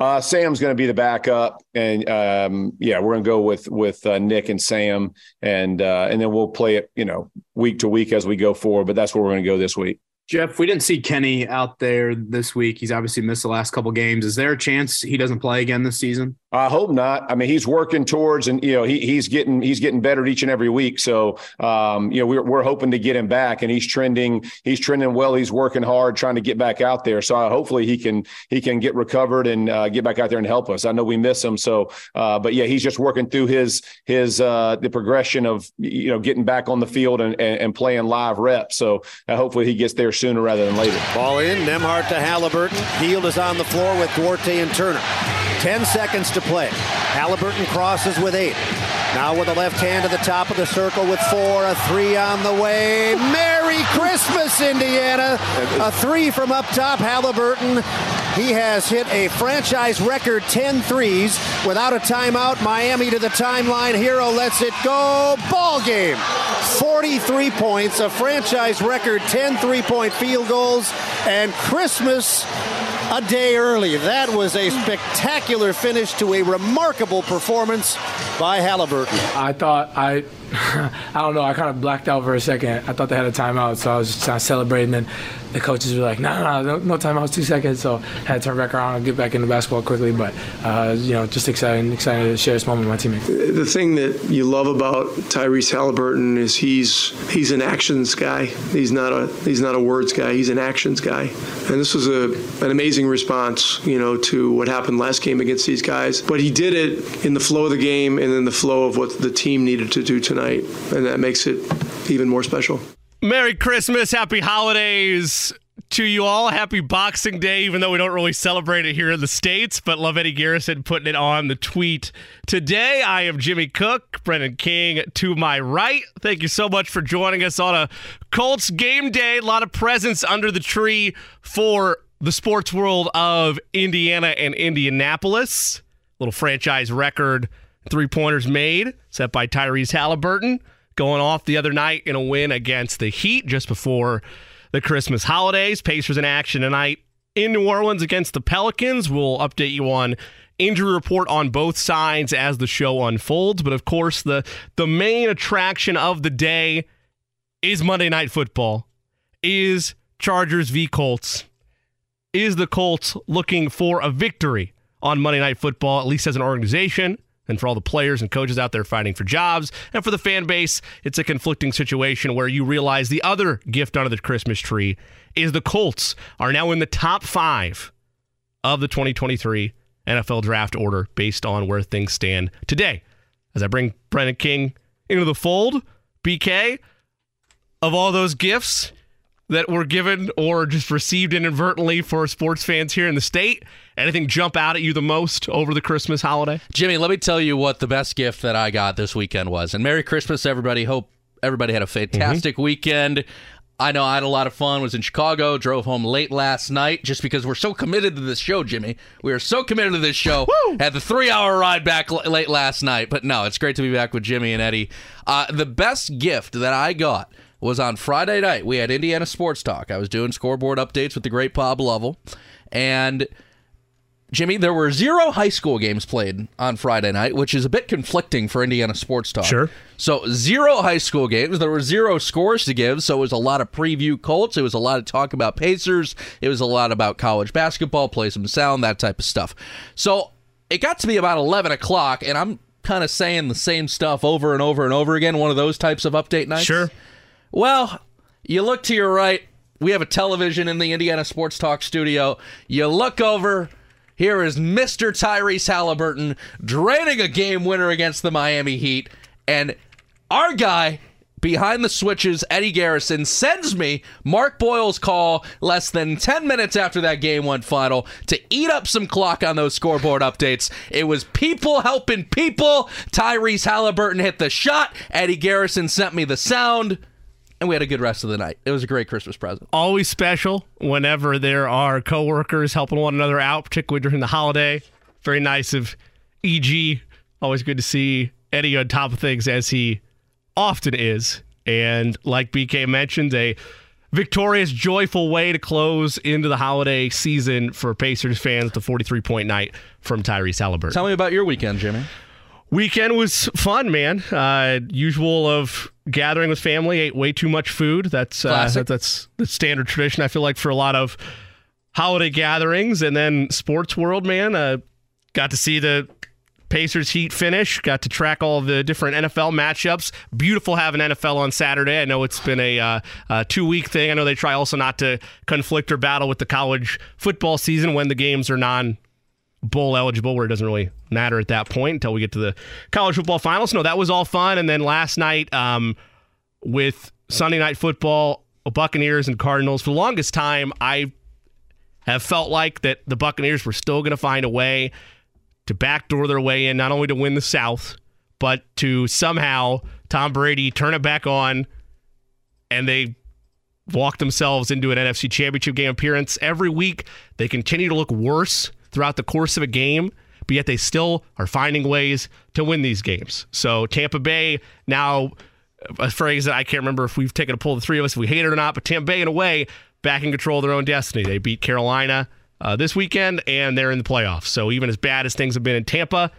Uh, Sam's going to be the backup, and um, yeah, we're going to go with with uh, Nick and Sam, and uh, and then we'll play it, you know, week to week as we go forward. But that's where we're going to go this week. Jeff, we didn't see Kenny out there this week. He's obviously missed the last couple games. Is there a chance he doesn't play again this season? I hope not. I mean, he's working towards, and you know, he, he's getting he's getting better each and every week. So, um, you know, we're we're hoping to get him back, and he's trending he's trending well. He's working hard, trying to get back out there. So, uh, hopefully, he can he can get recovered and uh, get back out there and help us. I know we miss him. So, uh, but yeah, he's just working through his his uh, the progression of you know getting back on the field and and, and playing live reps. So, uh, hopefully, he gets there sooner rather than later. Ball in, Nembhard to Haliburton. Hield is on the floor with Duarte and Turner. 10 seconds to play. Haliburton crosses with eight. Now with the left hand to the top of the circle with four. A three on the way. Merry Christmas, Indiana. A three from up top. Haliburton. He has hit a franchise record 10 threes without a timeout. Miami to the timeline. Herro lets it go. Ball game. 43 points, a franchise record 10 three point field goals, and Christmas a day early. That was a spectacular finish to a remarkable performance by Haliburton. I thought I, I don't know, I kind of blacked out for a second. I thought they had a timeout, so I was just celebrating. And the coaches were like, no, no, no, no timeouts, two seconds. So had to turn back around and get back into basketball quickly. But, uh, you know, just excited, excited to share this moment with my teammates. The thing that you love about Tyrese Haliburton is he's he's an actions guy. He's not a he's not a words guy. He's an actions guy. And this was a an amazing response, you know, to what happened last game against these guys. But he did it in the flow of the game and in the flow of what the team needed to do tonight, and that makes it even more special. Merry Christmas, Happy Holidays to you all. Happy Boxing Day, even though we don't really celebrate it here in the States. But love Eddie Garrison putting it on the tweet today. I am Jimmy Cook, Brendan King to my right. Thank you so much for joining us on a Colts game day. A lot of presents under the tree for the sports world of Indiana and Indianapolis. Little franchise record three pointers made, set by Tyrese Haliburton, going off the other night in a win against the Heat just before the Christmas holidays. Pacers in action tonight in New Orleans against the Pelicans. We'll update you on injury report on both sides as the show unfolds. But of course, the the main attraction of the day is Monday Night Football. Is Chargers v Colts. Is the Colts looking for a victory on Monday Night Football, at least as an organization? And for all the players and coaches out there fighting for jobs. And for the fan base, it's a conflicting situation where you realize the other gift under the Christmas tree is the Colts are now in the top five of the 2023 NFL draft order based on where things stand today. As I bring Brendan King into the fold, BK, of all those gifts, that were given or just received inadvertently for sports fans here in the state? Anything jump out at you the most over the Christmas holiday? Jimmy, let me tell you what the best gift that I got this weekend was. And Merry Christmas, everybody. Hope everybody had a fantastic mm-hmm. weekend. I know I had a lot of fun. Was in Chicago. Drove home late last night just because we're so committed to this show, Jimmy. We are so committed to this show. Woo! Had the three-hour ride back l- late last night, but no, it's great to be back with Jimmy and Eddie. Uh, the best gift that I got was on Friday night. We had Indiana Sports Talk. I was doing scoreboard updates with the great Bob Lovell. And Jimmy, there were zero high school games played on Friday night, which is a bit conflicting for Indiana Sports Talk. Sure. So, zero high school games. There were zero scores to give. So, it was a lot of preview Colts. It was a lot of talk about Pacers. It was a lot about college basketball, play some sound, that type of stuff. So, it got to be about 11 o'clock, and I'm kind of saying the same stuff over and over and over again. One of those types of update nights. Sure. Well, you look to your right. We have a television in the Indiana Sports Talk studio. You look over. Here is Mr. Tyrese Haliburton draining a game winner against the Miami Heat. And our guy behind the switches, Eddie Garrison, sends me Mark Boyle's call less than 10 minutes after that game went final to eat up some clock on those scoreboard updates. It was people helping people. Tyrese Haliburton hit the shot. Eddie Garrison sent me the sound and we had a good rest of the night. It was a great Christmas present. Always special whenever there are coworkers helping one another out, particularly during the holiday. Very nice of EG. Always good to see Eddie on top of things as he often is. And like BK mentioned, a victorious, joyful way to close into the holiday season for Pacers fans. The 43 point night from Tyrese Haliburton. Tell me about your weekend, Jimmy. Weekend was fun, man. Uh, usual of gathering with family. Ate way too much food. That's uh, Classic. that's the standard tradition. I feel like for a lot of holiday gatherings, and then sports world, man. Uh, got to see the Pacers Heat finish. Got to track all the different NFL matchups. Beautiful having NFL on Saturday. I know it's been a, uh, a two week thing. I know they try also not to conflict or battle with the college football season when the games are non bowl eligible, where it doesn't really matter at that point until we get to the college football finals. No, that was all fun. And then last night um, with Sunday night football, Buccaneers and Cardinals. For the longest time, I have felt like that the Buccaneers were still going to find a way to backdoor their way in, not only to win the South, but to somehow Tom Brady turn it back on and they walk themselves into an NFC championship game appearance. Every week, they continue to look worse throughout the course of a game, but yet they still are finding ways to win these games. So Tampa Bay now, a phrase that I can't remember if we've taken a poll, the three of us, if we hate it or not, but Tampa Bay, in a way, back in control of their own destiny. They beat Carolina uh, this weekend, and they're in the playoffs. So even as bad as things have been in Tampa,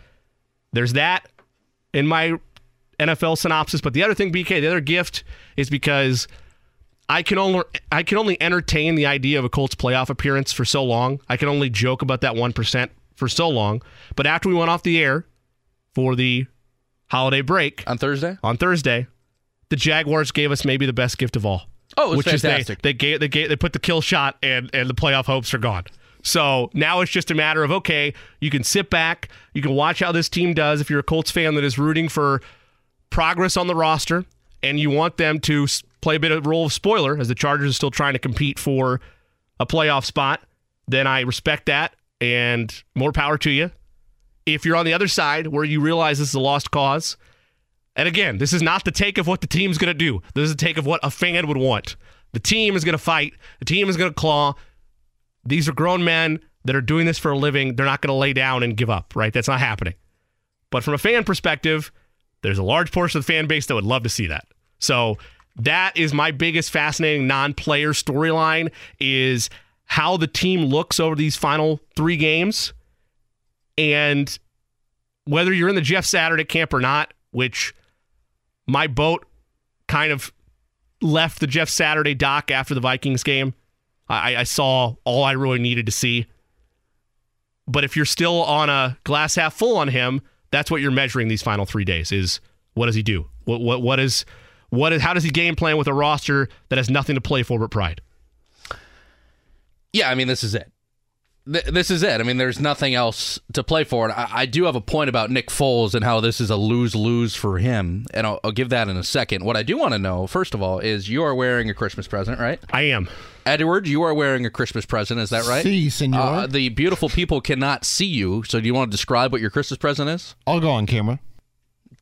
there's that in my NFL synopsis. But the other thing, BK, the other gift is because I can only I can only entertain the idea of a Colts playoff appearance for so long. I can only joke about that one percent for so long. But after we went off the air for the holiday break On Thursday? on Thursday, the Jaguars gave us maybe the best gift of all. Oh, it was which fantastic. is they they gave they gave they put the kill shot and and the playoff hopes are gone. So now it's just a matter of okay, you can sit back, you can watch how this team does. If you're a Colts fan that is rooting for progress on the roster and you want them to play a bit of role of spoiler as the Chargers are still trying to compete for a playoff spot, then I respect that and more power to you. If you're on the other side where you realize this is a lost cause, and again, this is not the take of what the team's going to do. This is the take of what a fan would want. The team is going to fight. The team is going to claw. These are grown men that are doing this for a living. They're not going to lay down and give up, right? That's not happening. But from a fan perspective, there's a large portion of the fan base that would love to see that. So that is my biggest fascinating non-player storyline is how the team looks over these final three games and whether you're in the Jeff Saturday camp or not, which my boat kind of left the Jeff Saturday dock after the Vikings game. I, I saw all I really needed to see. But if you're still on a glass half full on him, that's what you're measuring these final three days is what does he do? What what what is what is how does he game plan with a roster that has nothing to play for but pride? Yeah, I mean, this is it. Th- This is it. I mean, there's nothing else to play for. And I, I do have a point about Nick Foles and how this is a lose lose for him. And I'll, I'll give that in a second. What I do want to know, first of all, is you are wearing a Christmas present, right? I am. Edward, you are wearing a Christmas present. Is that right? Si, senor. Uh, the beautiful people cannot see you. So do you want to describe what your Christmas present is? I'll go on camera.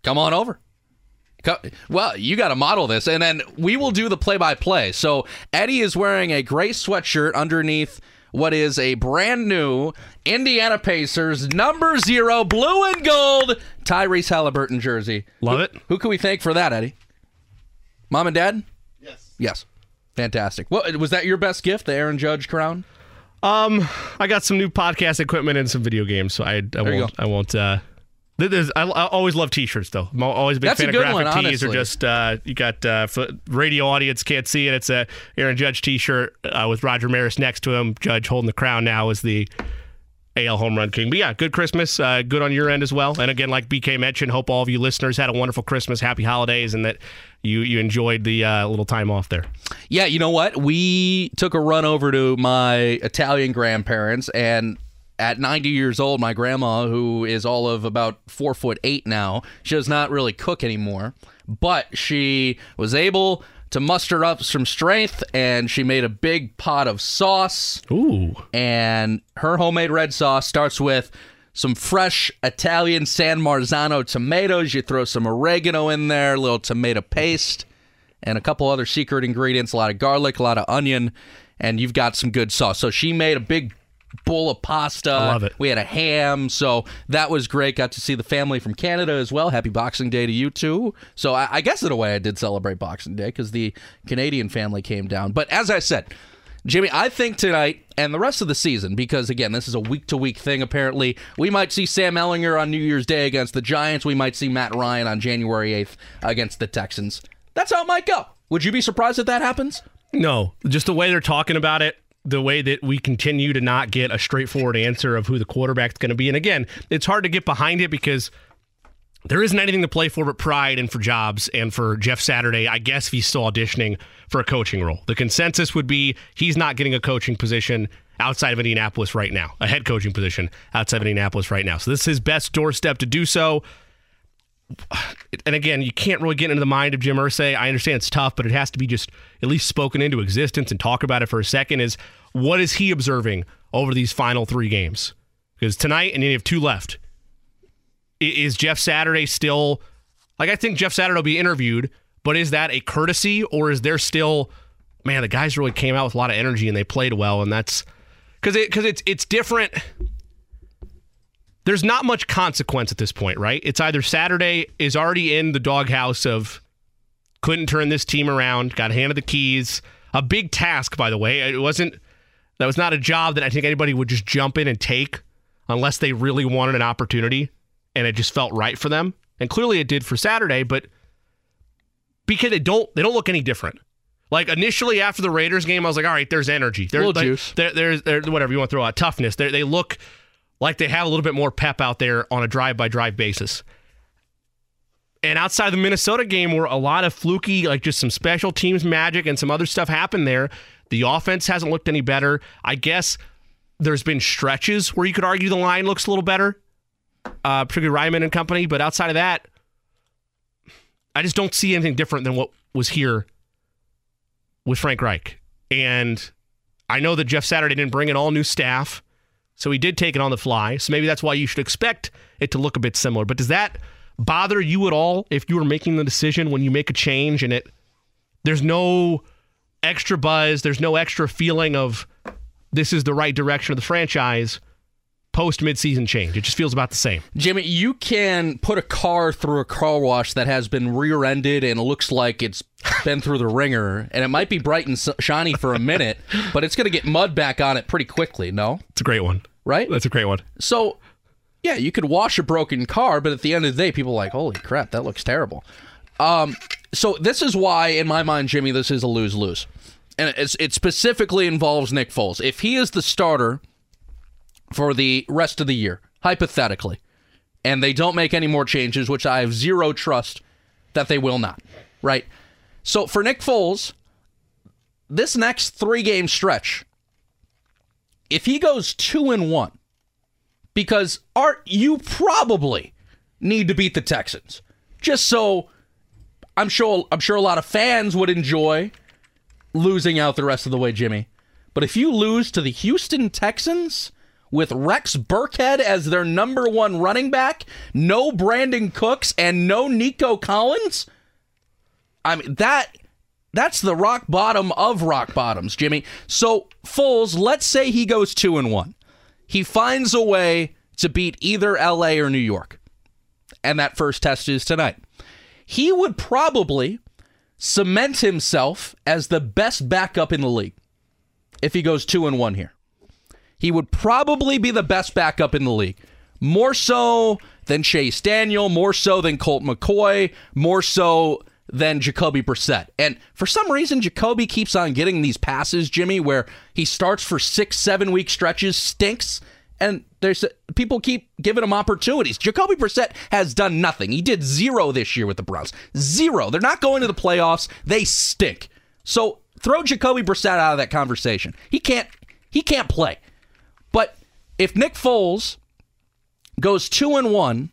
Come on over. Co- Well, you got to model this, and then we will do the play-by-play. So Eddie is wearing a gray sweatshirt underneath what is a brand new Indiana Pacers number zero blue and gold Tyrese Haliburton jersey. Love Who- it. Who can we thank for that, Eddie? Mom and Dad. Yes. Yes. Fantastic. Well, was that your best gift, the Aaron Judge crown? Um, I got some new podcast equipment and some video games, so I, I you won't. I won't. Uh, th- there's, I, I always love T-shirts though. I'm always a big That's a fan good of graphic one, tees. Or just uh, you got uh, radio audience can't see it. It's a Aaron Judge T-shirt uh, with Roger Maris next to him. Judge holding the crown now as the AL home run king. But yeah, good Christmas. Uh, good on your end as well. And again, like BK mentioned, hope all of you listeners had a wonderful Christmas, happy holidays, and that you you enjoyed the uh, little time off there. Yeah, you know what? We took a run over to my Italian grandparents, and at 90 years old, my grandma, who is all of about four foot eight now, she does not really cook anymore, but she was able to muster up some strength, and she made a big pot of sauce. Ooh, And her homemade red sauce starts with some fresh Italian San Marzano tomatoes. You throw some oregano in there, a little tomato paste, and a couple other secret ingredients, a lot of garlic, a lot of onion, and you've got some good sauce. So she made a big bowl of pasta. I love it. We had a ham, so that was great. Got to see the family from Canada as well. Happy Boxing Day to you too. So I, I guess in a way I did celebrate Boxing Day because the Canadian family came down. But as I said, Jimmy, I think tonight and the rest of the season, because again, this is a week to week thing apparently, we might see Sam Ehlinger on New Year's Day against the Giants. We might see Matt Ryan on January 8th against the Texans. That's how it might go. Would you be surprised if that happens? No, just the way they're talking about it, the way that we continue to not get a straightforward answer of who the quarterback's going to be. And again, it's hard to get behind it because there isn't anything to play for but pride and for jobs. And for Jeff Saturday, I guess if he's still auditioning for a coaching role, the consensus would be he's not getting a coaching position outside of Indianapolis right now, a head coaching position outside of Indianapolis right now. So this is his best doorstep to do so and again, you can't really get into the mind of Jim Irsay. I understand it's tough, but it has to be just at least spoken into existence and talk about it for a second. Is what is he observing over these final three games? Because tonight, and you have two left. Is Jeff Saturday still like? I think Jeff Saturday will be interviewed, but is that a courtesy or is there still? Man, the guys really came out with a lot of energy and they played well, and that's because it because it's it's different there's not much consequence at this point, right? It's either Saturday is already in the doghouse of couldn't turn this team around, got handed the keys. A big task, by the way. It wasn't that was not a job that I think anybody would just jump in and take unless they really wanted an opportunity and it just felt right for them. And clearly it did for Saturday, but because they don't they don't look any different. Like initially after the Raiders game, I was like, all right, there's energy. There's like, juice. There, there's there, whatever you want to throw out toughness. They're, they look like they have a little bit more pep out there on a drive by drive basis. And outside of the Minnesota game, where a lot of fluky, like just some special teams magic and some other stuff happened there, the offense hasn't looked any better. I guess there's been stretches where you could argue the line looks a little better, uh, particularly Raimann and company. But outside of that, I just don't see anything different than what was here with Frank Reich. And I know that Jeff Saturday didn't bring in all new staff. So he did take it on the fly. So maybe that's why you should expect it to look a bit similar. But does that bother you at all if you were making the decision when you make a change and it there's no extra buzz, there's no extra feeling of this is the right direction of the franchise post midseason change. It just feels about the same. Jimmy, you can put a car through a car wash that has been rear-ended and looks like it's been through the ringer, and it might be bright and shiny for a minute, but it's going to get mud back on it pretty quickly. No, it's a great one, right? That's a great one. So, yeah, you could wash a broken car, but at the end of the day, people are like, "Holy crap, that looks terrible." Um, so this is why, in my mind, Jimmy, this is a lose-lose, and it's, it specifically involves Nick Foles. If he is the starter for the rest of the year, hypothetically, and they don't make any more changes, which I have zero trust that they will not, right? So for Nick Foles, this next three game stretch, if he goes two and one, because Art, you probably need to beat the Texans, just so I'm sure I'm sure a lot of fans would enjoy losing out the rest of the way, Jimmy. But if you lose to the Houston Texans with Rex Burkhead as their number one running back, no Brandin Cooks, and no Nico Collins, I mean that that's the rock bottom of rock bottoms, Jimmy. So Foles, let's say he goes two and one. He finds a way to beat either LA or New York. And that first test is tonight. He would probably cement himself as the best backup in the league if he goes two and one here. He would probably be the best backup in the league. More so than Chase Daniel, more so than Colt McCoy, more so than Jacoby Brissett. And for some reason, Jacoby keeps on getting these passes, Jimmy, where he starts for six, seven week stretches, stinks, and there's people keep giving him opportunities. Jacoby Brissett has done nothing. He did zero this year with the Browns. Zero. They're not going to the playoffs. They stink. So throw Jacoby Brissett out of that conversation. He can't. He can't play. But if Nick Foles goes two and one,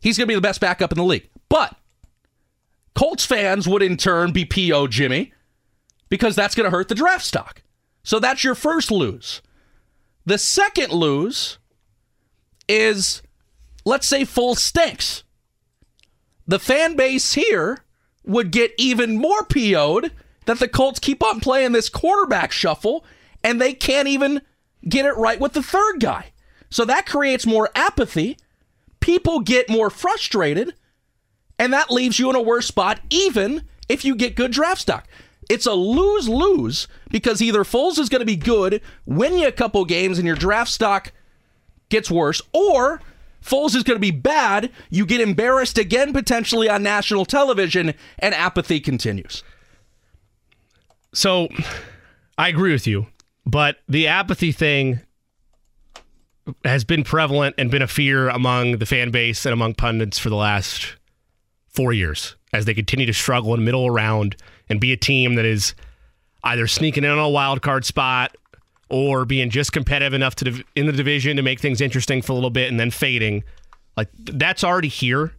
he's going to be the best backup in the league. But Colts fans would in turn be PO Jimmy because that's going to hurt the draft stock. So that's your first lose. The second lose is let's say Foles stinks. The fan base here would get even more PO'd that the Colts keep on playing this quarterback shuffle and they can't even get it right with the third guy. So that creates more apathy. People get more frustrated, and that leaves you in a worse spot, even if you get good draft stock. It's a lose lose because either Foles is going to be good, win you a couple games, and your draft stock gets worse, or Foles is going to be bad, you get embarrassed again potentially on national television, and apathy continues. So I agree with you, but the apathy thing has been prevalent and been a fear among the fan base and among pundits for the last four years as they continue to struggle in middle round and be a team that is either sneaking in on a wild card spot or being just competitive enough to in the division to make things interesting for a little bit and then fading. Like that's already here.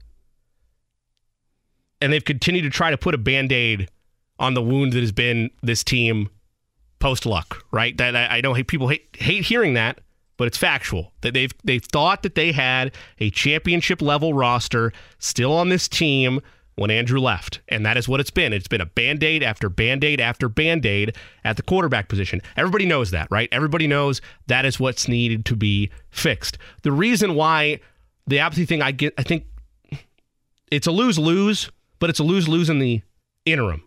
And they've continued to try to put a band-aid on the wound that has been this team post luck, right? That I, I know people hate hate hearing that, but it's factual that they've they thought that they had a championship level roster still on this team when Andrew left. And that is what it's been. It's been a band aid after band aid after band aid at the quarterback position. Everybody knows that, right? Everybody knows that is what's needed to be fixed. The reason why the apathy thing, I get, I think it's a lose lose, but it's a lose lose in the interim.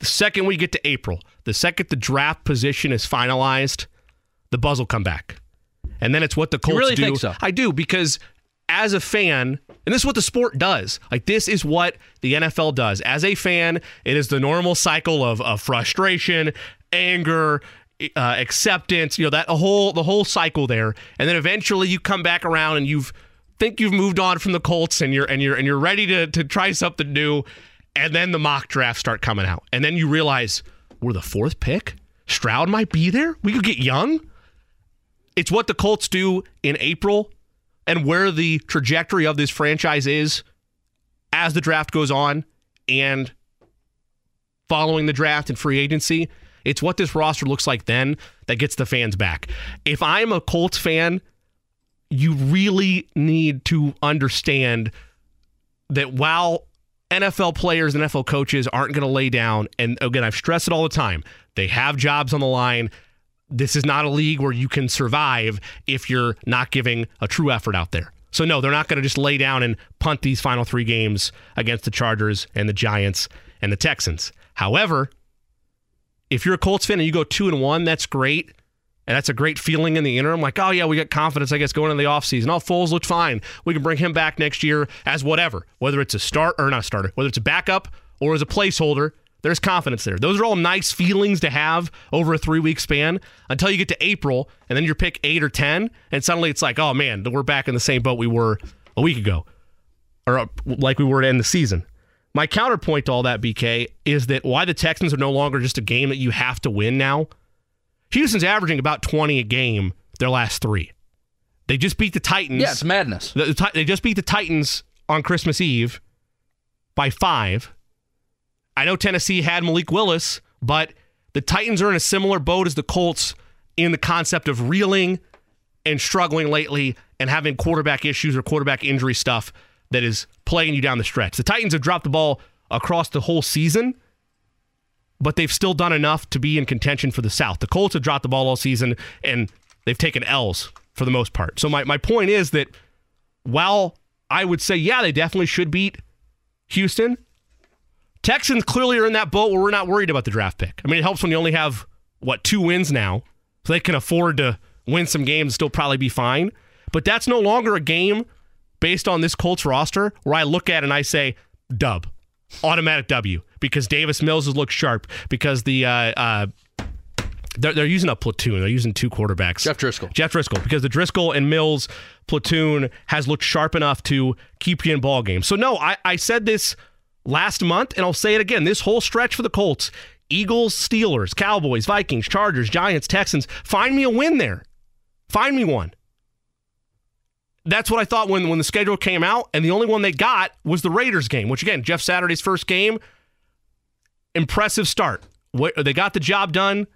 The second we get to April, the second the draft position is finalized, the buzz will come back. And then it's what the Colts really do. so? I do because as a fan, and this is what the sport does. Like this is what the NFL does. As a fan, it is the normal cycle of, of frustration, anger, uh, acceptance. You know that whole the whole cycle there, and then eventually you come back around and you've think you've moved on from the Colts and you're and you're and you're ready to to try something new, and then the mock drafts start coming out, and then you realize we're the fourth pick. Stroud might be there. We could get young. It's what the Colts do in April and where the trajectory of this franchise is as the draft goes on and following the draft and free agency. It's what this roster looks like then that gets the fans back. If I'm a Colts fan, you really need to understand that while NFL players and NFL coaches aren't going to lay down, and again, I've stressed it all the time, they have jobs on the line. This is not a league where you can survive if you're not giving a true effort out there. So, no, they're not going to just lay down and punt these final three games against the Chargers and the Giants and the Texans. However, if you're a Colts fan and you go two and one, that's great. And that's a great feeling in the interim. Like, oh, yeah, we got confidence, I guess, going into the offseason. Oh, Foles looked fine. We can bring him back next year as whatever, whether it's a start or not a starter, whether it's a backup or as a placeholder. There's confidence there. Those are all nice feelings to have over a three week span until you get to April and then you're pick eight or 10. And suddenly it's like, oh, man, we're back in the same boat we were a week ago or uh, like we were to end the season. My counterpoint to all that, BK, is that why the Texans are no longer just a game that you have to win now. Houston's averaging about 20 a game their last three. They just beat the Titans. Yeah, it's madness. The- the they just beat the Titans on Christmas Eve by five. I know Tennessee had Malik Willis, but the Titans are in a similar boat as the Colts in the concept of reeling and struggling lately and having quarterback issues or quarterback injury stuff that is playing you down the stretch. The Titans have dropped the ball across the whole season, but they've still done enough to be in contention for the South. The Colts have dropped the ball all season and they've taken L's for the most part. So my, my point is that while I would say, yeah, they definitely should beat Houston, Texans clearly are in that boat where we're not worried about the draft pick. I mean, it helps when you only have, what, two wins now. So they can afford to win some games and still probably be fine. But that's no longer a game based on this Colts roster where I look at it and I say, dub, automatic W, because Davis Mills has looked sharp, because the, uh, uh, they're, they're using a platoon. They're using two quarterbacks. Jeff Driskel. Jeff Driskel, because the Driskel and Mills platoon has looked sharp enough to keep you in ball games. So no, I, I said this last month, and I'll say it again. This whole stretch for the Colts, Eagles, Steelers, Cowboys, Vikings, Chargers, Giants, Texans, find me a win there. Find me one. That's what I thought when, when the schedule came out, and the only one they got was the Raiders game, which again, Jeff Saturday's first game, impressive start. They got the job done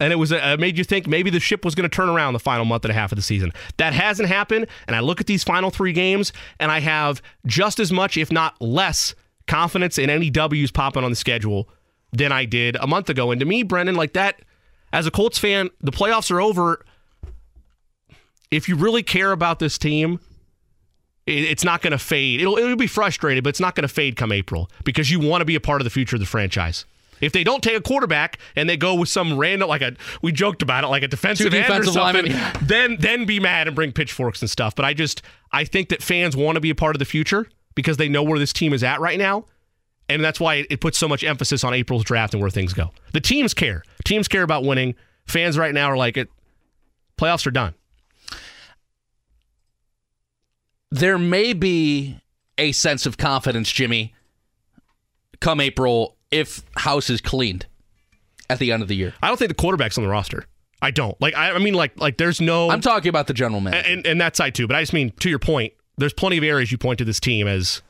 and it was uh, made you think maybe the ship was going to turn around the final month and a half of the season. That hasn't happened, and I look at these final three games, and I have just as much, if not less, confidence in any W's popping on the schedule than I did a month ago. And to me, Brendan, like that, as a Colts fan, the playoffs are over. If you really care about this team, it's not going to fade. It'll, it'll be frustrated, but it's not going to fade come April because you want to be a part of the future of the franchise. If they don't take a quarterback and they go with some random, like a, we joked about it, like a defensive, end or something, linemen. then then be mad and bring pitchforks and stuff. But I just, I think that fans want to be a part of the future because they know where this team is at right now. And that's why it, puts so much emphasis on April's draft and where things go. The teams care. Teams care about winning. Fans right now are like, it. playoffs are done. there may be a sense of confidence, Jimmy, come April if house is cleaned at the end of the year. I don't think the quarterback's on the roster. I don't. Like, I, I mean, like, like there's no. I'm talking about the general manager. and, and that side too. But I just mean to your point, there's plenty of areas you point to this team as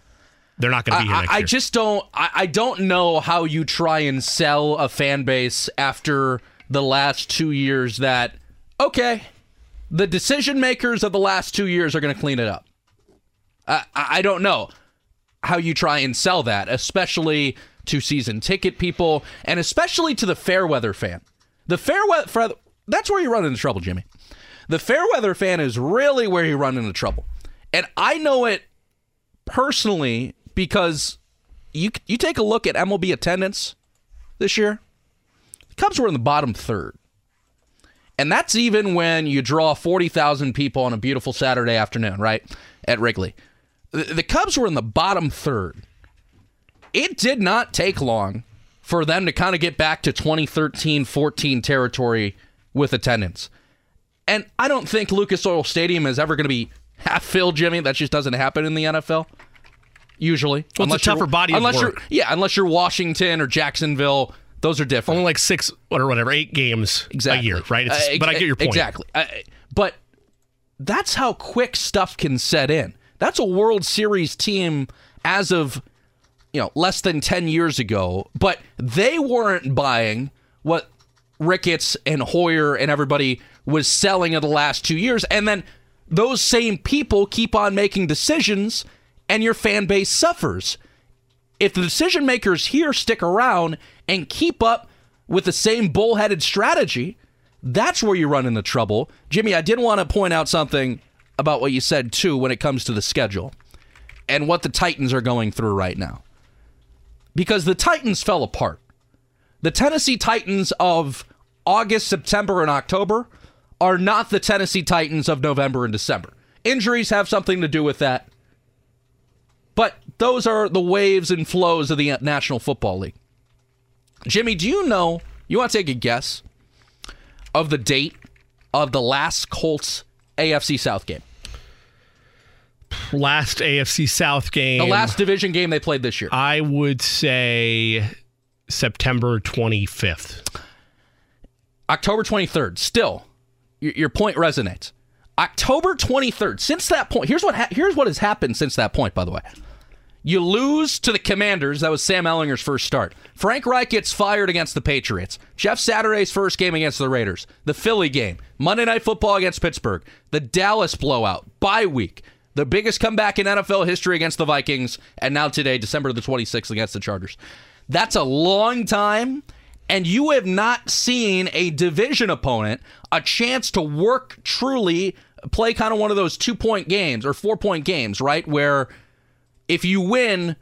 they're not going to be here I, next I year. just don't. I, I don't know how you try and sell a fan base after the last two years that okay, the decision makers of the last two years are going to clean it up. I, I I don't know how you try and sell that, especially to season ticket people and especially to the Fairweather fan. The Fairweather that's where you run into trouble, Jimmy. The Fairweather fan is really where you run into trouble. And I know it personally because you you take a look at MLB attendance this year. The Cubs were in the bottom third. And that's even when you draw 40,000 people on a beautiful Saturday afternoon, right? At Wrigley. The, the Cubs were in the bottom third. It did not take long for them to kind of get back to 2013 14 territory with attendance. And I don't think Lucas Oil Stadium is ever going to be half filled, Jimmy. That just doesn't happen in the NFL. Usually, Well, it's a tougher body of unless. You're, yeah, unless you're Washington or Jacksonville, those are different. only like six or whatever, eight games exactly. a year, right? It's, Uh, but I get your point. Exactly. Uh, but that's how quick stuff can set in. That's a World Series team as of you know less than 10 years ago, but they weren't buying what Ricketts and Hoyer and everybody was selling in the last 2 years and then those same people keep on making decisions and your fan base suffers if the decision makers here stick around and keep up with the same bullheaded strategy, that's where you run into trouble. Jimmy, I did want to point out something about what you said too when it comes to the schedule and what the Titans are going through right now. Because the Titans fell apart. The Tennessee Titans of August, September, and October are not the Tennessee Titans of November and December. Injuries have something to do with that. But those are the waves and flows of the National Football League. Jimmy, do you know? You want to take a guess of the date of the last Colts AFC South game? Last AFC South game. The last division game they played this year. I would say September 25th. October 23rd. Still, your, point resonates. October 23rd. Since that point, here's what ha- here's what has happened since that point. By the way, you lose to the Commanders. That was Sam Ehlinger's first start. Frank Reich gets fired against the Patriots. Jeff Saturday's first game against the Raiders. The Philly game. Monday Night Football against Pittsburgh. The Dallas blowout. Bye week. The biggest comeback in NFL history against the Vikings. And now today, December the 26th, against the Chargers. That's a long time. And you have not seen a division opponent a chance to work truly, play kind of one of those two point games or four point games, right? Where if you win,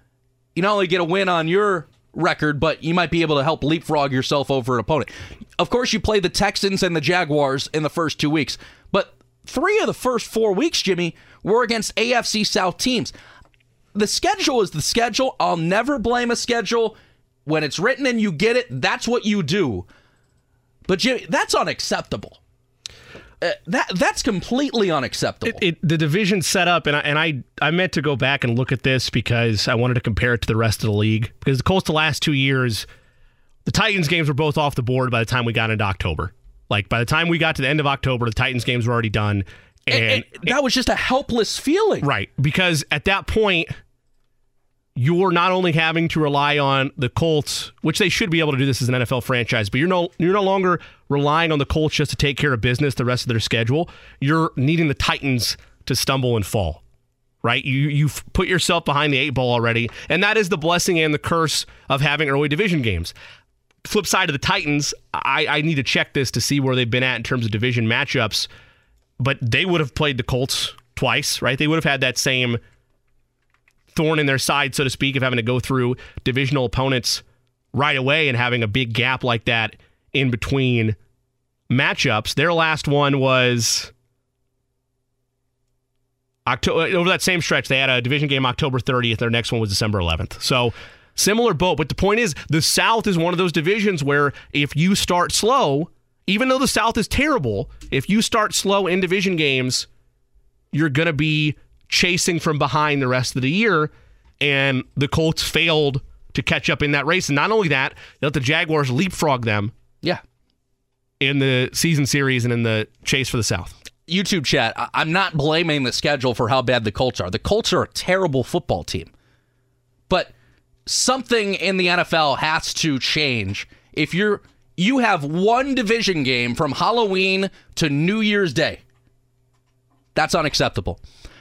you not only get a win on your record, but you might be able to help leapfrog yourself over an opponent. Of course, you play the Texans and the Jaguars in the first two weeks, but three of the first four weeks, Jimmy, were against AFC South teams. The schedule is the schedule. I'll never blame a schedule. When it's written and you get it, that's what you do. But Jimmy, that's unacceptable. Uh, that that's completely unacceptable. It, it, the division set up, and I, and I I meant to go back and look at this because I wanted to compare it to the rest of the league. Because the Colts the last two years, the Titans games were both off the board by the time we got into October. Like by the time we got to the end of October, the Titans games were already done. And, And- and that was just a helpless feeling. Right. Because at that point, you're not only having to rely on the Colts, which they should be able to do this as an NFL franchise, but you're no you're no longer relying on the Colts just to take care of business the rest of their schedule. You're needing the Titans to stumble and fall. right? You you've put yourself behind the eight ball already, and that is the blessing and the curse of having early division games. Flip side of the Titans, I, I need to check this to see where they've been at in terms of division matchups, but they would have played the Colts twice, right? They would have had that same thorn in their side, so to speak, of having to go through divisional opponents right away and having a big gap like that in between matchups. Their last one was October uh, over that same stretch. They had a division game October 30th. Their next one was December 11th. So similar boat. But the point is, the South is one of those divisions where if you start slow, even though the South is terrible, if you start slow in division games, you're going to be chasing from behind the rest of the year. And the Colts failed to catch up in that race. And not only that, they let the Jaguars leapfrog them. Yeah. In the season series and in the chase for the South. YouTube chat, I'm not blaming the schedule for how bad the Colts are. The Colts are a terrible football team. But something in the NFL has to change. If you're you have one division game from Halloween to New Year's Day. That's unacceptable.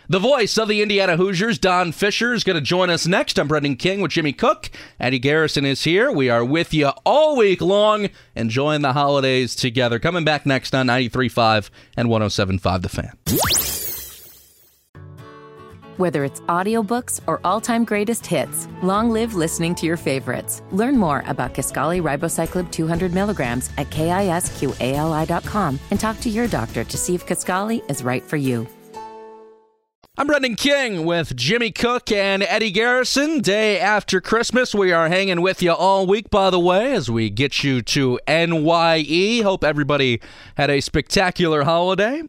The voice of the Indiana Hoosiers, Don Fischer, is going to join us next. I'm Brendan King with Jimmy Cook. Eddie Garrison is here. We are with you all week long, enjoying the holidays together. Coming back next on 93.5 and 107.5 The Fan. Whether it's audiobooks or all-time greatest hits, long live listening to your favorites. Learn more about Kisqali Ribociclib 200 milligrams at kisqali.com and talk to your doctor to see if Kisqali is right for you. I'm Brendan King with Jimmy Cook and Eddie Garrison. Day after Christmas, we are hanging with you all week, by the way, as we get you to NYE. Hope everybody had a spectacular holiday.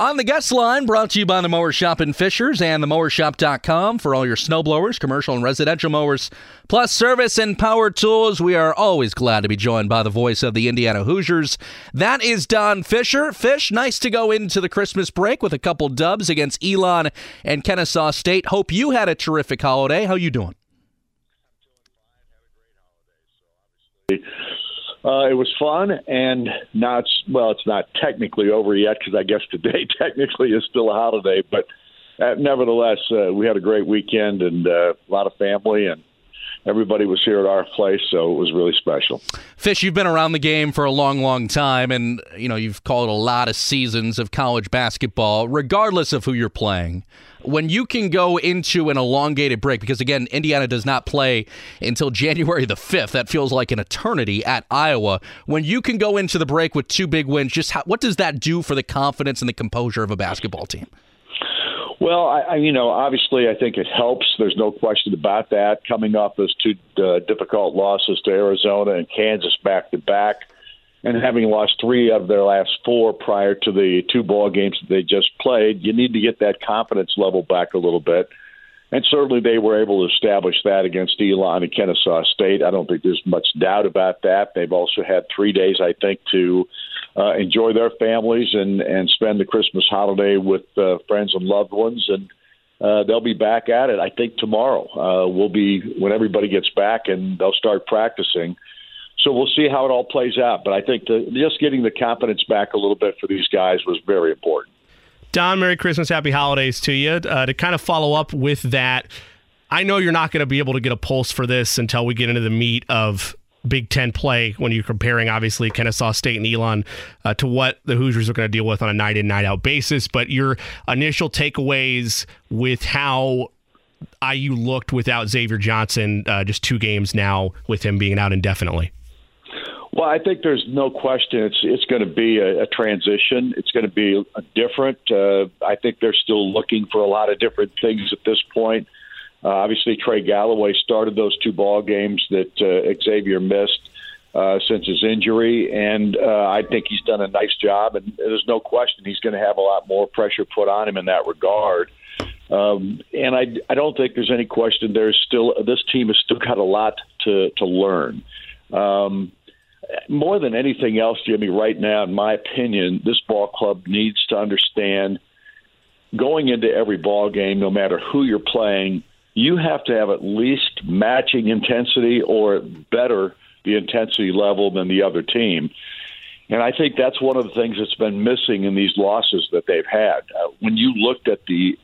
On the guest line, brought to you by the Mower Shop in Fishers and themowershop.com for all your snowblowers, commercial and residential mowers, plus service and power tools. We are always glad to be joined by the voice of the Indiana Hoosiers. That is Don Fischer. Fish, nice to go into the Christmas break with a couple dubs against Elon and Kennesaw State. Hope you had a terrific holiday. How you doing? Uh, it was fun, and now it's well, it's not technically over yet because I guess today technically is still a holiday. But uh, nevertheless, uh, we had a great weekend and uh, a lot of family, and everybody was here at our place, so it was really special. Fish, you've been around the game for a long, long time, and you know you've called a lot of seasons of college basketball, regardless of who you're playing when you can go into an elongated break, because again, Indiana does not play until January the 5th. That feels like an eternity at Iowa. When you can go into the break with two big wins, just how, what does that do for the confidence and the composure of a basketball team? Well, I, I, you know, obviously, I think it helps. There's no question about that. Coming off those two uh, difficult losses to Arizona and Kansas back to back, and having lost three of their last four prior to the two ball games that they just played, you need to get that confidence level back a little bit. And certainly they were able to establish that against Elon and Kennesaw State. I don't think there's much doubt about that. They've also had three days, I think, to uh, enjoy their families and, and spend the Christmas holiday with uh, friends and loved ones. And uh, they'll be back at it, I think, tomorrow. Uh, we'll be, when everybody gets back and they'll start practicing – so we'll see how it all plays out. But I think the, just getting the confidence back a little bit for these guys was very important. Don, Merry Christmas, Happy Holidays to you. Uh, to kind of follow up with that, I know you're not going to be able to get a pulse for this until we get into the meat of Big Ten play when you're comparing, obviously, Kennesaw State and Elon uh, to what the Hoosiers are going to deal with on a night in, night out basis. But your initial takeaways with how IU looked without Xavier Johnson, uh, just two games now with him being out indefinitely. Well, I think there's no question it's it's going to be a, a transition. It's going to be different. Uh, I think they're still looking for a lot of different things at this point. Uh, obviously, Trey Galloway started those two ball games that uh, Xavier missed uh, since his injury, and uh, I think he's done a nice job. And there's no question he's going to have a lot more pressure put on him in that regard. Um, and I, I don't think there's any question. There's still this team has still got a lot to to learn. Um, more than anything else, Jimmy, right now, in my opinion, this ball club needs to understand going into every ball game, no matter who you're playing, you have to have at least matching intensity or better the intensity level than the other team. And I think that's one of the things that's been missing in these losses that they've had. Uh, when you looked at the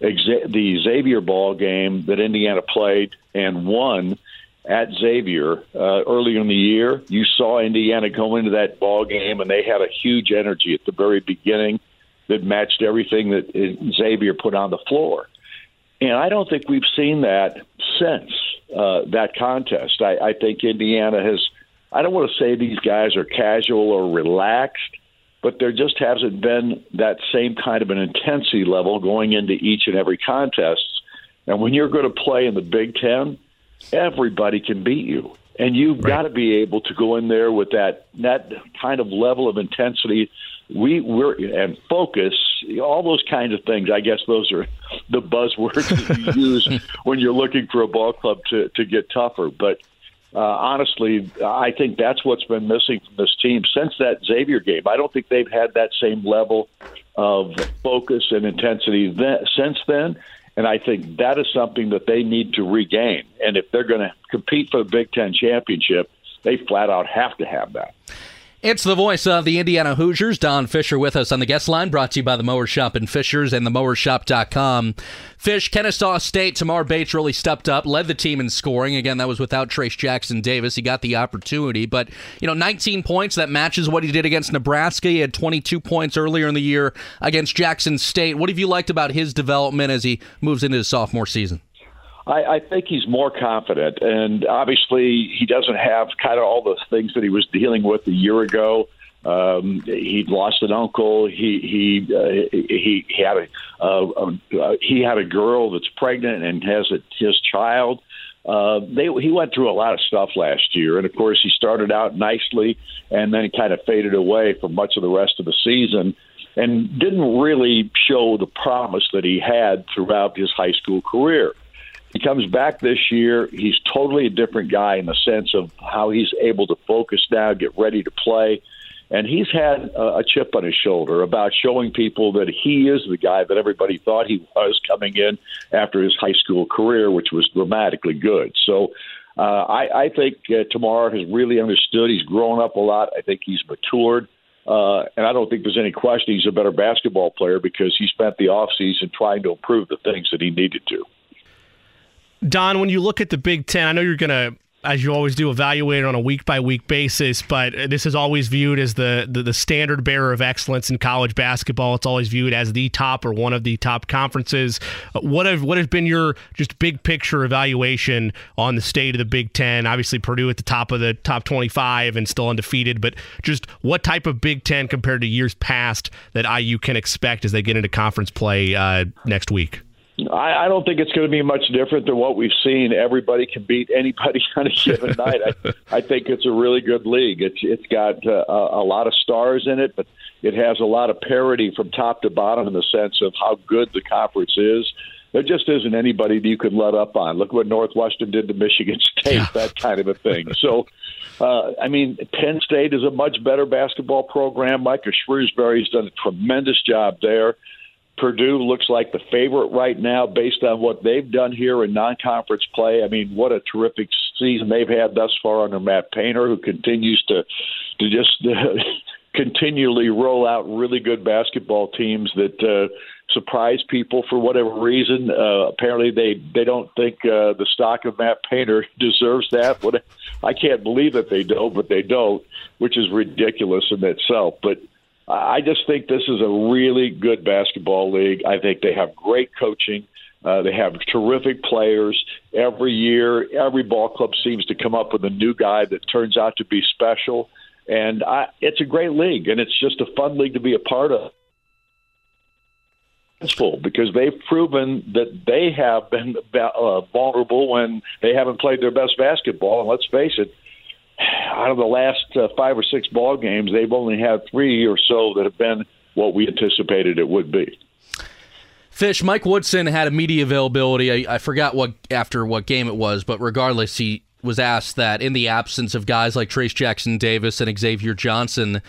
the Xavier ball game that Indiana played and won at Xavier uh, earlier in the year. You saw Indiana go into that ball game, and they had a huge energy at the very beginning that matched everything that Xavier put on the floor. And I don't think we've seen that since uh, that contest. I, I think Indiana has. I don't want to say these guys are casual or relaxed, but there just hasn't been that same kind of an intensity level going into each and every contest. And when you're going to play in the Big Ten, everybody can beat you. And you've right. got to be able to go in there with that that kind of level of intensity we we're and focus all those kinds of things i guess those are the buzzwords that you use when you're looking for a ball club to to get tougher. But uh, honestly i think that's what's been missing from this team since that xavier game. I don't think they've had that same level of focus and intensity then, since then. And i think that is something that they need to regain. And if they're going to compete for the big ten championship they flat out have to have that it's the voice of the Indiana Hoosiers, Don Fischer, with us on the guest line, brought to you by the Mower Shop and Fishers and themowershop.com. Fish, Kennesaw State, Tamar Bates really stepped up, led the team in scoring. Again, that was without Trayce Jackson Davis. He got the opportunity, but, you know, 19 points, that matches what he did against Nebraska. He had 22 points earlier in the year against Jackson State. What have you liked about his development as he moves into his sophomore season? I, I think he's more confident, and obviously he doesn't have kind of all the things that he was dealing with a year ago. Um, he'd lost an uncle. He he uh, he, he had a uh, uh, he had a girl that's pregnant and has a, his child. Uh, they he went through a lot of stuff last year, and of course he started out nicely, and then he kind of faded away for much of the rest of the season, and didn't really show the promise that he had throughout his high school career. He comes back this year. He's totally a different guy in the sense of how he's able to focus now, get ready to play. And he's had a, chip on his shoulder about showing people that he is the guy that everybody thought he was coming in after his high school career, which was dramatically good. So uh, I, I think uh, Tamar has really understood. He's grown up a lot. I think he's matured. Uh, and I don't think there's any question he's a better basketball player because he spent the offseason trying to improve the things that he needed to. Don, when you look at the Big Ten, I know you're going to, as you always do, evaluate it on a week by week basis, but this is always viewed as the, the, the standard bearer of excellence in college basketball. It's always viewed as the top or one of the top conferences. What have what has been your just big picture evaluation on the state of the Big Ten? Obviously, Purdue at the top of the top 25 and still undefeated, but just what type of Big Ten compared to years past that IU can expect as they get into conference play uh, next week? I, I don't think it's going to be much different than what we've seen. Everybody can beat anybody on a given night. I, I think it's a really good league. It's it's got uh, a lot of stars in it, but it has a lot of parity from top to bottom in the sense of how good the conference is. There just isn't anybody that you can let up on. Look what Northwestern did to Michigan State, yeah. that kind of a thing. So, uh, I mean, Penn State is a much better basketball program. Micah Shrewsberry's done a tremendous job there. Purdue looks like the favorite right now based on what they've done here in non conference play. I mean, what a terrific season they've had thus far under Matt Painter, who continues to to just uh, continually roll out really good basketball teams that uh, surprise people for whatever reason. Uh, apparently, they they don't think uh, the stock of Matt Painter deserves that. What I can't believe that they don't, but they don't, which is ridiculous in itself. But I just think this is a really good basketball league. I think they have great coaching. Uh, they have terrific players. Every year, every ball club seems to come up with a new guy that turns out to be special. And I, it's a great league, and it's just a fun league to be a part of. Because they've proven that they have been uh, vulnerable when they haven't played their best basketball. And let's face it, out of the last uh, five or six ball games, they've only had three or so that have been what we anticipated it would be. Fish, Mike Woodson had a media availability. I, I forgot what after what game it was, but regardless, he was asked that in the absence of guys like Trayce Jackson Davis and Xavier Johnson,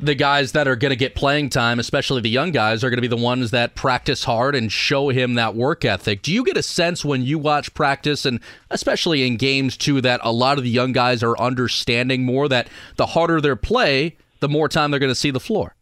the guys that are going to get playing time, especially the young guys, are going to be the ones that practice hard and show him that work ethic. Do you get a sense when you watch practice, and especially in games too, that a lot of the young guys are understanding more that the harder their play, the more time they're going to see the floor?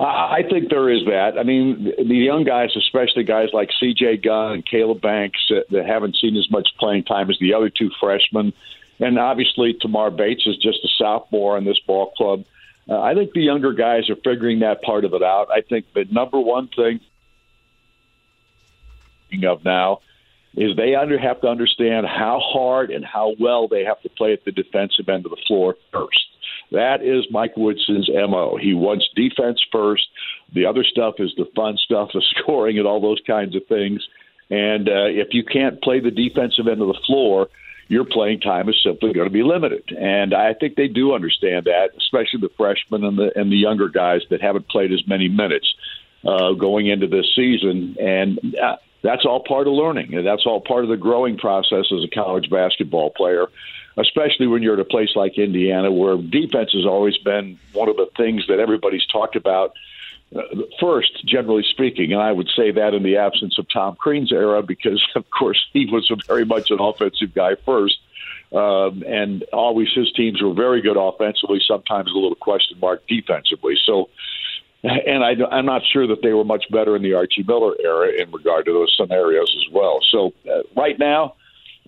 I think there is that. I mean, the young guys, especially guys like C.J. Gunn and Caleb Banks, uh, that haven't seen as much playing time as the other two freshmen, and obviously Tamar Bates is just a sophomore in this ball club. Uh, I think the younger guys are figuring that part of it out. I think the number one thing of now is they under, have to understand how hard and how well they have to play at the defensive end of the floor first. That is Mike Woodson's MO. He wants defense first. The other stuff is the fun stuff, the scoring and all those kinds of things. And uh, if you can't play the defensive end of the floor, your playing time is simply going to be limited. And I think they do understand that, especially the freshmen and the and the younger guys that haven't played as many minutes uh, going into this season. And uh, that's all part of learning, and that's all part of the growing process as a college basketball player. Especially when you're at a place like Indiana, where defense has always been one of the things that everybody's talked about first, generally speaking, and I would say that in the absence of Tom Crean's era, because of course he was very much an offensive guy first, um, and always his teams were very good offensively, sometimes a little question mark defensively. So, and I, I'm not sure that they were much better in the Archie Miller era in regard to those scenarios as well. So, uh, right now.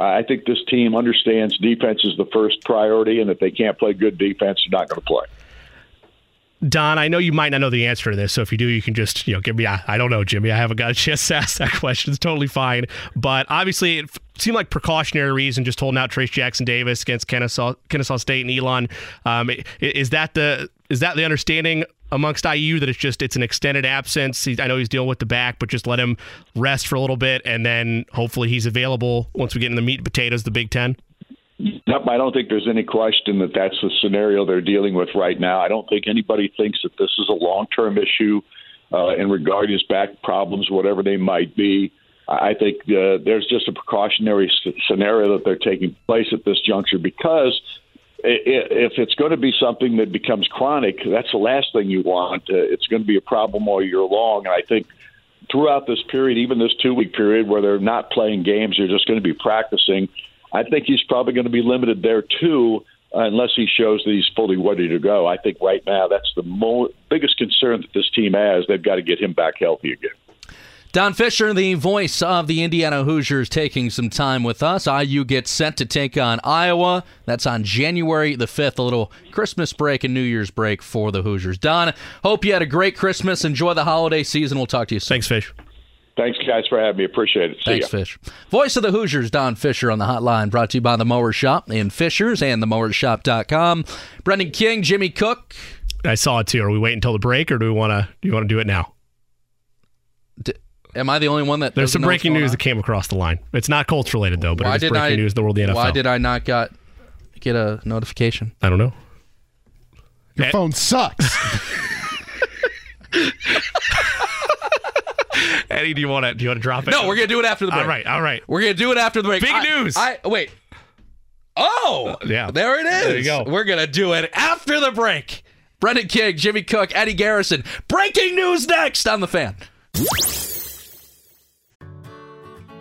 I think this team understands defense is the first priority, and if they can't play good defense, they're not going to play. Don, I know you might not know the answer to this, so if you do, you can just you know give me. I, I don't know, Jimmy. I haven't got a chance to ask that question. It's totally fine. But obviously, it seemed like precautionary reason just holding out Trayce Jackson Davis against Kennesaw, Kennesaw State and Elon. Um, is that the is that the understanding amongst IU that it's just it's an extended absence? I know he's dealing with the back, but just let him rest for a little bit, and then hopefully he's available once we get in the meat and potatoes, the Big Ten. Yep, I don't think there's any question that that's the scenario they're dealing with right now. I don't think anybody thinks that this is a long term issue uh, in regard to his back problems, whatever they might be. I think uh, there's just a precautionary scenario that they're taking place at this juncture because if it's going to be something that becomes chronic, that's the last thing you want. Uh, it's going to be a problem all year long. And I think throughout this period, even this two week period where they're not playing games, they're just going to be practicing I think he's probably going to be limited there too, uh, unless he shows that he's fully ready to go. I think right now that's the mo- biggest concern that this team has. They've got to get him back healthy again. Don Fischer, the voice of the Indiana Hoosiers, taking some time with us. IU gets set to take on Iowa. That's on January the 5th, a little Christmas break and New Year's break for the Hoosiers. Don, hope you had a great Christmas. Enjoy the holiday season. We'll talk to you soon. Thanks, Fish. Thanks, guys, for having me. Appreciate it. See Thanks, ya. Fish. Voice of the Hoosiers, Don Fischer on the hotline, brought to you by the Mower Shop in Fishers and themowershop.com. Brendan King, Jimmy Cook. I saw it too. Are we waiting until the break, or do we want to? Do you want to do it now? D- am I the only one that? There's some breaking news on? that came across the line. It's not Colts related though, but why it's breaking I, news. The world of the NFL. Why did I not got get a notification? I don't know. Your Eh. phone sucks. Eddie, do you want to? Do you want to drop it? No, we're gonna do it after the break. All right, all right. We're gonna do it after the break. Big I- news. I wait. Oh, uh, yeah. There it is. There you go. We're gonna do it after the break. Brendan King, Jimmy Cook, Eddie Garrison. Breaking news next on the fan.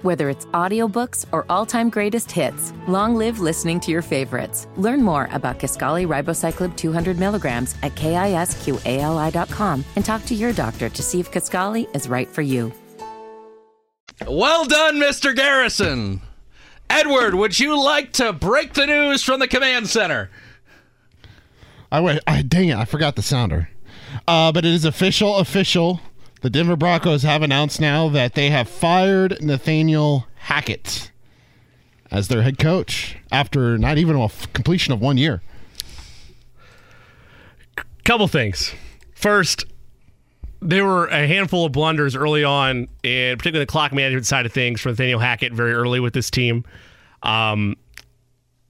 Whether it's audiobooks or all-time greatest hits, long live listening to your favorites. Learn more about Kisqali Ribociclib 200 milligrams at kisqali.com and talk to your doctor to see if Kisqali is right for you. Well done, Mr. Garrison. Edward, would you like to break the news from the command center? I wait. I dang it! I forgot the sounder. Uh, but it is official. Official. The Denver Broncos have announced now that they have fired Nathaniel Hackett as their head coach after not even a f- completion of one year. Couple things. First, there were a handful of blunders early on, and particularly the clock management side of things for Nathaniel Hackett very early with this team. Um,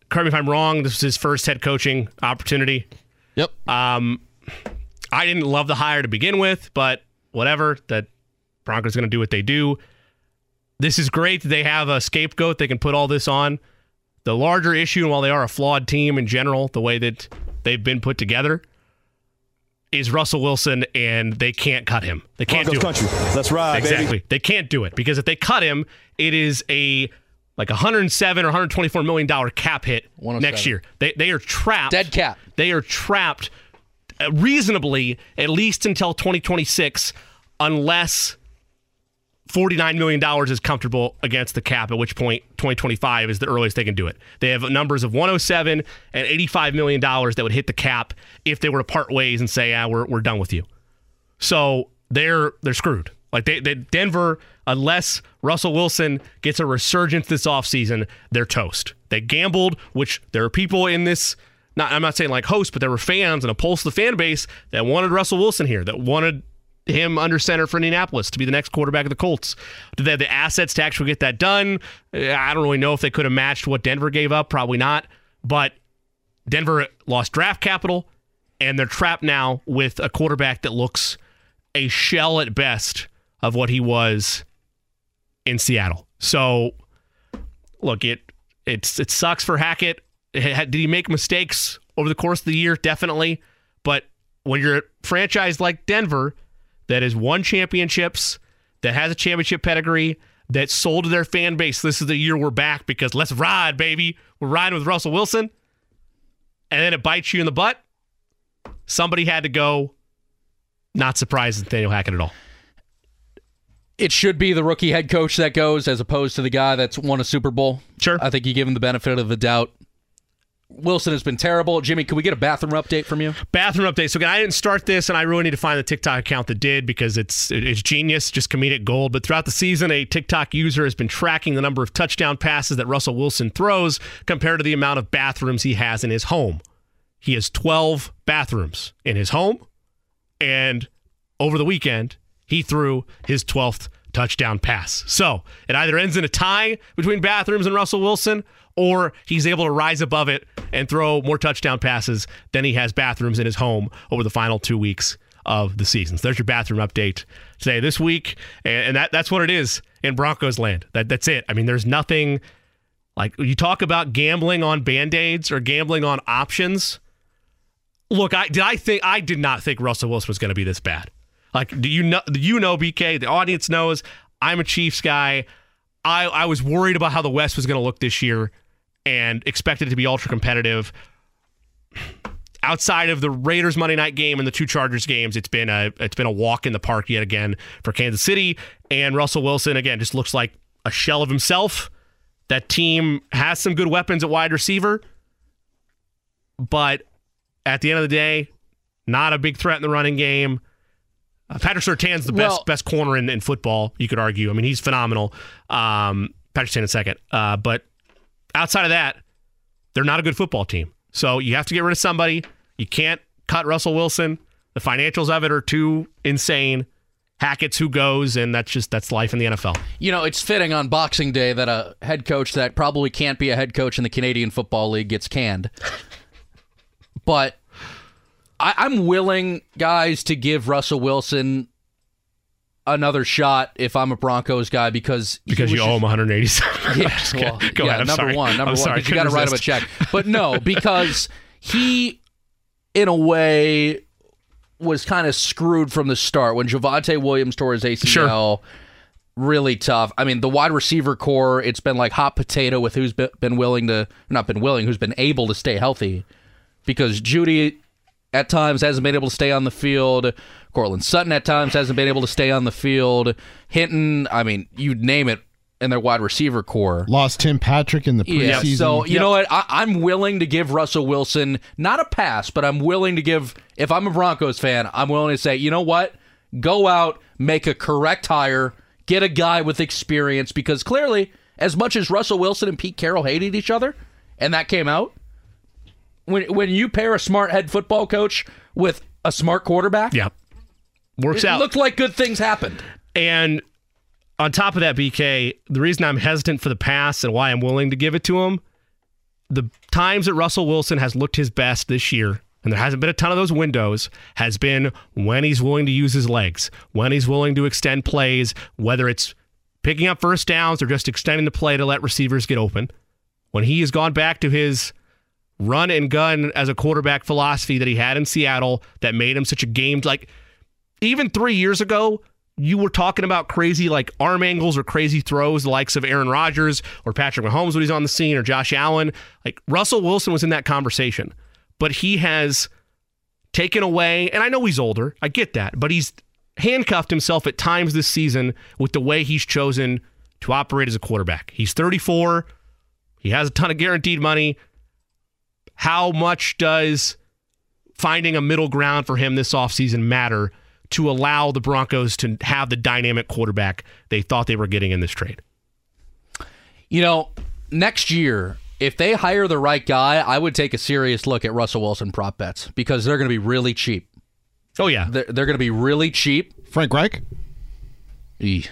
correct me if I'm wrong. This was his first head coaching opportunity. Yep. Um, I didn't love the hire to begin with, but whatever. That Broncos going to do what they do. This is great that they have a scapegoat they can put all this on. The larger issue, and while they are a flawed team in general, the way that they've been put together, is Russell Wilson, and they can't cut him. They can't Broncos do country. it. Let's ride, exactly. baby. They can't do it because if they cut him, it is a like 107 or 124 million dollar cap hit next year. They they are trapped. Dead cap. They are trapped reasonably at least until 2026, unless $49 million is comfortable against the cap, at which point 2025 is the earliest they can do it. They have numbers of 107 and $85 million that would hit the cap if they were to part ways and say, ah, we're, we're done with you. So they're they're screwed. Like they, they Denver, unless Russell Wilson gets a resurgence this offseason, they're toast. They gambled, which there are people in this not I'm not saying like hosts, but there were fans and a pulse of the fan base that wanted Russell Wilson here, that wanted him under center for Indianapolis to be the next quarterback of the Colts. Did they have the assets to actually get that done? Uh, I don't really know if they could have matched what Denver gave up. Probably not. But Denver lost draft capital, and they're trapped now with a quarterback that looks a shell at best of what he was in Seattle. So, look, it it's it sucks for Hackett. Did he make mistakes over the course of the year? Definitely. But when you're a franchise like Denver that has won championships, that has a championship pedigree, that sold to their fan base, this is the year we're back because let's ride, baby. We're riding with Russell Wilson. And then it bites you in the butt. Somebody had to go. Not surprised Nathaniel Hackett at all. It should be the rookie head coach that goes as opposed to the guy that's won a Super Bowl. Sure. I think you give him the benefit of the doubt. Wilson has been terrible. Jimmy, can we get a bathroom update from you? Bathroom update. So again, I didn't start this, and I really need to find the TikTok account that did because it's it's genius, just comedic gold. But throughout the season, a TikTok user has been tracking the number of touchdown passes that Russell Wilson throws compared to the amount of bathrooms he has in his home. He has 12 bathrooms in his home, and over the weekend, he threw his 12th touchdown pass. So it either ends in a tie between bathrooms and Russell Wilson, or he's able to rise above it and throw more touchdown passes than he has bathrooms in his home over the final two weeks of the season. So there's your bathroom update today, this week, and that that's what it is in Broncos land. That that's it. I mean, there's nothing like you talk about gambling on band aids or gambling on options. Look, I did I think I did not think Russell Wilson was going to be this bad. Like, do you know? Do you know BK? The audience knows I'm a Chiefs guy. I I was worried about how the West was going to look this year and expected it to be ultra competitive. Outside of the Raiders Monday night game and the two Chargers games, it's been a it's been a walk in the park yet again for Kansas City. And Russell Wilson again just looks like a shell of himself. That team has some good weapons at wide receiver, but at the end of the day, not a big threat in the running game. Uh, Patrick Surtain's the best Well- best corner in, in football. You could argue. I mean, he's phenomenal. Um, Patrick Surtain in second, uh, but outside of that, they're not a good football team. So you have to get rid of somebody. You can't cut Russell Wilson. The financials of it are too insane. Hackett's who goes, and that's just that's life in the NFL. You know, it's fitting on Boxing Day that a head coach that probably can't be a head coach in the Canadian Football League gets canned. but I, I'm willing, guys, to give Russell Wilson another shot if I'm a Broncos guy because Because you owe just- him 187. Yeah, well, Go yeah, ahead. I'm number sorry. one, number I'm one, sorry. you got to write him a check. But no, because he, in a way, was kind of screwed from the start when Javonte Williams tore his ACL. Really tough. I mean, the wide receiver core, it's been like hot potato with who's been willing to, not been willing, who's been able to stay healthy. Because Jeudy at times hasn't been able to stay on the field. Courtland Sutton at times hasn't been able to stay on the field. Hinton, I mean, you name it, in their wide receiver core. Lost Tim Patrick in the Yeah, preseason. so you know what? I, I'm willing to give Russell Wilson not a pass, but I'm willing to give. If I'm a Broncos fan, I'm willing to say, you know what? Go out, make a correct hire, get a guy with experience, because clearly, as much as Russell Wilson and Pete Carroll hated each other, and that came out, when when you pair a smart head football coach with a smart quarterback, yeah, works it out. looked like good things happened. And on top of that, BK, the reason I'm hesitant for the pass and why I'm willing to give it to him, the times that Russell Wilson has looked his best this year, and there hasn't been a ton of those windows, has been when he's willing to use his legs, when he's willing to extend plays, whether it's picking up first downs or just extending the play to let receivers get open. When he has gone back to his run and gun as a quarterback philosophy that he had in Seattle that made him such a game like even three years ago, you were talking about crazy like arm angles or crazy throws, the likes of Aaron Rodgers or Patrick Mahomes when he's on the scene or Josh Allen. Like Russell Wilson was in that conversation, but he has taken away. And I know he's older. I get that. But he's handcuffed himself at times this season with the way he's chosen to operate as a quarterback. He's 34. He has a ton of guaranteed money. How much does finding a middle ground for him this offseason matter to allow the Broncos to have the dynamic quarterback they thought they were getting in this trade? You know, next year, if they hire the right guy, I would take a serious look at Russell Wilson prop bets because they're going to be really cheap. Oh, yeah. They're, they're going to be really cheap. Frank Reich? Eeh.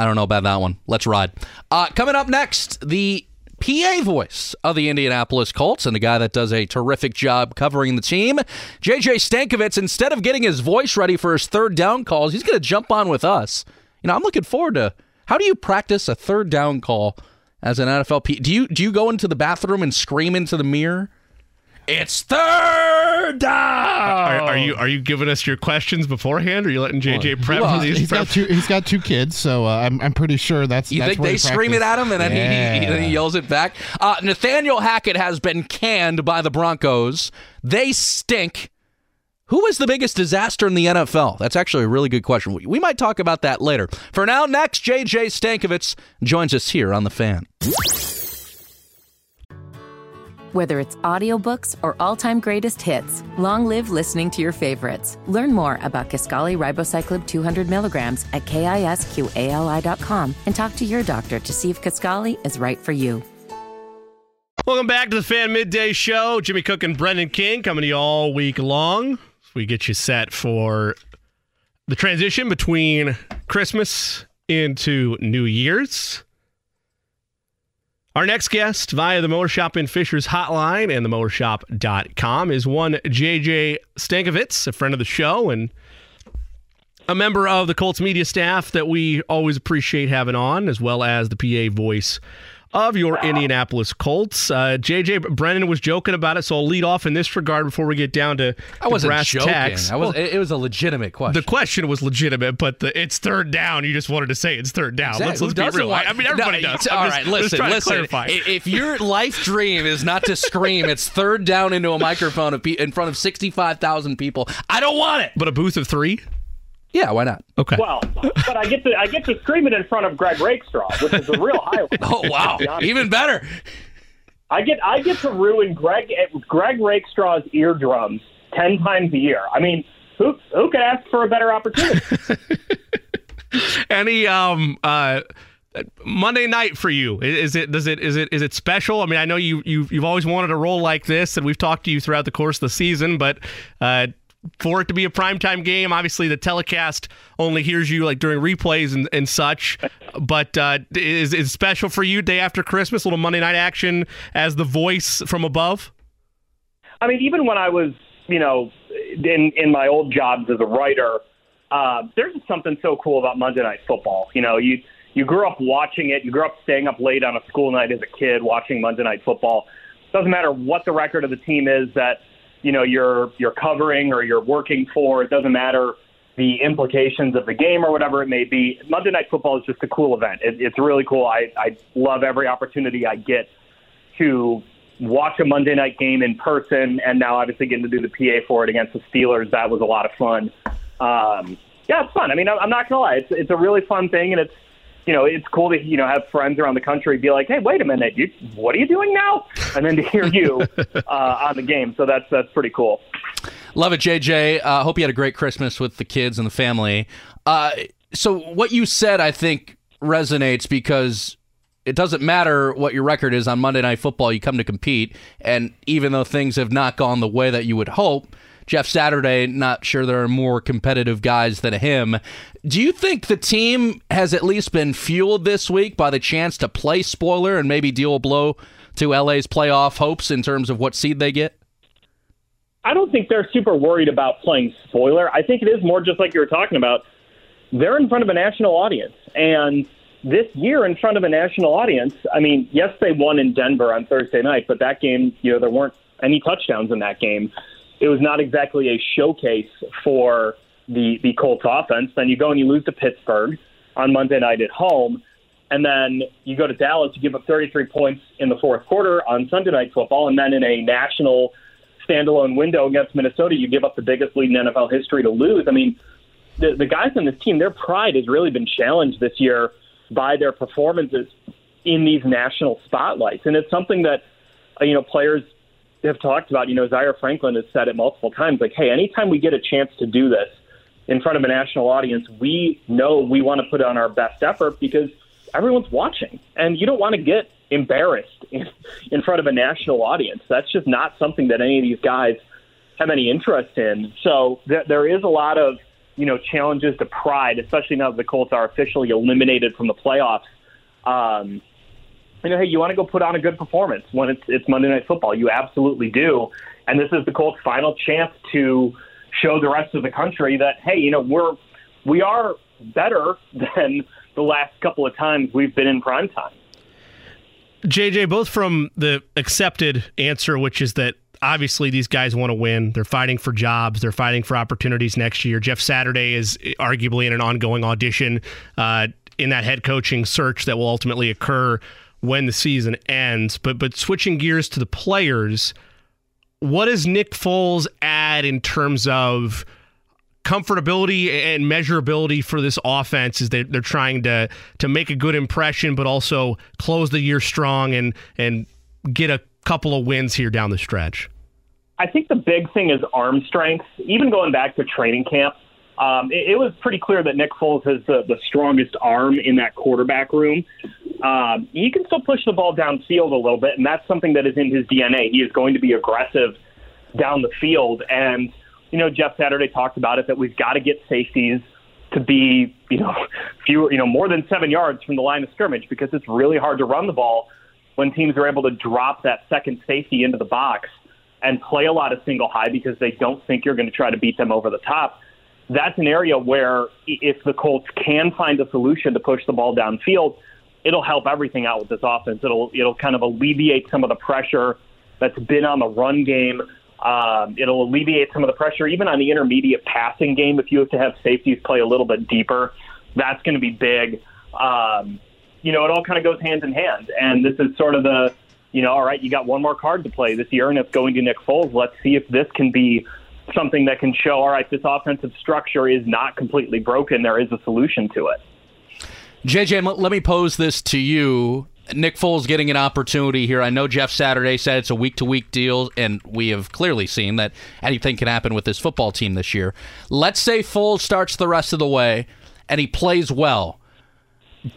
I don't know about that one. Let's ride. Uh, coming up next, the PA voice of the Indianapolis Colts and the guy that does a terrific job covering the team, JJ Stankevitz. Instead of getting his voice ready for his third down calls, he's going to jump on with us. You know, I'm looking forward to how do you practice a third down call as an NFL? P- do you do you go into the bathroom and scream into the mirror? It's third down. Are, are, you are you giving us your questions beforehand, or are you letting JJ prep Well, for these? he's got two. He's got two kids, so uh, I'm I'm pretty sure that's. You that's think where they scream it at him and then he, he, Yeah. he yells it back? Uh, Nathaniel Hackett has been canned by the Broncos. They stink. Who is the biggest disaster in the NFL? That's actually a really good question. We, we might talk about that later. For now, next, JJ Stankevitz joins us here on The Fan. Whether it's audiobooks or all-time greatest hits, long live listening to your favorites. Learn more about Kisqali Ribociclib 200 milligrams at kisqali.com and talk to your doctor to see if Kisqali is right for you. Welcome back to the Fan Midday Show. Jimmy Cook and Brendan King coming to you all week long. We get you set for the transition between Christmas into New Year's. Our next guest via the Mower Shop in Fishers hotline and the mowershop.com is one JJ Stankevitz, a friend of the show and a member of the Colts media staff that we always appreciate having on, as well as the PA voice of your Indianapolis Colts. Uh, JJ Brendan was joking about it, so I'll lead off in this regard before we get down to I wasn't brass joking. tacks. I was, Well, it, was a legitimate question. the question was legitimate, but the, it's third down. You just wanted to say it's third down. Exactly. Let's, let's be real. want- I mean, everybody No, does. All I'm right, just- listen, listen. clarify. If your life dream is not to scream, it's third down into a microphone in front of 65,000 people. I don't want it. But a booth of three? Yeah, why not? Okay. Well, but I get to I get to scream it in front of Greg Rakestraw, which is a real highlight. Oh, wow. to be honest. Even better. I get I get to ruin Greg Greg Rakestraw's eardrums ten times a year. I mean, who who could ask for a better opportunity? Any um uh Monday night for you is it does it is it is it special? I mean, I know you you you've always wanted a role like this, and we've talked to you throughout the course of the season, but uh, for it to be a primetime game, obviously the telecast only hears you like during replays and, and such. But uh, is it special for you day after Christmas, A little Monday night action as the voice from above? I mean, even when I was, you know, in in my old jobs as a writer, uh, there's something so cool about Monday Night Football. You know, you you grew up watching it. You grew up staying up late on a school night as a kid watching Monday Night Football. Doesn't matter what the record of the team is that you know you're you're covering or you're working for. It doesn't matter the implications of the game or whatever it may be. Monday Night Football is just a cool event. It, it's really cool. I, I love every opportunity I get to watch a Monday night game in person, and now obviously getting to do the PA for it against the Steelers. That was a lot of fun. Um, yeah, it's fun. I mean, I'm not gonna lie, it's it's a really fun thing, and it's you know it's cool to you know have friends around the country be like, hey, wait a minute, you what are you doing now? And then to hear you uh, on the game, so that's that's pretty cool. Love it, JJ. Uh, hope you had a great Christmas with the kids and the family. Uh, so, what you said, I think, resonates because it doesn't matter what your record is on Monday Night Football. You come to compete, and even though things have not gone the way that you would hope, Jeff Saturday, not sure there are more competitive guys than him. Do you think the team has at least been fueled this week by the chance to play spoiler and maybe deal a blow to LA's playoff hopes in terms of what seed they get? I don't think they're super worried about playing spoiler. I think it is more just like you were talking about. They're in front of a national audience, and this year in front of a national audience. I mean, yes, they won in Denver on Thursday night, but that game, you know, there weren't any touchdowns in that game. It was not exactly a showcase for the the Colts offense. Then you go and you lose to Pittsburgh on Monday night at home, and then you go to Dallas, you give up 33 points in the fourth quarter on Sunday night football, and then in a national standalone window against Minnesota, you give up the biggest lead in NFL history to lose. I mean, the, the guys on this team, their pride has really been challenged this year by their performances in these national spotlights. And it's something that, you know, players have talked about. You know, Zaire Franklin has said it multiple times like, hey, anytime we get a chance to do this in front of a national audience, we know we want to put on our best effort because everyone's watching. And you don't want to get embarrassed in, in front of a national audience. That's just not something that any of these guys have any interest in. So th- there is a lot of you know challenges to pride, especially now that the Colts are officially eliminated from the playoffs. Um, you know, hey, you want to go put on a good performance when it's it's Monday Night Football. You absolutely do, and this is the Colts' final chance to show the rest of the country that hey, you know, we're we are better than the last couple of times we've been in prime time. JJ, both from the accepted answer, which is that obviously these guys want to win. They're fighting for jobs. They're fighting for opportunities next year. Jeff Saturday is arguably in an ongoing audition uh, in that head coaching search that will ultimately occur when the season ends. But but switching gears to the players, what does Nick Foles add in terms of comfortability and measurability for this offense is they, they're trying to to make a good impression, but also close the year strong and and get a couple of wins here down the stretch. I think the big thing is arm strength. Even going back to training camp, um, it, it was pretty clear that Nick Foles has the, the strongest arm in that quarterback room. Um, he can still push the ball downfield a little bit, and that's something that is in his DNA. He is going to be aggressive down the field, and you know, Jeff Saturday talked about it that we've got to get safeties to be, you know, fewer, you know, more than seven yards from the line of scrimmage because it's really hard to run the ball when teams are able to drop that second safety into the box and play a lot of single high because they don't think you're going to try to beat them over the top. That's an area where if the Colts can find a solution to push the ball downfield, it'll help everything out with this offense. It'll it'll kind of alleviate some of the pressure that's been on the run game um, it'll alleviate some of the pressure, even on the intermediate passing game. If you have to have safeties play a little bit deeper, that's going to be big. Um, you know, it all kind of goes hand in hand. And this is sort of the, you know, all right, you got one more card to play this year, and it's going to Nick Foles. Let's see if this can be something that can show, all right, this offensive structure is not completely broken. There is a solution to it. JJ, let me pose this to you Nick Foles getting an opportunity here. I know Jeff Saturday said it's a week to week deal, and we have clearly seen that anything can happen with this football team this year. Let's say Foles starts the rest of the way and he plays well.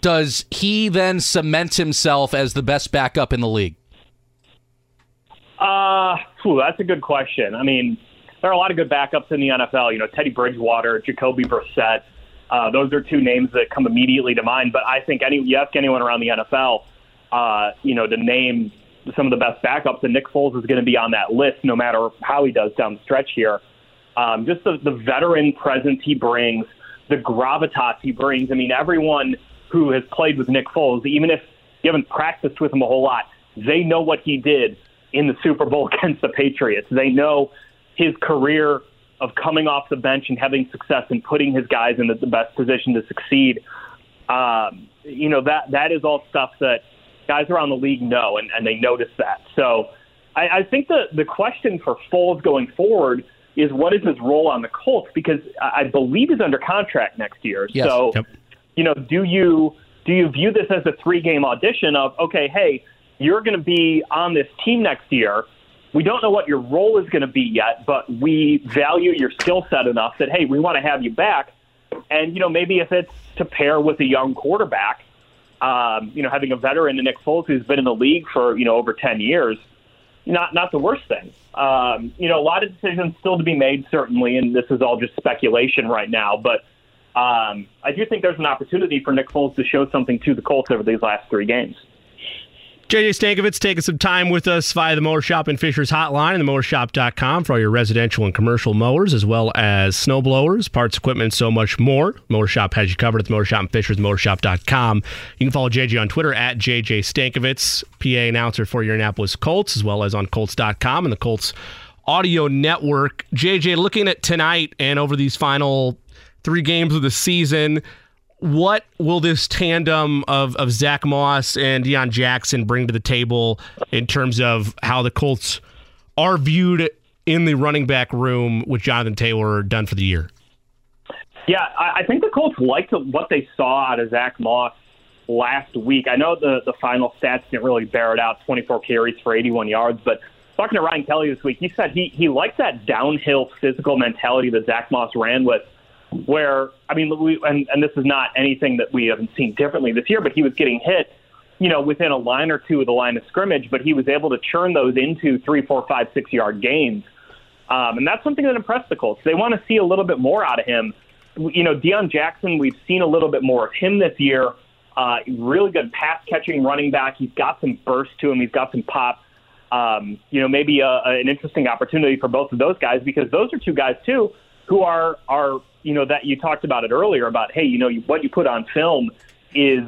Does he then cement himself as the best backup in the league? Uh, whew, that's a good question. I mean, there are a lot of good backups in the NFL. You know, Teddy Bridgewater, Jacoby Brissett. Uh, those are two names that come immediately to mind. But I think any you ask anyone around the NFL, uh, you know, to name some of the best backups, and Nick Foles is going to be on that list no matter how he does down the stretch here. Um, just the, the veteran presence he brings, the gravitas he brings. I mean, everyone who has played with Nick Foles, even if you haven't practiced with him a whole lot, they know what he did in the Super Bowl against the Patriots. They know his career of coming off the bench and having success and putting his guys in the, the best position to succeed. Um, you know that that is all stuff that guys around the league know, and, and they notice that. So I, I think the, the question for Foles going forward is what is his role on the Colts? Because I believe he's under contract next year. Yes. So, yep. you know, do you do you view this as a three game audition of okay, hey, you're going to be on this team next year. We don't know what your role is going to be yet, but we value your skill set enough that hey, we want to have you back. And you know, maybe if it's to pair with a young quarterback, um, you know, having a veteran in Nick Foles who's been in the league for you know over ten years, not not the worst thing. Um, you know, a lot of decisions still to be made, certainly, and this is all just speculation right now. But um, I do think there's an opportunity for Nick Foles to show something to the Colts over these last three games. JJ Stankevitz taking some time with us via the Mower Shop and Fishers hotline and themowershop.com for all your residential and commercial mowers, as well as snow blowers, parts, equipment, so much more. Mower Shop has you covered at the Mower Shop and Fishers, mowershop.com. You can follow JJ on Twitter at JJ Stankevitz, PA announcer for your Annapolis Colts, as well as on Colts.com and the Colts Audio Network. JJ, looking at tonight and over these final three games of the season, what will this tandem of, of Zach Moss and Deon Jackson bring to the table in terms of how the Colts are viewed in the running back room with Jonathan Taylor done for the year? Yeah, I, I think the Colts liked what they saw out of Zach Moss last week. I know the the final stats didn't really bear it out 24 carries for 81 yards, but talking to Ryan Kelly this week, he said he he liked that downhill physical mentality that Zach Moss ran with. Where I mean, we, and and this is not anything that we haven't seen differently this year, but he was getting hit, you know, within a line or two of the line of scrimmage, but he was able to churn those into three, four, five, six yard gains, um, and that's something that impressed the Colts. They want to see a little bit more out of him. You know, Deon Jackson, we've seen a little bit more of him this year. Uh, really good pass catching running back. He's got some burst to him. He's got some pop um, you know, maybe a, an interesting opportunity for both of those guys because those are two guys too who are are you know that you talked about it earlier about hey, you know, you, what you put on film is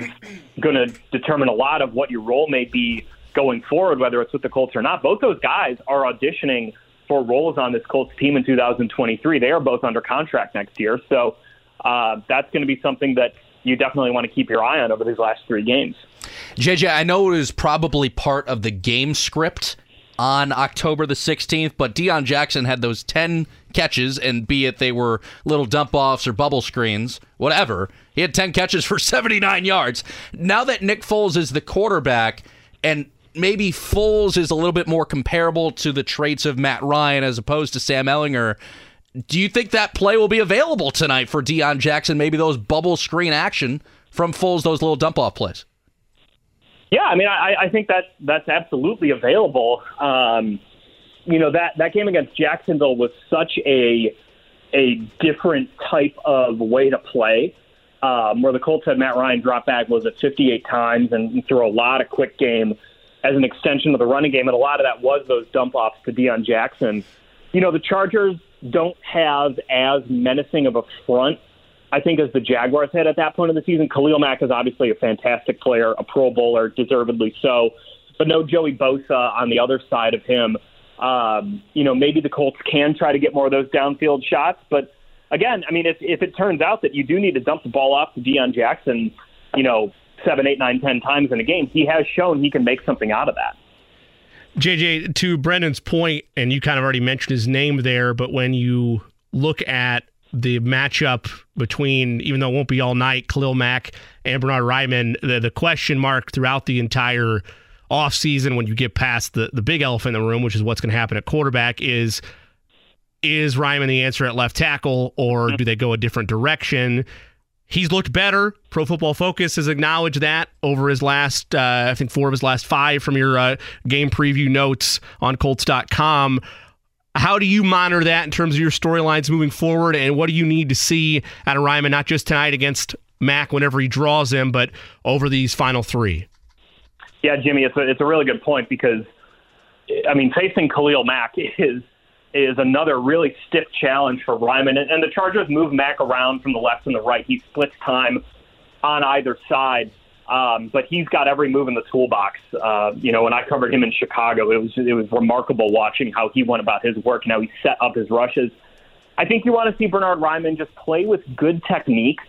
going to determine a lot of what your role may be going forward, whether it's with the Colts or not. Both those guys are auditioning for roles on this Colts team in 2023. They are both under contract next year, so uh, that's going to be something that you definitely want to keep your eye on over these last three games. JJ, I know it was probably part of the game script on October the 16th, but Deon Jackson had those 10 catches, and be it they were little dump offs or bubble screens, whatever, he had 10 catches for 79 yards. Now that Nick Foles is the quarterback, and maybe Foles is a little bit more comparable to the traits of Matt Ryan as opposed to Sam Ehlinger. Do you think that play will be available tonight for Deon Jackson? Maybe those bubble screen action from Foles, those little dump off plays? Yeah, I mean, I, I think that that's absolutely available. Um, you know that that game against Jacksonville was such a a different type of way to play. Um, where the Colts had Matt Ryan drop back was it 58 times and threw a lot of quick game as an extension of the running game, and a lot of that was those dump offs to Deon Jackson. You know, the Chargers don't have as menacing of a front I think, as the Jaguars had at that point of the season. Khalil Mack is obviously a fantastic player, a Pro Bowler, deservedly so, but no Joey Bosa on the other side of him. Um, you know, maybe the Colts can try to get more of those downfield shots, but again, I mean, if if it turns out that you do need to dump the ball off to Deon Jackson, you know, seven, eight, nine, ten times in a game, he has shown he can make something out of that. JJ, to Brendan's point, and you kind of already mentioned his name there, but when you look at the matchup between, even though it won't be all night, Khalil Mack and Bernhard Raimann, the, the question mark throughout the entire offseason when you get past the, the big elephant in the room, which is what's going to happen at quarterback, is is Raimann the answer at left tackle or do they go a different direction? He's looked better. Pro Football Focus has acknowledged that over his last, uh, I think, four of his last five from your uh, game preview notes on Colts.com. How do you monitor that in terms of your storylines moving forward, and what do you need to see out of Raimann, not just tonight against Mack whenever he draws him, but over these final three? Yeah, Jimmy, it's a, it's a really good point because, I mean, facing Khalil Mack is is another really stiff challenge for Raimann. and, and the Chargers move Mack around from the left and the right. He splits time on either side. Um, but he's got every move in the toolbox. Uh, you know, when I covered him in Chicago, it was it was remarkable watching how he went about his work and how he set up his rushes. I think you want to see Bernhard Raimann just play with good technique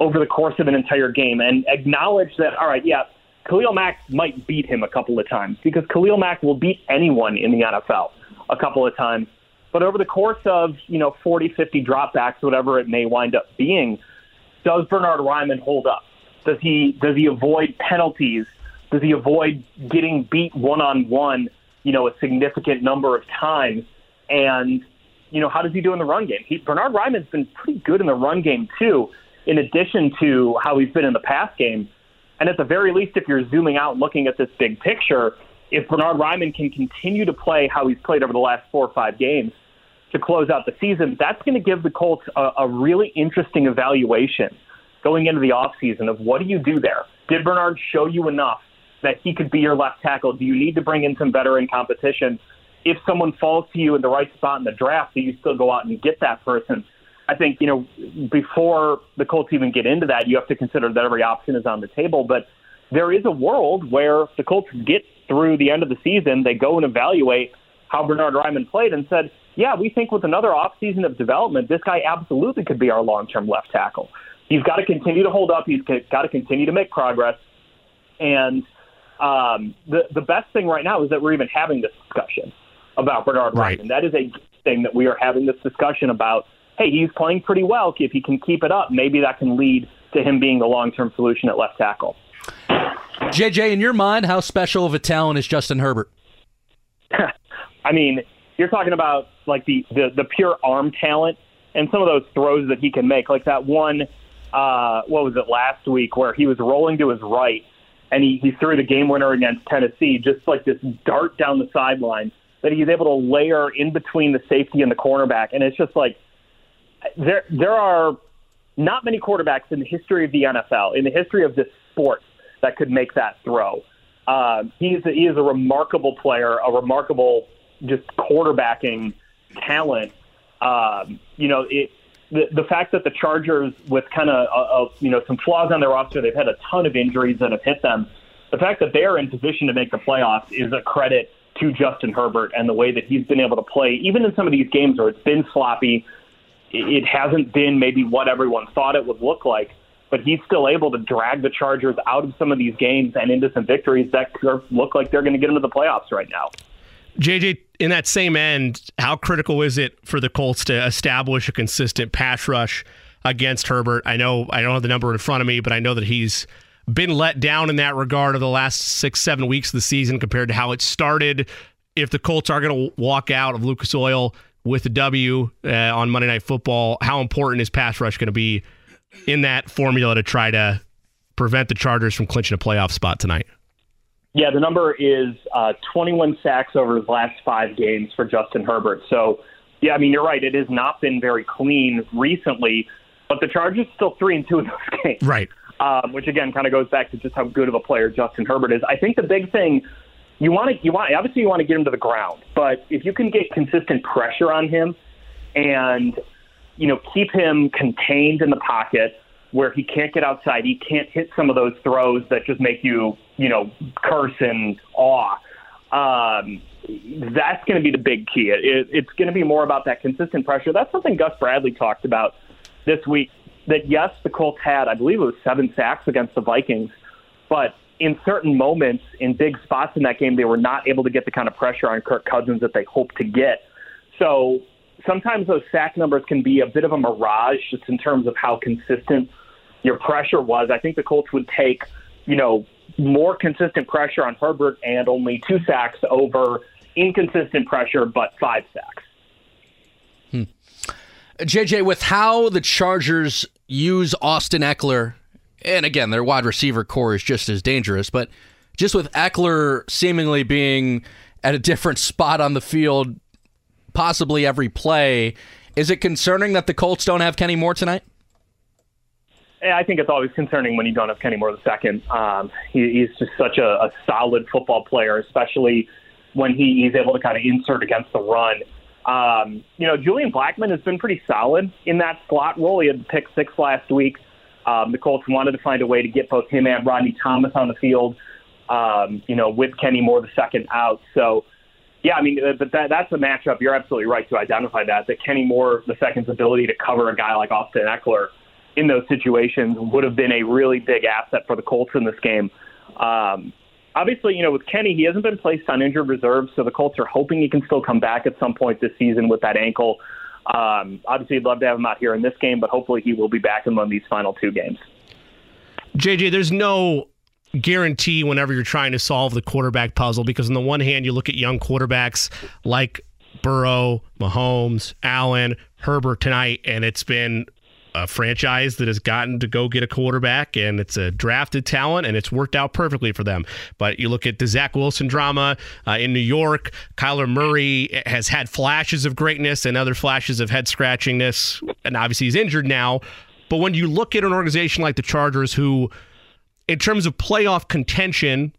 over the course of an entire game and acknowledge that, all right, yeah, Khalil Mack might beat him a couple of times because Khalil Mack will beat anyone in the NFL a couple of times. But over the course of, you know, 40, 50 dropbacks, whatever it may wind up being, does Bernhard Raimann hold up? Does he does he avoid penalties? Does he avoid getting beat one on one? You know, a significant number of times, and you know, how does he do in the run game? He, Bernhard Raimann's been pretty good in the run game too, in addition to how he's been in the pass game. And at the very least, if you're zooming out looking at this big picture, if Bernhard Raimann can continue to play how he's played over the last four or five games to close out the season, that's going to give the Colts a, a really interesting evaluation going into the offseason of what do you do there? Did Bernhard show you enough that he could be your left tackle? Do you need to bring in some veteran competition? If someone falls to you in the right spot in the draft, do you still go out and get that person? I think, you know, before the Colts even get into that, you have to consider that every option is on the table. But there is a world where the Colts get through the end of the season, they go and evaluate how Bernhard Raimann played and said, yeah, we think with another offseason of development, this guy absolutely could be our long term left tackle he's got to continue to hold up. He's got to continue to make progress. And um, the the best thing right now is that we're even having this discussion about Bernhard right. Raimann. That is a thing that we are having this discussion about, hey, he's playing pretty well. If he can keep it up, maybe that can lead to him being the long term solution at left tackle. JJ, in your mind, how special of a talent is Justin Herbert? I mean, you're talking about like the, the the pure arm talent and some of those throws that he can make, like that one. Uh, what was it last week where he was rolling to his right and he, he threw the game winner against Tennessee, just like this dart down the sideline that he's able to layer in between the safety and the cornerback, and it's just like there there are not many quarterbacks in the history of the NFL, in the history of this sport, that could make that throw. Uh, he's a, he is a remarkable player, a remarkable just quarterbacking talent. Um, you know, it, the the fact that the Chargers, with kind of you know some flaws on their roster, they've had a ton of injuries that have hit them. The fact that they are in position to make the playoffs is a credit to Justin Herbert and the way that he's been able to play, even in some of these games where it's been sloppy. It hasn't been maybe what everyone thought it would look like, but he's still able to drag the Chargers out of some of these games and into some victories that look like they're going to get into the playoffs right now. JJ, in that same end, how critical is it for the Colts to establish a consistent pass rush against Herbert? I know I don't have the number in front of me, but I know that he's been let down in that regard of the last six, seven weeks of the season compared to how it started. If the Colts are going to walk out of Lucas Oil with a W uh, on Monday Night Football, how important is pass rush going to be in that formula to try to prevent the Chargers from clinching a playoff spot tonight? Yeah, the number is uh, 21 sacks over his last five games for Justin Herbert. So, yeah, I mean, you're right. It has not been very clean recently, but the Chargers still three and two in those games. Right um, which again kind of goes back to just how good of a player Justin Herbert is. I think the big thing you want to you want obviously you want to get him to the ground, but if you can get consistent pressure on him and you know keep him contained in the pocket where he can't get outside, he can't hit some of those throws that just make you you know curse and awe. Um, that's going to be the big key. It, it, it's going to be more about that consistent pressure. That's something Gus Bradley talked about this week that yes, the Colts had, I believe it was seven sacks against the Vikings, but in certain moments, in big spots in that game, they were not able to get the kind of pressure on Kirk Cousins that they hoped to get. So sometimes those sack numbers can be a bit of a mirage just in terms of how consistent your pressure was. I think the Colts would take, you know, more consistent pressure on Herbert and only two sacks over inconsistent pressure but five sacks. Hmm. JJ, with how the Chargers use Austin Ekeler, and again, their wide receiver core is just as dangerous, but just with Ekeler seemingly being at a different spot on the field, possibly every play, is it concerning that the Colts don't have Kenny Moore tonight? I think it's always concerning when you don't have Kenny Moore second. Um, he, he's just such a, a solid football player, especially when he, he's able to kind of insert against the run. Um, you know, Julian Blackmon has been pretty solid in that slot role. He had pick six last week. Um, the Colts wanted to find a way to get both him and Rodney Thomas on the field. Um, you know, with Kenny Moore second out. So, yeah, I mean, uh, but that, that's a matchup. You're absolutely right to identify that. That Kenny Moore second's ability to cover a guy like Austin Ekeler in those situations would have been a really big asset for the Colts in this game. Um, obviously, you know, with Kenny, he hasn't been placed on injured reserve, so the Colts are hoping he can still come back at some point this season with that ankle. Um, obviously, I'd love to have him out here in this game, but hopefully he will be back in one of these final two games. JJ, there's no guarantee whenever you're trying to solve the quarterback puzzle because on the one hand, you look at young quarterbacks like Burrow, Mahomes, Allen, Herbert tonight, and it's been a franchise that has gotten to go get a quarterback and it's a drafted talent and it's worked out perfectly for them. But you look at the Zach Wilson drama uh, in New York, Kyler Murray has had flashes of greatness and other flashes of head scratchingness. And obviously he's injured now. But when you look at an organization like the Chargers, who, in terms of playoff contention,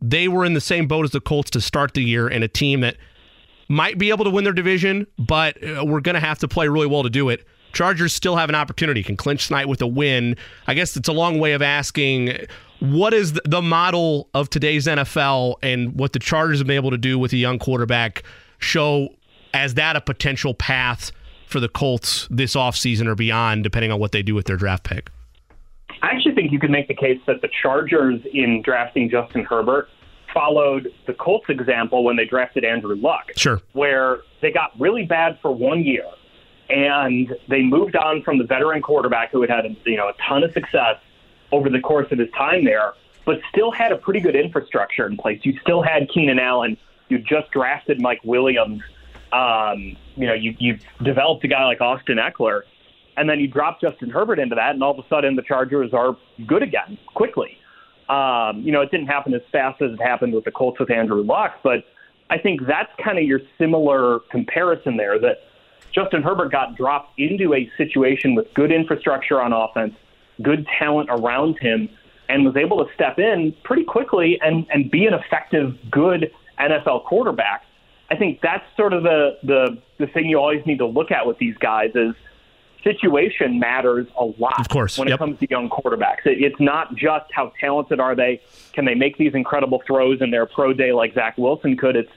they were in the same boat as the Colts to start the year and a team that might be able to win their division, but uh, we're going to have to play really well to do it Chargers still have an opportunity, can clinch tonight with a win. I guess it's a long way of asking what is the model of today's NFL and what the Chargers have been able to do with a young quarterback show as that a potential path for the Colts this offseason or beyond, depending on what they do with their draft pick? I actually think you could make the case that the Chargers, in drafting Justin Herbert, followed the Colts example when they drafted Andrew Luck. Sure. Where they got really bad for one year and they moved on from the veteran quarterback who had had you know a ton of success over the course of his time there, but still had a pretty good infrastructure in place. You still had Keenan Allen. You just drafted Mike Williams. Um, you know, you you developed a guy like Austin Ekeler, and then you drop Justin Herbert into that, and all of a sudden the Chargers are good again quickly. Um, you know, it didn't happen as fast as it happened with the Colts with Andrew Luck, but I think that's kind of your similar comparison there. That Justin Herbert got dropped into a situation with good infrastructure on offense, good talent around him, and was able to step in pretty quickly and, and be an effective, good NFL quarterback. I think that's sort of the, the the thing you always need to look at with these guys is situation matters a lot. Of course, when yep. it comes to young quarterbacks, it, it's not just how talented are they, can they make these incredible throws in their pro day like Zach Wilson could. It's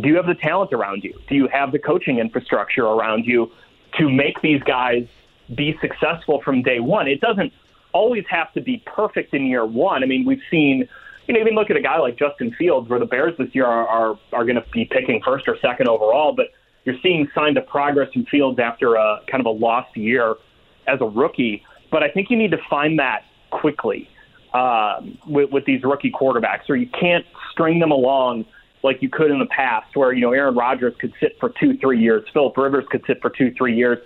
do you have the talent around you? Do you have the coaching infrastructure around you to make these guys be successful from day one? It doesn't always have to be perfect in year one. I mean, we've seen, you know, even look at a guy like Justin Fields, where the Bears this year are are, are going to be picking first or second overall, but you're seeing signs of progress in Fields after a kind of a lost year as a rookie. But I think you need to find that quickly um, with, with these rookie quarterbacks, or you can't string them along like you could in the past, where you know Aaron Rodgers could sit for two, three years, Philip Rivers could sit for two, three years.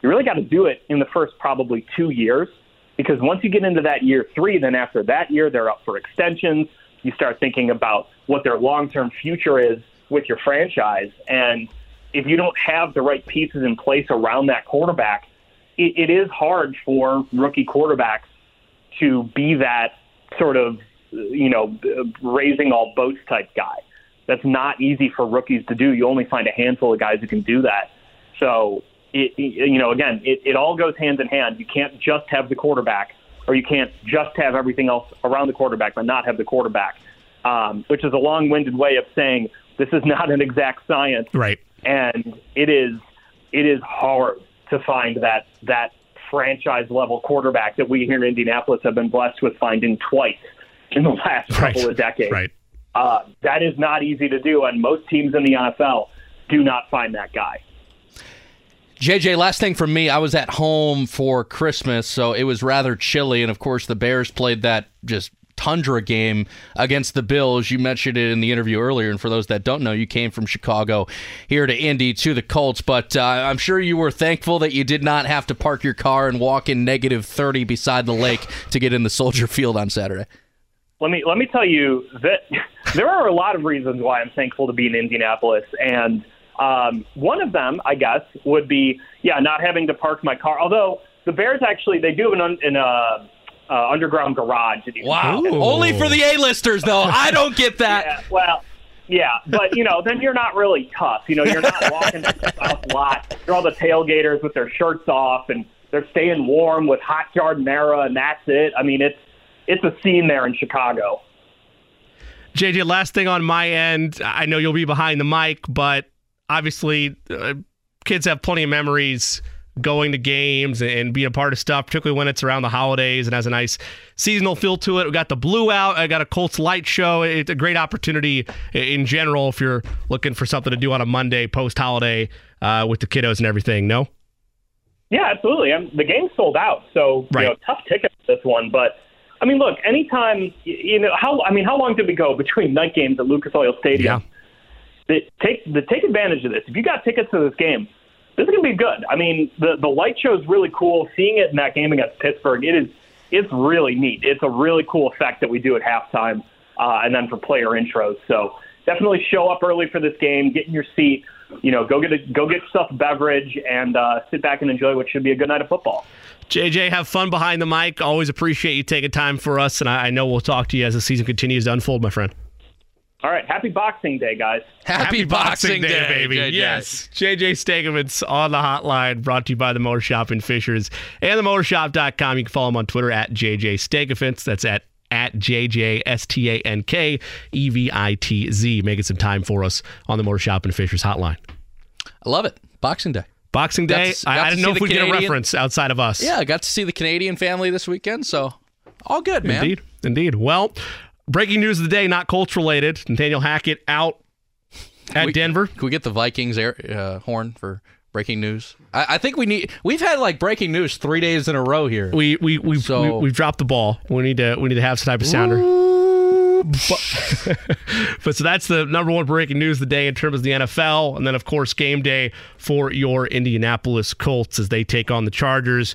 You really got to do it in the first probably two years, because once you get into that year three, then after that year they're up for extensions. You start thinking about what their long-term future is with your franchise, and if you don't have the right pieces in place around that quarterback, it, it is hard for rookie quarterbacks to be that sort of you know raising all boats type guy that's not easy for rookies to do. You only find a handful of guys who can do that. So, it, you know, again, it, it all goes hand in hand. You can't just have the quarterback, or you can't just have everything else around the quarterback, but not have the quarterback, um, which is a long winded way of saying this is not an exact science. Right. And it is it is hard to find that that franchise level quarterback that we here in Indianapolis have been blessed with finding twice in the last Right. couple of decades. Right. Uh, that is not easy to do, and most teams in the NFL do not find that guy. JJ, last thing from me. I was at home for Christmas, so it was rather chilly. And of course, the Bears played that just tundra game against the Bills. You mentioned it in the interview earlier. And for those that don't know, you came from Chicago here to Indy to the Colts. But uh, I'm sure you were thankful that you did not have to park your car and walk in negative 30 beside the lake to get in the Soldier Field on Saturday. Let me let me tell you that there are a lot of reasons why I'm thankful to be in Indianapolis, and um, one of them, I guess, would be yeah, not having to park my car. Although the Bears actually they do have an, un, an uh, uh, underground garage. that Wow. park in. Only for the A-listers, though. I don't get that. Yeah, well, yeah, but you know, then you're not really tough. You know, you're not walking the south lot. You're all the tailgaters with their shirts off and they're staying warm with hot giardiniera, and that's it. I mean, it's it's a scene there in Chicago. JJ, last thing on my end. I know you'll be behind the mic, but obviously, uh, kids have plenty of memories going to games and being a part of stuff, particularly when it's around the holidays and has a nice seasonal feel to it. We got the Blue Out. I got a Colts Light Show. It's a great opportunity in general if you're looking for something to do on a Monday post holiday uh, with the kiddos and everything. No. Yeah, absolutely. I'm, the game's sold out, so Right. you know, tough ticket for this one. But I mean, look, anytime you know how I mean, how long did we go between night games at Lucas Oil Stadium? The, take the take advantage of this. If you got tickets to this game, this is gonna be good. I mean, the the light show is really cool. Seeing it in that game against Pittsburgh, it is it's really neat. It's a really cool effect that we do at halftime, uh, and then for player intros. So definitely show up early for this game. Get in your seat. You know, go get a go get yourself a beverage and uh, sit back and enjoy what should be a good night of football. JJ, have fun behind the mic. Always appreciate you taking time for us, and I, I know we'll talk to you as the season continues to unfold, my friend. All right, happy Boxing Day, guys. Happy, Boxing, Day, baby. JJ. Yes. JJ Stankevitz on the hotline, brought to you by the Mower Shop in Fishers and the mowershop.com. You can follow him on Twitter at JJ Stankevitz. That's at at JJ S T A N K E V I T Z. Making some time for us on the Mower Shop and Fishers hotline. I love it. Boxing Day. Boxing Got Day. to- I, got I didn't know if we get a reference outside of us. Yeah, I got to see the Canadian family this weekend, so all good, man. Indeed. Indeed. Well, breaking news of the day, not Colts related. Nathaniel Hackett out at We- Denver. Can we get the Vikings air, uh, horn for breaking news? I, I think we need. We've had like breaking news three days in a row here. We we we So- we, have dropped the ball. We need to we need to have some type of sounder. But, but so that's the number one breaking news of the day in terms of the NFL, and then of course game day for your Indianapolis Colts as they take on the Chargers.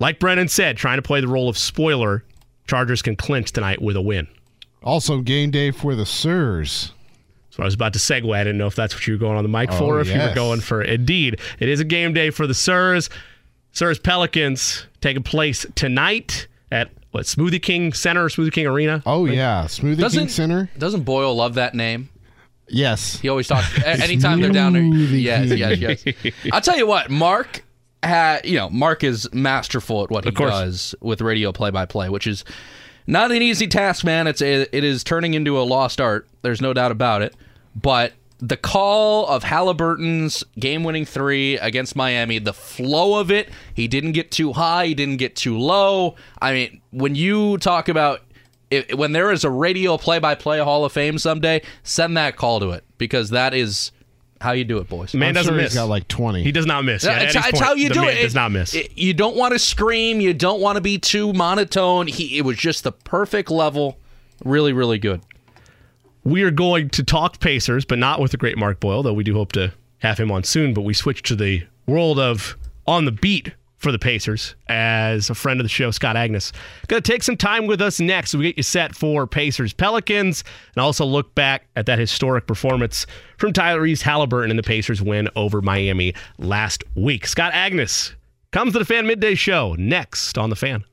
Like Brennan said, trying to play the role of spoiler. Chargers can clinch tonight with a win. Also, game day for the Sirs. So I was about to segue. I didn't know if that's what you were going on the mic Oh, for, if you were going for. Indeed, it is a game day for the Sirs. Sirs Pelicans taking place tonight at what Smoothie King Center, Smoothie King Arena. Oh yeah, Smoothie King Doesn't Center. doesn't Boyle love that name? Yes. He always talks anytime they're down there. Yes, yes, yes. I'll tell you what, Mark had you know, Mark is masterful at what he does with radio play by play, which is not an easy task, man. It's a, it is turning into a lost art. There's no doubt about it. But the call of Haliburton's game-winning three against Miami, the flow of it, he didn't get too high, he didn't get too low. I mean, when you talk about if, when there is a radio play-by-play Hall of Fame someday, send that call to it because that is how you do it, boys. Man I'm doesn't sure miss. He's got like twenty. He does not miss. Yeah, it's, Eddie's it's point, how you the do man it. Does not miss. It- you don't want to scream. You don't want to be too monotone. He, it was just the perfect level. Really, really good. We are going to talk Pacers, but not with the great Mark Boyle, though we do hope to have him on soon. But we switch to the world of on the beat for the Pacers as a friend of the show, Scott Agness. Going to take some time with us next. We get you set for Pacers Pelicans and also look back at that historic performance from Tyrese Haliburton and the Pacers win over Miami last week. Scott Agness comes to the Fan Midday Show next on the Fan.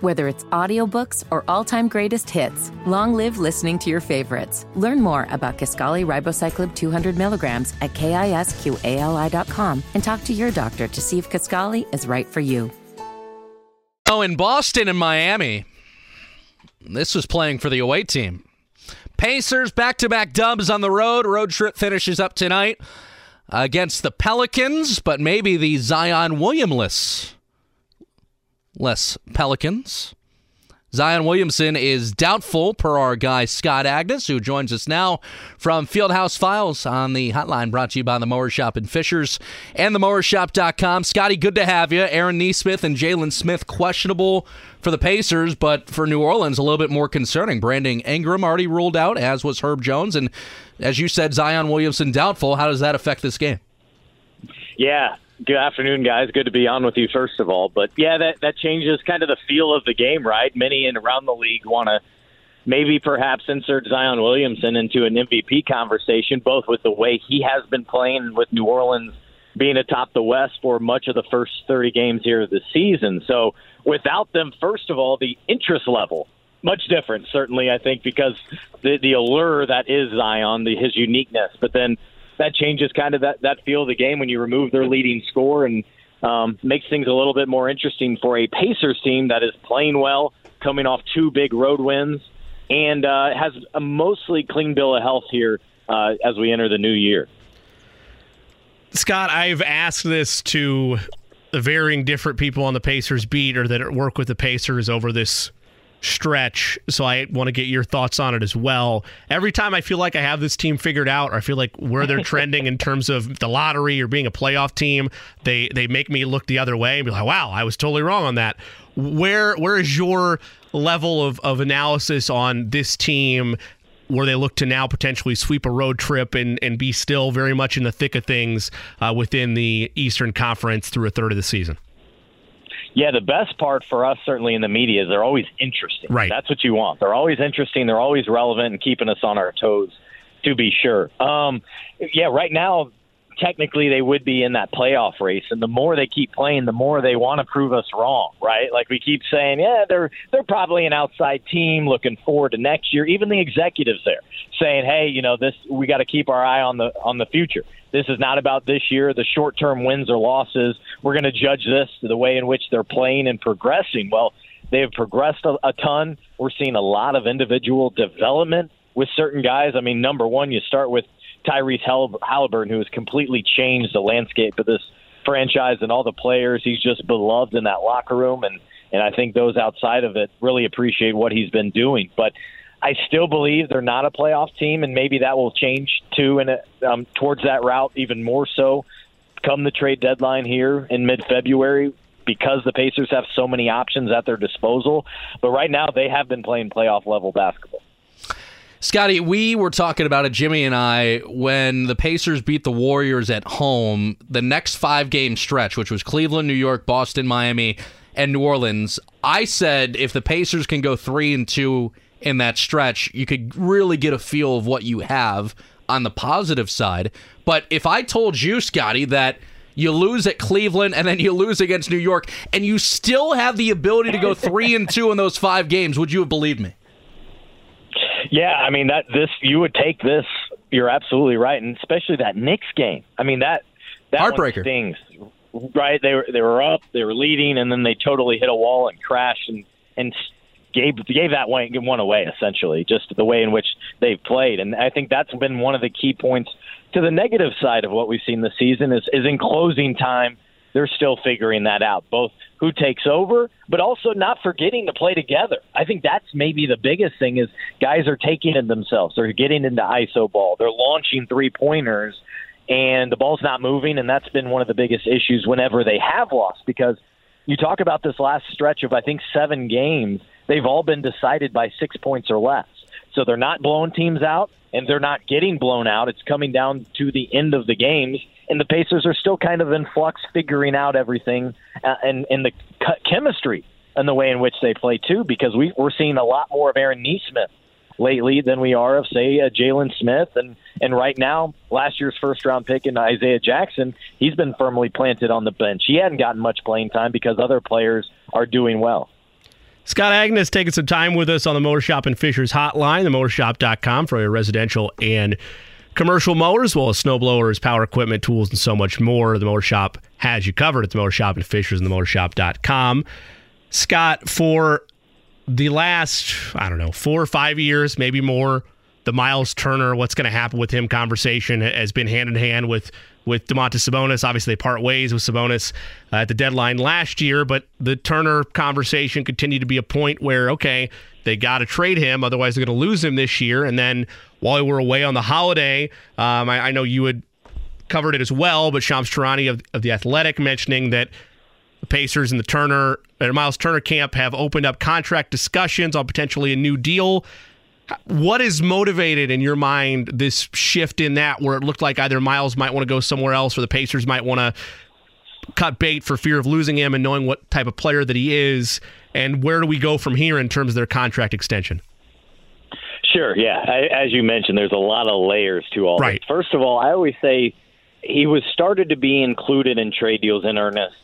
Whether it's audiobooks or all-time greatest hits, long live listening to your favorites. Learn more about Kisqali Ribociclib 200 milligrams at kisqali.com and talk to your doctor to see if Kisqali is right for you. Oh, in Boston and Miami, this was playing for the away team. Pacers back to back dubs on the road. Road trip finishes up tonight against the Pelicans, but maybe the Zion Williamless less Pelicans. Zion Williamson is doubtful, per our guy Scott Agness, who joins us now from Fieldhouse Files on the hotline brought to you by the Mower Shop in Fishers and themowershop.com. Scotty, good to have you. Aaron Nesmith and Jalen Smith questionable for the Pacers, but for New Orleans, a little bit more concerning. Brandon Ingram already ruled out, as was Herb Jones. And as you said, Zion Williamson doubtful. How does that affect this game? Yeah. Good afternoon, guys. Good to be on with you, first of all. But yeah, that that changes kind of the feel of the game, right? Many in around the league want to maybe perhaps insert Zion Williamson into an MVP conversation, both with the way he has been playing with New Orleans being atop the West for much of the first 30 games here of the season. So without them, first of all, the interest level much different, certainly, I think, because the the allure that is Zion, the, his uniqueness. But then that changes kind of that, that feel of the game when you remove their leading score and um, makes things a little bit more interesting for a Pacers team that is playing well, coming off two big road wins, and uh, has a mostly clean bill of health here uh, as we enter the new year. Scott, I've asked this to the varying different people on the Pacers beat or that work with the Pacers over this stretch. So I want to get your thoughts on it as well. Every time I feel like I have this team figured out, or I feel like where they're trending in terms of the lottery or being a playoff team, they they make me look the other way and be like, "Wow, I was totally wrong on that." Where where is your level of of analysis on this team? Where they look to now potentially sweep a road trip and, and be still very much in the thick of things uh, within the Eastern Conference through a third of the season. Yeah, the best part for us, certainly in the media, is they're always interesting. Right. That's what you want. They're always interesting. They're always relevant and keeping us on our toes, to be sure. Um, yeah, right now, technically, they would be in that playoff race, and the more they keep playing, the more they want to prove us wrong. Right? Like we keep saying, yeah, they're they're probably an outside team looking forward to next year. Even the executives there saying, hey, you know, this we got to keep our eye on the on the future. This is not about this year, the short term wins or losses. We're going to judge this the way in which they're playing and progressing. Well, they have progressed a, a ton. We're seeing a lot of individual development with certain guys. I mean, number one, you start with Tyrese Hall- Haliburton, who has completely changed the landscape of this franchise and all the players. He's just beloved in that locker room, and and I think those outside of it really appreciate what he's been doing. But I still believe they're not a playoff team, and maybe that will change too, and um, towards that route even more so come the trade deadline here in mid-February because the Pacers have so many options at their disposal. But right now, they have been playing playoff level basketball. Scotty, we were talking about it, Jimmy and I, when the Pacers beat the Warriors at home, the next five game stretch, which was Cleveland, New York, Boston, Miami, and New Orleans. I said if the Pacers can go three and two in that stretch, you could really get a feel of what you have on the positive side. But if I told you, Scotty, that you lose at Cleveland and then you lose against New York, and you still have the ability to go three and two in those five games, would you have believed me? Yeah, I mean that this you would take this. You're absolutely right, and especially that Knicks game. I mean that that heartbreaker stings. Right, they were they were up, they were leading, and then they totally hit a wall and crashed and and gave gave that one, one away essentially, just the way in which they've played. And I think that's been one of the key points to the negative side of what we've seen this season is is in closing time. They're still figuring that out, both who takes over, but also not forgetting to play together. I think that's maybe the biggest thing is guys are taking it themselves. They're getting into ISO ball. They're launching three pointers, and the ball's not moving. And that's been one of the biggest issues whenever they have lost because you talk about this last stretch of I think seven games they've all been decided by six points or less. So they're not blowing teams out and they're not getting blown out. It's coming down to the end of the games, and the Pacers are still kind of in flux, figuring out everything uh, and, and the chemistry and the way in which they play too. Because we, we're seeing a lot more of Aaron Nesmith lately than we are of say uh, Jalen Smith, and and right now last year's first round pick in Isaiah Jackson, he's been firmly planted on the bench. He hadn't gotten much playing time because other players are doing well. Scott Agness taking some time with us on the Mower Shop and Fishers hotline, the themowershop.com for your residential and commercial mowers, as well as snowblowers, power equipment, tools, and so much more. The Mower Shop has you covered at the Mower Shop and Fishers and the themowershop.com. Scott, for the last, I don't know, four or five years, maybe more, the Miles Turner, what's going to happen with him conversation has been hand in hand with with Domantas Sabonis. Obviously, they part ways with Sabonis uh, at the deadline last year, but the Turner conversation continued to be a point where, okay, they got to trade him, otherwise they're going to lose him this year. And then while we were away on the holiday, um, I, I, know you had covered it as well, but Shams Charania of, of the Athletic mentioning that the Pacers and the Turner, and Miles Turner camp have opened up contract discussions on potentially a new deal what is motivated in your mind this shift in that where it looked like either Miles might want to go somewhere else or the Pacers might want to cut bait for fear of losing him and knowing what type of player that he is and where do we go from here in terms of their contract extension? Sure, yeah. I, as you mentioned, there's a lot of layers to all right. this. First of all, I always say he was started to be included in trade deals in earnest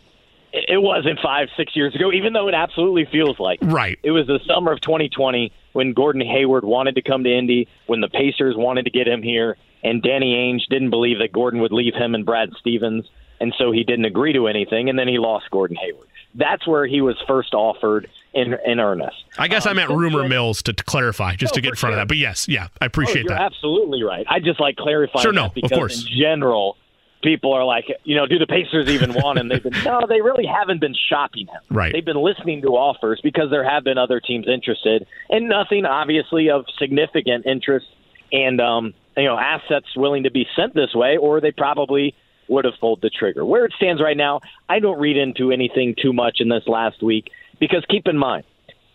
it wasn't five, six years ago, even though it absolutely feels like. Right. It was the summer of 2020 when Gordon Hayward wanted to come to Indy, when the Pacers wanted to get him here, and Danny Ainge didn't believe that Gordon would leave him and Brad Stevens, and so he didn't agree to anything, and then he lost Gordon Hayward. That's where he was first offered in in earnest. I guess um, I meant rumor then, mills to, to, clarify, just no, to get in front sure. of that. But yes, yeah, I appreciate oh, that. Absolutely right. I just like clarifying. Sure, no, because of course. In general, people are like, you know, do the Pacers even want him? They've been no, they really haven't been shopping him. Right. They've been listening to offers because there have been other teams interested, and nothing obviously of significant interest and um, you know assets willing to be sent this way, or they probably would have pulled the trigger. Where it stands right now, I don't read into anything too much in this last week because keep in mind.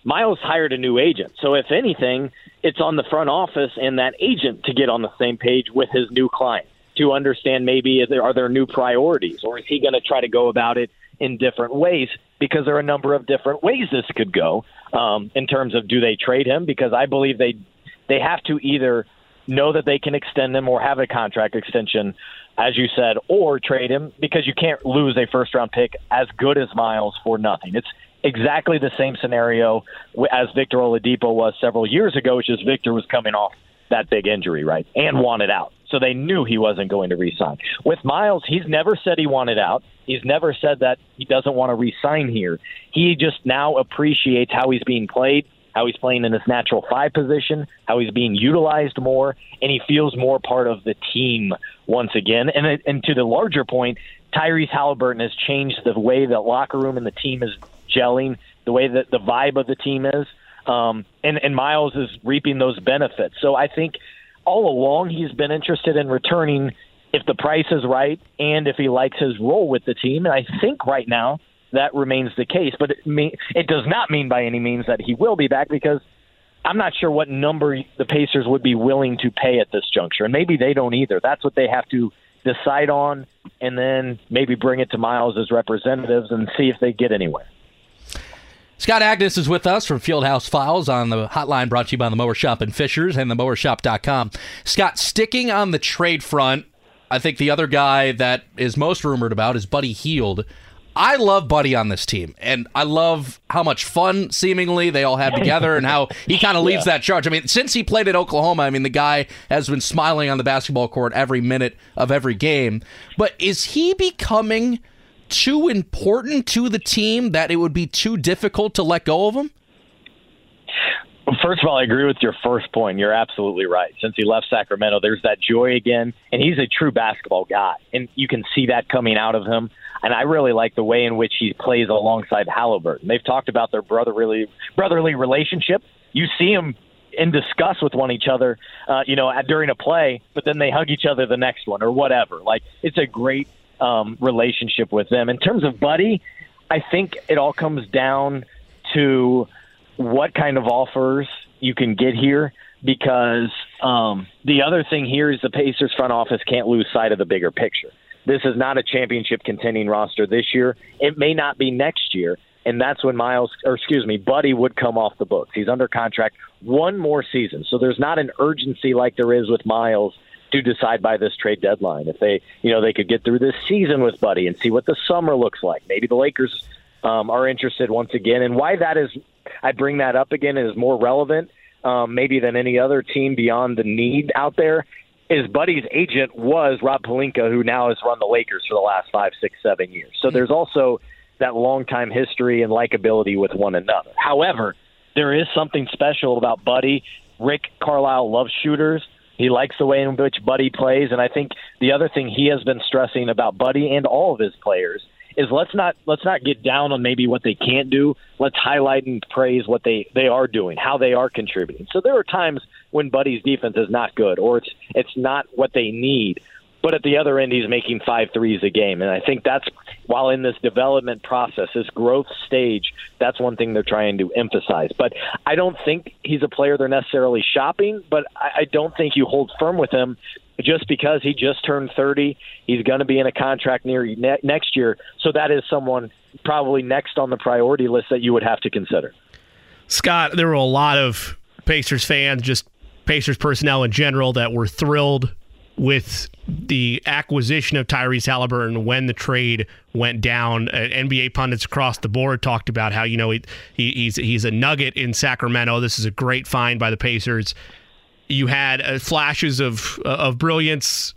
Miles hired a new agent. So, if anything, it's on the front office and that agent to get on the same page with his new client to understand maybe there, are there new priorities or is he going to try to go about it in different ways? Because there are a number of different ways this could go um, in terms of do they trade him? Because I believe they they have to either know that they can extend him or have a contract extension as you said or trade him because you can't lose a first round pick as good as Miles for nothing. It's exactly the same scenario as Victor Oladipo was several years ago which is Victor was coming off that big injury right and wanted out so they knew he wasn't going to resign. With Miles, he's never said he wanted out. He's never said that he doesn't want to resign here. He just now appreciates how he's being played, how he's playing in his natural five position, how he's being utilized more, and he feels more part of the team once again. And, and to the larger point, Tyrese Haliburton has changed the way that locker room and the team is gelling the way that the vibe of the team is. Um, and, and Miles is reaping those benefits. So I think all along he's been interested in returning if the price is right and if he likes his role with the team. And I think right now that remains the case. But it, mean, it does not mean by any means that he will be back because I'm not sure what number the Pacers would be willing to pay at this juncture. And maybe they don't either. That's what they have to decide on and then maybe bring it to Miles as representatives and see if they get anywhere. Scott Agness is with us from Fieldhouse Files on the hotline brought to you by the Mower Shop and Fishers and the mowershop.com. Scott, sticking on the trade front, I think the other guy that is most rumored about is Buddy Hield. I love Buddy on this team, and I love how much fun seemingly they all have together, and how he kind of leads yeah. that charge. I mean, since he played at Oklahoma, I mean, the guy has been smiling on the basketball court every minute of every game. But is he becoming too important to the team that it would be too difficult to let go of him? First of all, I agree with your first point. You're absolutely right. Since he left Sacramento, there's that joy again, and he's a true basketball guy, and you can see that coming out of him. And I really like the way in which he plays alongside Haliburton. They've talked about their brotherly brotherly relationship. You see him in discuss with one each other, uh, you know, during a play, but then they hug each other the next one or whatever. Like it's a great um, relationship with them. In terms of Buddy, I think it all comes down to what kind of offers you can get here because um, the other thing here is the Pacers front office can't lose sight of the bigger picture. This is not a championship contending roster this year. It may not be next year. And that's when Miles, or excuse me, Buddy would come off the books. He's under contract one more season. So there's not an urgency like there is with Miles to decide by this trade deadline. If they, you know, they could get through this season with Buddy and see what the summer looks like. Maybe the Lakers um, are interested once again. And why that is, I bring that up again, is more relevant um, maybe than any other team beyond the need out there. Is Buddy's agent was Rob Pelinka, who now has run the Lakers for the last five, six, seven years. So there's also that long time history and likability with one another. However, there is something special about Buddy. Rick Carlisle loves shooters. He likes the way in which Buddy plays, and I think the other thing he has been stressing about Buddy and all of his players is let's not let's not get down on maybe what they can't do. Let's highlight and praise what they they are doing, how they are contributing. So there are times when Buddy's defense is not good, or it's it's not what they need. But at the other end, he's making five threes a game, and I think that's while in this development process, this growth stage, that's one thing they're trying to emphasize. But I don't think he's a player they're necessarily shopping. But I, don't think you hold firm with him just because he just turned 30. He's going to be in a contract near ne- next year. So that is someone probably next on the priority list that you would have to consider. Scott, there were a lot of Pacers fans, just Pacers personnel in general, that were thrilled with the acquisition of Tyrese Haliburton when the trade went down. Uh, NBA pundits across the board talked about how you know he, he, he's he's a nugget in Sacramento. This is a great find by the Pacers you had uh, flashes of uh, of brilliance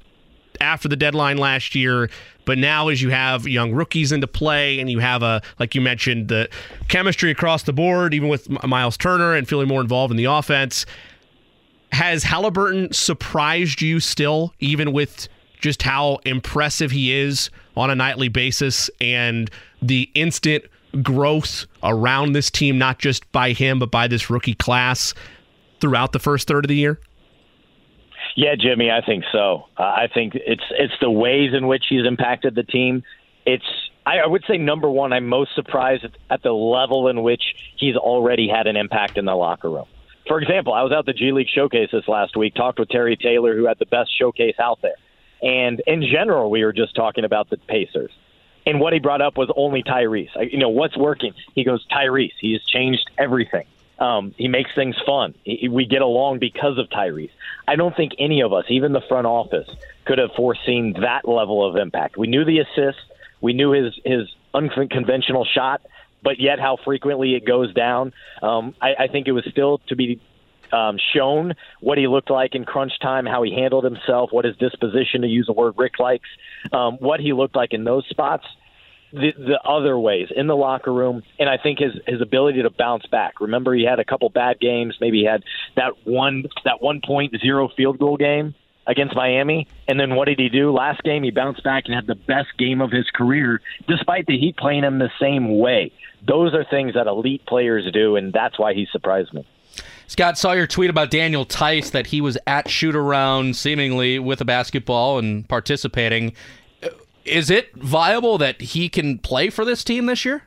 after the deadline last year, but now as you have young rookies into play and you have a like you mentioned the chemistry across the board, even with Miles Turner and feeling more involved in the offense, has Haliburton surprised you still, even with just how impressive he is on a nightly basis and the instant growth around this team, not just by him, but by this rookie class? throughout the first third of the year? Yeah, Jimmy, I think so. Uh, I think it's it's the ways in which he's impacted the team. It's I, I would say number one. I'm most surprised at, at the level in which he's already had an impact in the locker room. For example, I was out the G League showcase this last week. Talked with Terry Taylor, who had the best showcase out there. And in general, we were just talking about the Pacers. And what he brought up was only Tyrese. You know, what's working? He goes, Tyrese. He has changed everything. Um, he makes things fun. He, we get along because of Tyrese. I don't think any of us, even the front office, could have foreseen that level of impact. We knew the assist, we knew his his unconventional shot, but yet how frequently it goes down. Um, I, I think it was still to be um, shown what he looked like in crunch time, how he handled himself, what his disposition, to use a word Rick likes, um, what he looked like in those spots the, the other ways in the locker room, and I think his his ability to bounce back. Remember, he had a couple bad games. Maybe he had that one that one point zero field goal game. Against Miami. And then what did he do? Last game, he bounced back and had the best game of his career, despite the Heat playing him the same way. Those are things that elite players do, and that's why he surprised me. Scott saw your tweet about Daniel Theis that he was at shoot around seemingly with a basketball and participating. Is it viable that he can play for this team this year?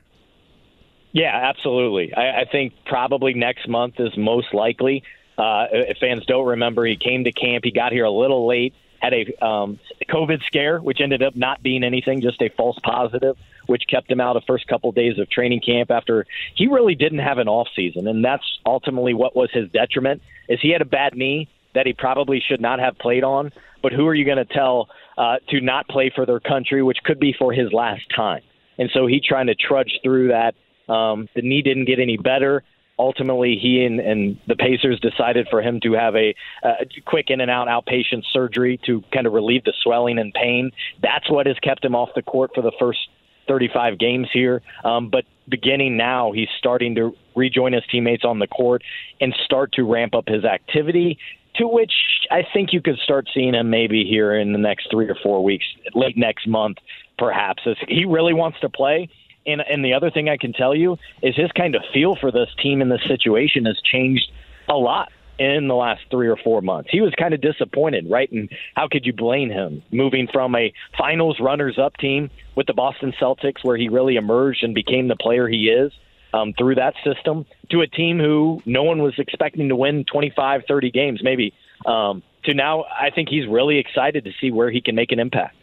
Yeah, absolutely. I, I think probably next month is most likely. Uh, if fans don't remember, he came to camp. He got here a little late, had a um, COVID scare, which ended up not being anything, just a false positive, which kept him out the first couple of days of training camp. After he really didn't have an off season, and that's ultimately what was his detriment. Is he had a bad knee that he probably should not have played on. But who are you going to tell uh, to not play for their country, which could be for his last time? And so he trying to trudge through that. Um, the knee didn't get any better ultimately he and, and the Pacers decided for him to have a, a quick in and out outpatient surgery to kind of relieve the swelling and pain. That's what has kept him off the court for the first 35 games here. Um, but beginning now, he's starting to rejoin his teammates on the court and start to ramp up his activity. To which I think you could start seeing him maybe here in the next three or four weeks, late next month, perhaps. As he really wants to play, and and the other thing I can tell you is his kind of feel for this team in this situation has changed a lot in the last three or four months. He was kind of disappointed, right? And how could you blame him? Moving from a finals runners up team with the Boston Celtics, where he really emerged and became the player he is um, through that system, to a team who no one was expecting to win 25, 30 games, maybe, um, to now I think he's really excited to see where he can make an impact.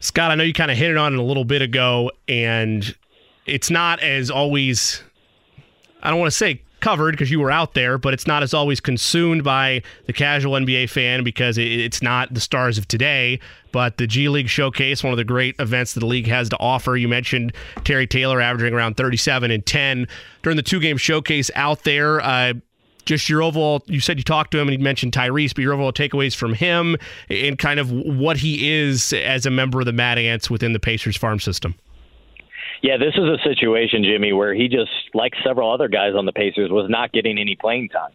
Scott, I know you kind of hit it on it a little bit ago, and it's not as always, I don't want to say covered because you were out there, but it's not as always consumed by the casual NBA fan because it's not the stars of today. But the G League Showcase, one of the great events that the league has to offer. You mentioned Terry Taylor averaging around 37 and 10 during the two game showcase out there. Uh, just your overall, you said you talked to him and he mentioned Tyrese, but your overall takeaways from him and kind of what he is as a member of the Mad Ants within the Pacers farm system. Yeah, this is a situation, Jimmy, where he just, like several other guys on the Pacers, was not getting any playing time.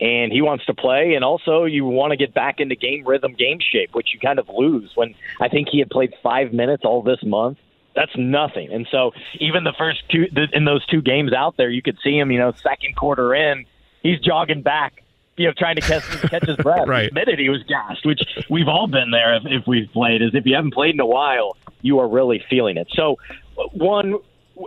And he wants to play, and also you want to get back into game rhythm, game shape, which you kind of lose when I think he had played five minutes all this month that's nothing. And so even the first two in those two games out there, you could see him, you know, second quarter in, he's jogging back, you know, trying to catch, catch his breath. right. He admitted he was gassed, which we've all been there if, if we've played. Is if you haven't played in a while, you are really feeling it. So, one,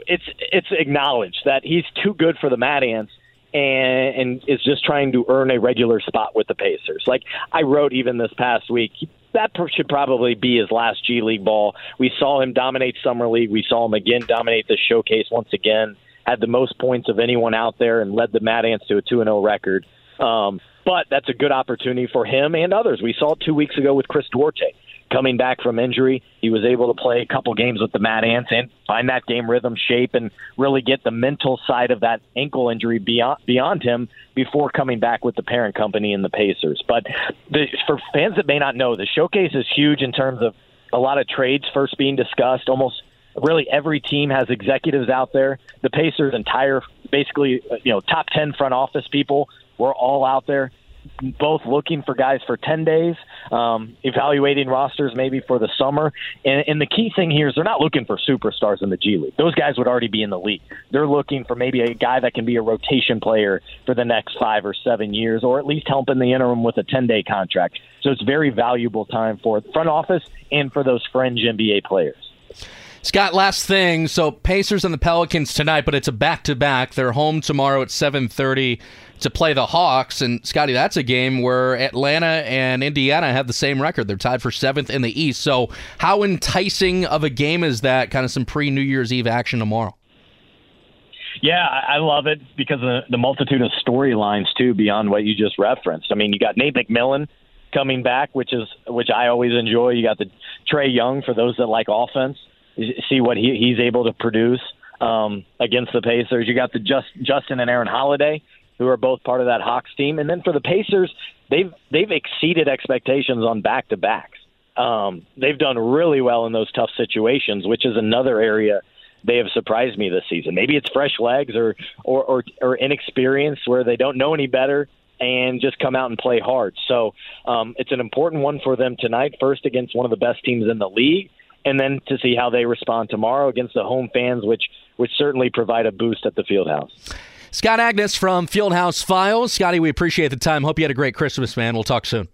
it's it's acknowledged that he's too good for the Mad Ants. And, and is just trying to earn a regular spot with the Pacers. Like I wrote even this past week, that should probably be his last G League ball. We saw him dominate Summer League. We saw him again dominate the showcase once again had the most points of anyone out there and led the Mad Ants to a 2 0 record. Um, but that's a good opportunity for him and others. We saw it two weeks ago with Chris Duarte coming back from injury. He was able to play a couple games with the Mad Ants and find that game rhythm shape and really get the mental side of that ankle injury beyond beyond him before coming back with the parent company and the Pacers. But the, for fans that may not know, the showcase is huge in terms of a lot of trades first being discussed, almost really every team has executives out there. The Pacers' entire, basically, you know, top 10 front office people were all out there, both looking for guys for 10 days, um, evaluating rosters maybe for the summer. And, and the key thing here is they're not looking for superstars in the G League. Those guys would already be in the league. They're looking for maybe a guy that can be a rotation player for the next five or seven years, or at least help in the interim with a 10 day contract. So it's very valuable time for front office and for those fringe NBA players. Scott, last thing. So Pacers and the Pelicans tonight, but it's a back to back. They're home tomorrow at seven thirty to play the Hawks. And Scotty, that's a game where Atlanta and Indiana have the same record. They're tied for seventh in the East. So how enticing of a game is that? Kind of some pre New Year's Eve action tomorrow. Yeah, I love it because of the multitude of storylines too beyond what you just referenced. I mean, you got Nate McMillan coming back, which is which I always enjoy. You got the Trae Young for those that like offense see what he, he's able to produce um, against the Pacers. You got the Just, Justin and Aaron Holiday, who are both part of that Hawks team, and then for the Pacers, they've they've exceeded expectations on back to backs. Um, they've done really well in those tough situations, which is another area they have surprised me this season. Maybe it's fresh legs or or or, or inexperience where they don't know any better. and just come out and play hard. So um, it's an important one for them tonight, first against one of the best teams in the league, and then to see how they respond tomorrow against the home fans, which which certainly provide a boost at the Fieldhouse. Scott Agness from Fieldhouse Files. Scotty, we appreciate the time. Hope you had a great Christmas, man. We'll talk soon.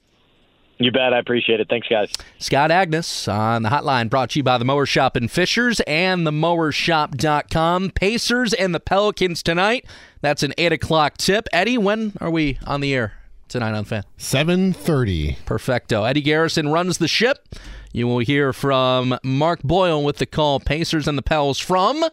You bet. I appreciate it. Thanks, guys. Scott Agness on the hotline brought to you by the Mower Shop in Fishers and the mowershop.com. Pacers and the Pelicans tonight. That's an 8 o'clock tip. Eddie, when are we on the air tonight on Fan? 7.30. Perfecto. Eddie Garrison runs the ship. You will hear from Mark Boyle with the call Pacers and the Pels from...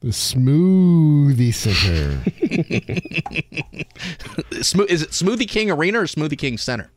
The Smoothie Center. Is it Smoothie King Arena or Smoothie King Center?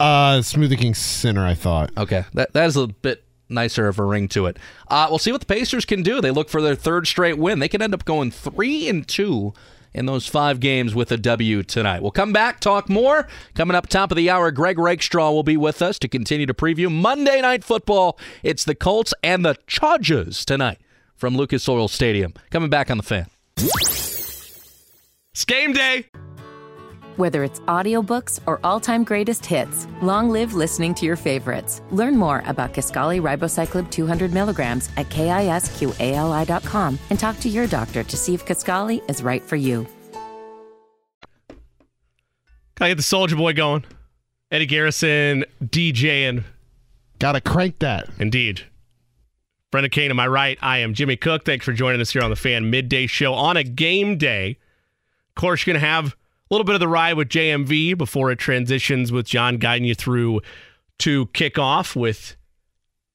Uh, Smoothie King Center, I thought. Okay, that that is a bit nicer of a ring to it. Uh, we'll see what the Pacers can do. They look for their third straight win. They could end up going three and two in those five games with a W tonight. We'll come back, talk more. Coming up top of the hour, Greg Rakestraw will be with us to continue to preview Monday Night Football. It's the Colts and the Chargers tonight from Lucas Oil Stadium. Coming back on the fan. It's game day. Whether it's audiobooks or all-time greatest hits, long live listening to your favorites. Learn more about Kisqali Ribociclib 200 milligrams at kisqali.com and talk to your doctor to see if Kisqali is right for you. Can I get the Soldier Boy going? Eddie Garrison DJing. Gotta crank that. Indeed. Brendan King, am I right? I am Jimmy Cook. Thanks for joining us here on the Fan Midday Show on a game day. Of course, you're going to have a little bit of the ride with JMV before it transitions with John guiding you through to kickoff with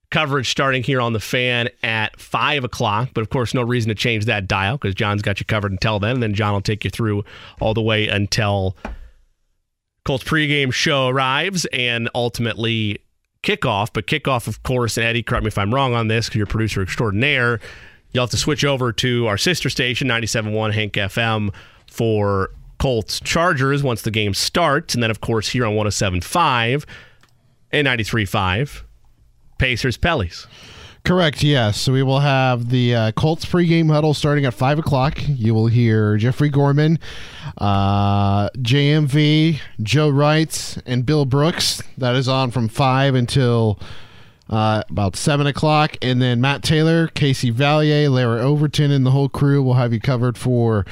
coverage starting here on the fan at 5 o'clock. But of course, no reason to change that dial because John's got you covered until then. And then John will take you through all the way until Colts pregame show arrives and ultimately kickoff. But kickoff, of course, and Eddie, correct me if I'm wrong on this because you're producer extraordinaire. You'll have to switch over to our sister station, 97.1 Hank FM, for Colts Chargers once the game starts. And then, of course, here on 107.5 and 93.5, Pacers Pellies. Correct, yes. So we will have the uh, Colts pregame huddle starting at 5 o'clock. You will hear Jeffrey Gorman, uh, JMV, Joe Wrights, and Bill Brooks. That is on from 5 until uh, about 7 o'clock. And then Matt Taylor, Casey Valier, Larry Overton, and the whole crew will have you covered for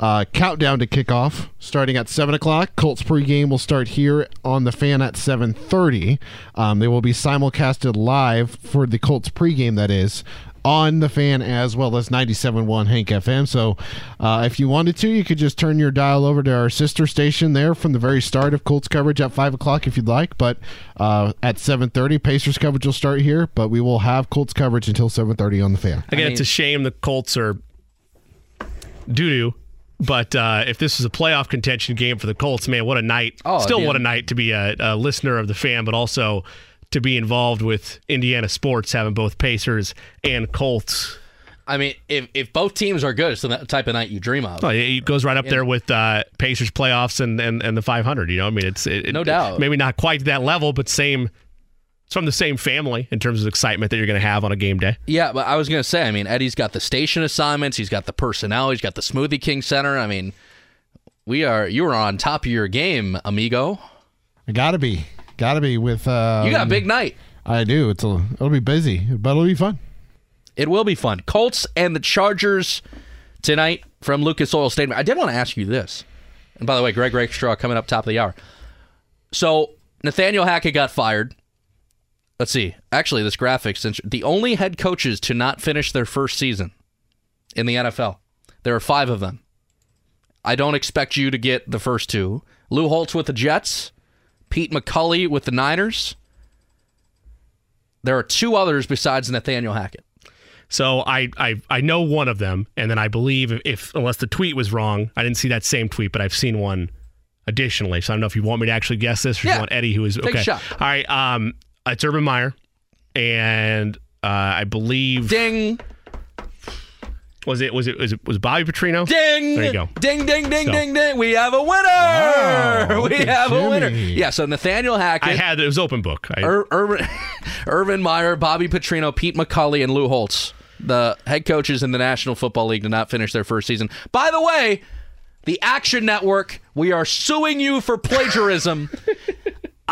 uh, countdown to kickoff starting at 7 o'clock. Colts pregame will start here on the fan at 7.30. Um, they will be simulcasted live for the Colts pregame, that is, on the fan as well as 97.1 Hank FM. So uh, if you wanted to, you could just turn your dial over to our sister station there from the very start of Colts coverage at 5 o'clock if you'd like. But uh, at 7.30, Pacers coverage will start here, but we will have Colts coverage until 7.30 on the fan. Again, I mean, it's a shame the Colts are doo-doo but uh, if this is a playoff contention game for the Colts, man, what a night! Oh, Still, what a night to be a, a, listener of the fan, but also to be involved with Indiana sports, having both Pacers and Colts. I mean, if, if both teams are good, it's the type of night you dream of. Oh, it goes right up there with uh, Pacers playoffs and, and, and the 500. You know, I mean, it's it, no doubt. Maybe not quite that level, but same it's from the same family in terms of excitement that you're going to have on a game day. Yeah, but I was going to say, I mean, Eddie's got the station assignments, he's got the personnel, he's got the Smoothie King Center. I mean, we are you are on top of your game, amigo. I gotta be, gotta be with. Uh, you got a big night. I do. It's a, it'll be busy, but it'll be fun. It will be fun. Colts and the Chargers tonight from Lucas Oil Stadium. I did want to ask you this, and by the way, Greg Rakestraw coming up top of the hour. So Nathaniel Hackett got fired let's see. Actually, this graphics the only head coaches to not finish their first season in the NFL. There are five of them. I don't expect you to get the first two. Lou Holtz with the Jets, Pete McCulley with the Niners. There are two others besides Nathaniel Hackett. So I, I I know one of them, and then I believe if, unless the tweet was wrong, I didn't see that same tweet, but I've seen one additionally. So I don't know if you want me to actually guess this or yeah. you want Eddie, who is okay. All right. Um, it's Urban Meyer, and uh, I believe Ding. Was it was it was it was Bobby Petrino? Ding! There you go. Ding ding ding so. ding ding. We have a winner. Wow, we have Jimmy. a winner. Yeah. So Nathaniel Hackett. I had it was open book. I, Ir- Urban, Urban Meyer, Bobby Petrino, Pete McCulley, and Lou Holtz, the head coaches in the National Football League, did not finish their first season. By the way, the Action Network, we are suing you for plagiarism.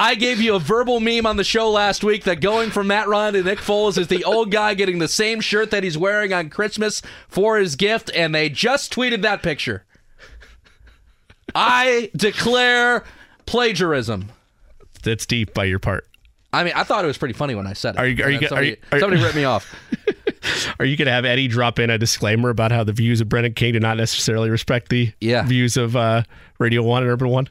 I gave you a verbal meme on the show last week that going from Matt Ryan to Nick Foles is the old guy getting the same shirt that he's wearing on Christmas for his gift, and they just tweeted that picture. I declare plagiarism. That's deep by your part. I mean, I thought it was pretty funny when I said it. Are you? Are you? Then Are you? Somebody, somebody ripped me off. Are you going to have Eddie drop in a disclaimer about how the views of Brendan King do not necessarily respect the Yeah. views of uh, Radio One and Urban One,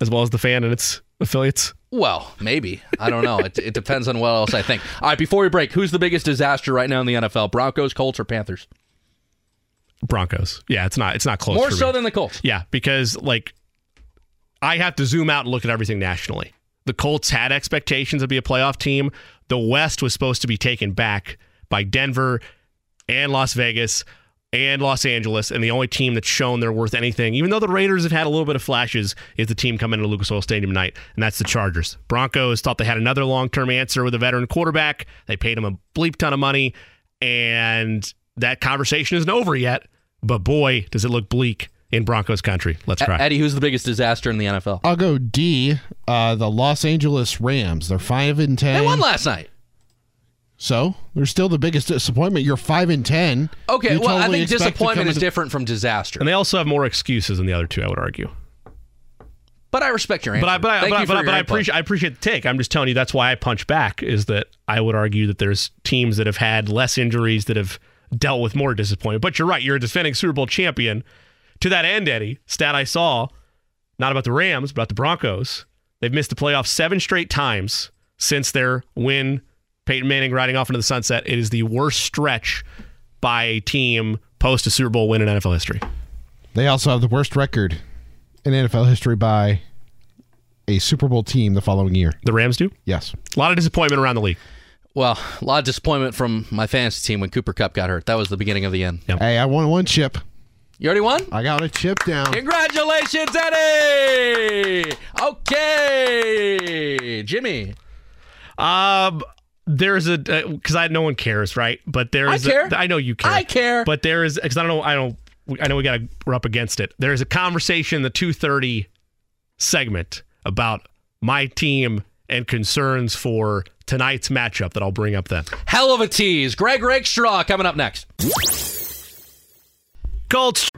as well as the fan and its affiliates? Well, maybe. I don't know. It, it depends on what else I think. All right, before we break, who's the biggest disaster right now in the NFL? Broncos, Colts, or Panthers? Broncos. Yeah, it's not. It's not close. More so me. than the Colts. Yeah, because like I have to zoom out and look at everything nationally. The Colts had expectations to be a playoff team. The West was supposed to be taken back by Denver and Las Vegas and Los Angeles, and the only team that's shown they're worth anything, even though the Raiders have had a little bit of flashes, is the team coming into Lucas Oil Stadium tonight, and that's the Chargers. Broncos thought they had another long-term answer with a veteran quarterback. They paid him a bleep ton of money, and that conversation isn't over yet. But boy, does it look bleak in Broncos country. Let's try. Eddie, who's the biggest disaster in the NFL? I'll go D. Uh, the Los Angeles Rams. They're five and ten. They won last night. So they're still the biggest disappointment. You're five and ten. Okay, You well, I totally think disappointment is different from disaster. And they also have more excuses than the other two, I would argue. But I respect your answer. But I, but I, Thank but, but, for I- your but I appreciate I appreciate the take. I'm just telling you that's why I punch back is that I would argue that there's teams that have had less injuries that have dealt with more disappointment. But you're right. You're a defending Super Bowl champion. To that end, Eddie, stat I saw, not about the Rams, but about the Broncos. They've missed the playoffs seven straight times since their win. Peyton Manning riding off into the sunset. It is the worst stretch by a team post a Super Bowl win in NFL history. They also have the worst record in NFL history by a Super Bowl team the following year. The Rams do? Yes. A lot of disappointment around the league. Well, a lot of disappointment from my fantasy team when Cooper Kupp got hurt. That was the beginning of the end. Hey, I won one chip. You already won? I got a chip down. Congratulations, Eddie! Okay, Jimmy. Um, there's a uh, because I no one cares, right? But there I is. care. A, I know you care. I care. But there is because I don't know. I don't. I know we got to. We're up against it. There's a conversation in the two thirty segment about my team and concerns for tonight's matchup that I'll bring up then. Hell of a tease. Greg Rakestraw coming up next. Colts.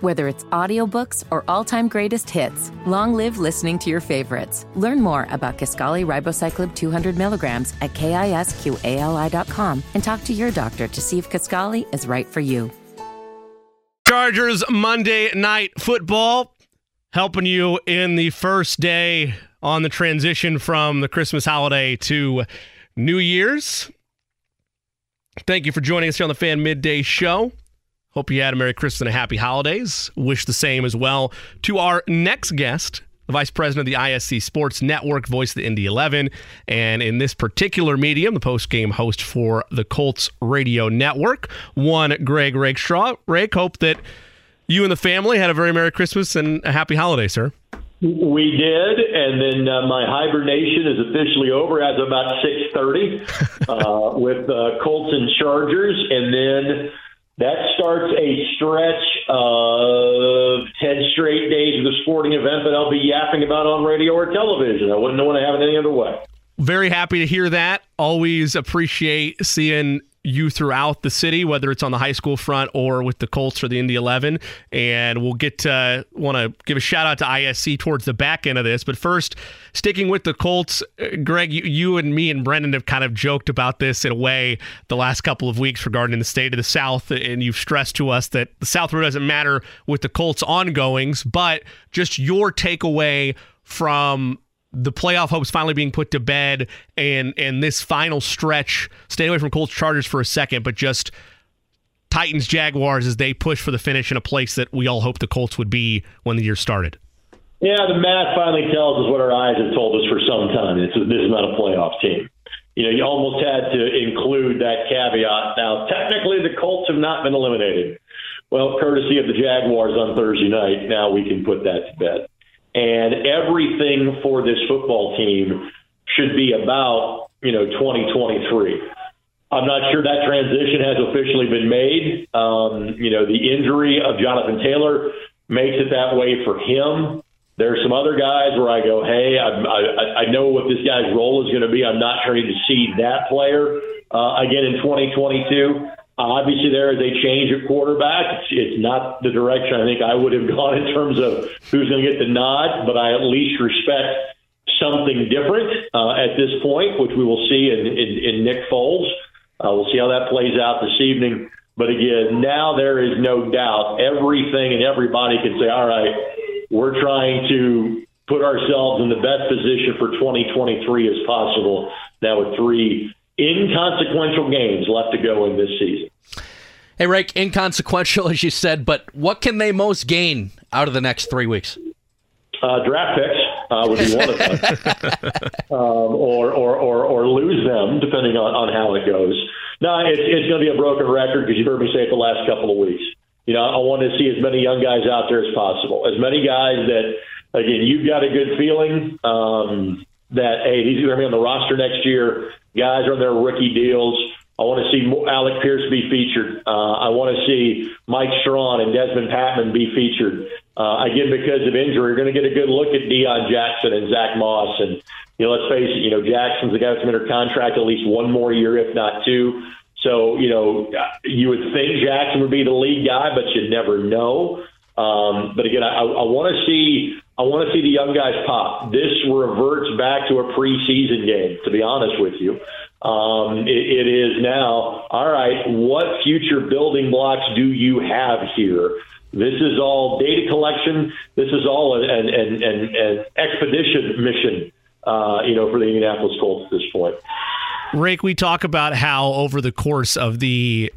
Whether it's audiobooks or all-time greatest hits, long live listening to your favorites. Learn more about Kisqali Ribociclib 200 milligrams at kisqali.com and talk to your doctor to see if Kisqali is right for you. Chargers Monday night football helping you in the first day on the transition from the Christmas holiday to New Year's. Thank you for joining us here on the Fan Midday Show. Hope you had a Merry Christmas and a Happy Holidays. Wish the same as well to our next guest, the Vice President of the ISC Sports Network, voice of the Indy 11, and in this particular medium, the post-game host for the Colts Radio Network, one Greg Rakestraw. Rake, hope that you and the family had a very Merry Christmas and a Happy Holiday, sir. We did, and then uh, my hibernation is officially over as of about six thirty uh, with uh, Colts and Chargers, and then that starts a stretch of ten straight days of the sporting event that I'll be yapping about on radio or television. I wouldn't want to have it any other way. Very happy to hear that. Always appreciate seeing you throughout the city, whether it's on the high school front or with the Colts or the Indy 11. And we'll get to want to give a shout out to ISC towards the back end of this. But first, sticking with the Colts, uh, Greg, you, you and me and Brendan have kind of joked about this in a way the last couple of weeks regarding the state of the South. And you've stressed to us that the South really doesn't matter with the Colts ongoings, but just your takeaway from the playoff hopes finally being put to bed and and this final stretch stay away from Colts Chargers for a second but just Titans Jaguars as they push for the finish in a place that we all hoped the Colts would be when the year started. Yeah, the math finally tells us what our eyes have told us for some time. It's, this is not a playoff team. You know, you almost had to include that caveat. Now, technically, the Colts have not been eliminated. Well, courtesy of the Jaguars on Thursday night, now we can put that to bed. And everything for this football team should be about, you know, 2023. I'm not sure that transition has officially been made. Um, you know, the injury of Jonathan Taylor makes it that way for him. There's some other guys where I go, hey, I, I, I know what this guy's role is going to be. I'm not trying to see that player uh, again in 2022. Obviously, there is a change at quarterback. It's, it's not the direction I think I would have gone in terms of who's going to get the nod, but I at least respect something different uh, at this point, which we will see in, in, in Nick Foles. Uh, we'll see how that plays out this evening. But again, now there is no doubt everything and everybody can say, all right, we're trying to put ourselves in the best position for 2023 as possible now with three inconsequential games left to go in this season. Hey, Rick, inconsequential, as you said, but what can they most gain out of the next three weeks? Uh, draft picks uh, would be one of them, um, or, or, or, or lose them, depending on, on how it goes. No, it's, it's going to be a broken record because you've heard me say it the last couple of weeks. You know, I want to see as many young guys out there as possible, as many guys that, again, you've got a good feeling um, that hey, these are going to be on the roster next year. Guys are on their rookie deals. I want to see Alec Pierce be featured. Uh, I want to see Mike Strachan and Dezmon Patmon be featured. Uh, again, because of injury, you're going to get a good look at Deon Jackson and Zach Moss. And, you know, let's face it, you know, Jackson's the guy that's under contract at least one more year, if not two. So, you know, you would think Jackson would be the lead guy, but you never know. Um, but again, I, I want to see I want to see the young guys pop. This reverts back to a preseason game, to be honest with you. Um, it, it is now, all right, what future building blocks do you have here? This is all data collection. This is all an, an, an, an expedition mission, uh, you know, for the Indianapolis Colts at this point. Rake, we talk about how over the course of the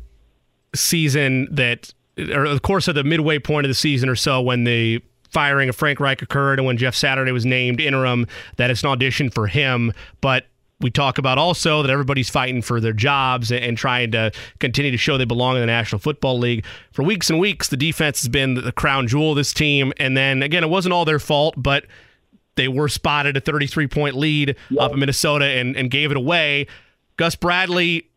season that, or the course of the midway point of the season or so, when the firing of Frank Reich occurred and when Jeff Saturday was named interim, that it's an audition for him. But we talk about also that everybody's fighting for their jobs and, trying to continue to show they belong in the National Football League. For weeks and weeks, the defense has been the crown jewel of this team. And then again, it wasn't all their fault, but they were spotted a 33 point lead up in Minnesota and, and gave it away. Gus Bradley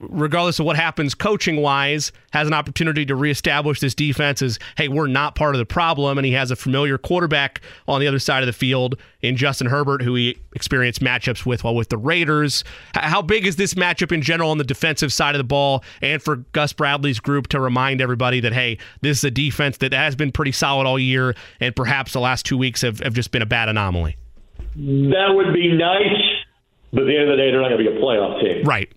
regardless of what happens coaching wise, has an opportunity to reestablish this defense as, hey, we're not part of the problem. And he has a familiar quarterback on the other side of the field in Justin Herbert, who he experienced matchups with while with the Raiders. How big is this matchup in general on the defensive side of the ball and for Gus Bradley's group to remind everybody that, hey, this is a defense that has been pretty solid all year and perhaps the last two weeks have, have just been a bad anomaly? That would be nice. But at the end of the day, they're not going to be a playoff team. Right.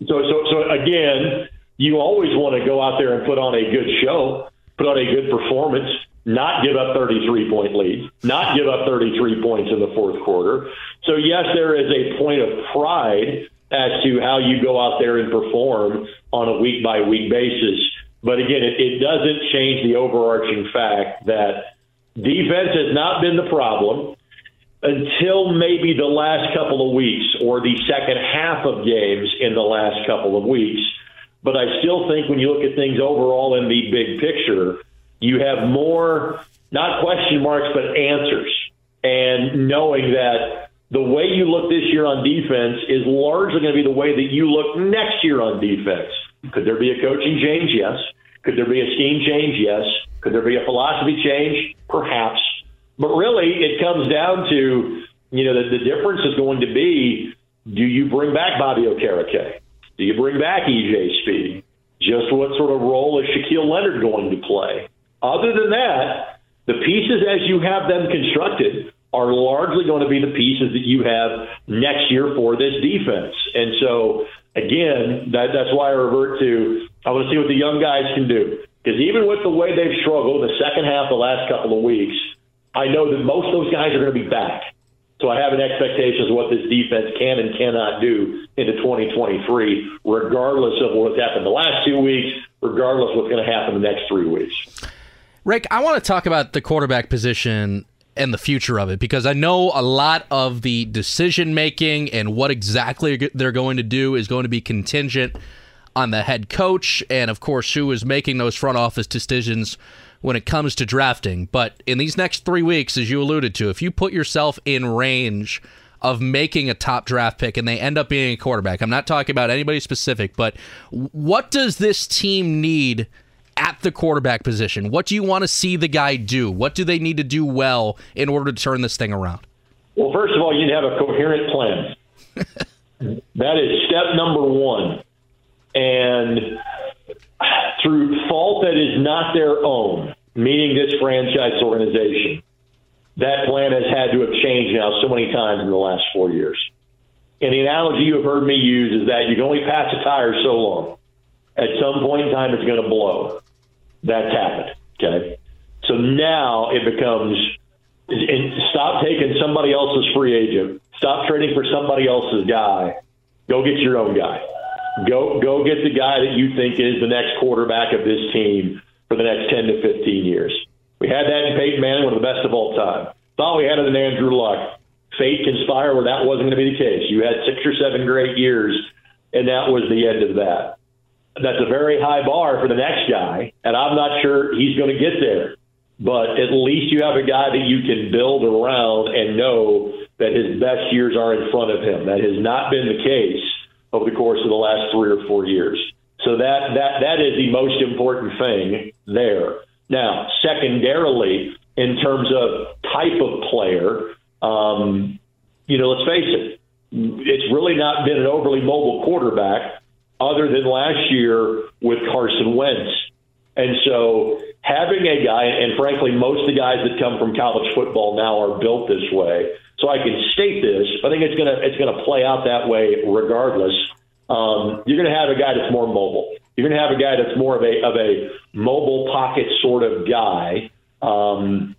So, so, so again, you always want to go out there and put on a good show, put on a good performance, not give up 33 point leads, not give up 33 points in the fourth quarter. So, yes, there is a point of pride as to how you go out there and perform on a week by week basis. But again, it, it doesn't change the overarching fact that defense has not been the problem until maybe the last couple of weeks or the second half of games in the last couple of weeks. But I still think when you look at things overall in the big picture, you have more, not question marks, but answers. And knowing that the way you look this year on defense is largely going to be the way that you look next year on defense. Could there be a coaching change? Yes. Could there be a scheme change? Yes. Could there be a philosophy change? Perhaps. But really, it comes down to, you know, the, the difference is going to be do you bring back Bobby Okereke? Do you bring back EJ Speed? Just what sort of role is Shaquille Leonard going to play? Other than that, the pieces as you have them constructed are largely going to be the pieces that you have next year for this defense. And so, again, that, that's why I revert to I want to see what the young guys can do. Because even with the way they've struggled the second half the last couple of weeks, I know that most of those guys are going to be back. So I have an expectation of what this defense can and cannot do into 2023, regardless of what's happened the last two weeks, regardless of what's going to happen the next three weeks. Rick, I want to talk about the quarterback position and the future of it because I know a lot of the decision making and what exactly they're going to do is going to be contingent on the head coach and, of course, who is making those front office decisions when it comes to drafting. But in these next three weeks, as you alluded to, if you put yourself in range of making a top draft pick and they end up being a quarterback, I'm not talking about anybody specific, but what does this team need at the quarterback position? What do you want to see the guy do? What do they need to do well in order to turn this thing around? Well, first of all, you need to have a coherent plan. that is step number one. And through fault that is not their own, meaning this franchise organization, that plan has had to have changed now so many times in the last four years. And the analogy you have heard me use is that you can only pass a tire so long. At some point in time, it's going to blow. That's happened. Okay. So now it becomes stop taking somebody else's free agent. Stop trading for somebody else's guy. Go get your own guy. Go go get the guy that you think is the next quarterback of this team for the next 10 to 15 years. We had that in Peyton Manning, one of the best of all time. Thought we had it in Andrew Luck. Fate conspired where that wasn't going to be the case. You had six or seven great years, and that was the end of that. That's a very high bar for the next guy, and I'm not sure he's going to get there. But at least you have a guy that you can build around and know that his best years are in front of him. That has not been the case over the course of the last three or four years. So that that that is the most important thing there. Now, secondarily, in terms of type of player, um, you know, let's face it, it's really not been an overly mobile quarterback other than last year with Carson Wentz. And so having a guy, and frankly, most of the guys that come from college football now are built this way. So I can state this. I think it's gonna it's gonna play out that way regardless. Um, you're gonna have a guy that's more mobile. You're gonna have a guy that's more of a of a mobile pocket sort of guy. Um,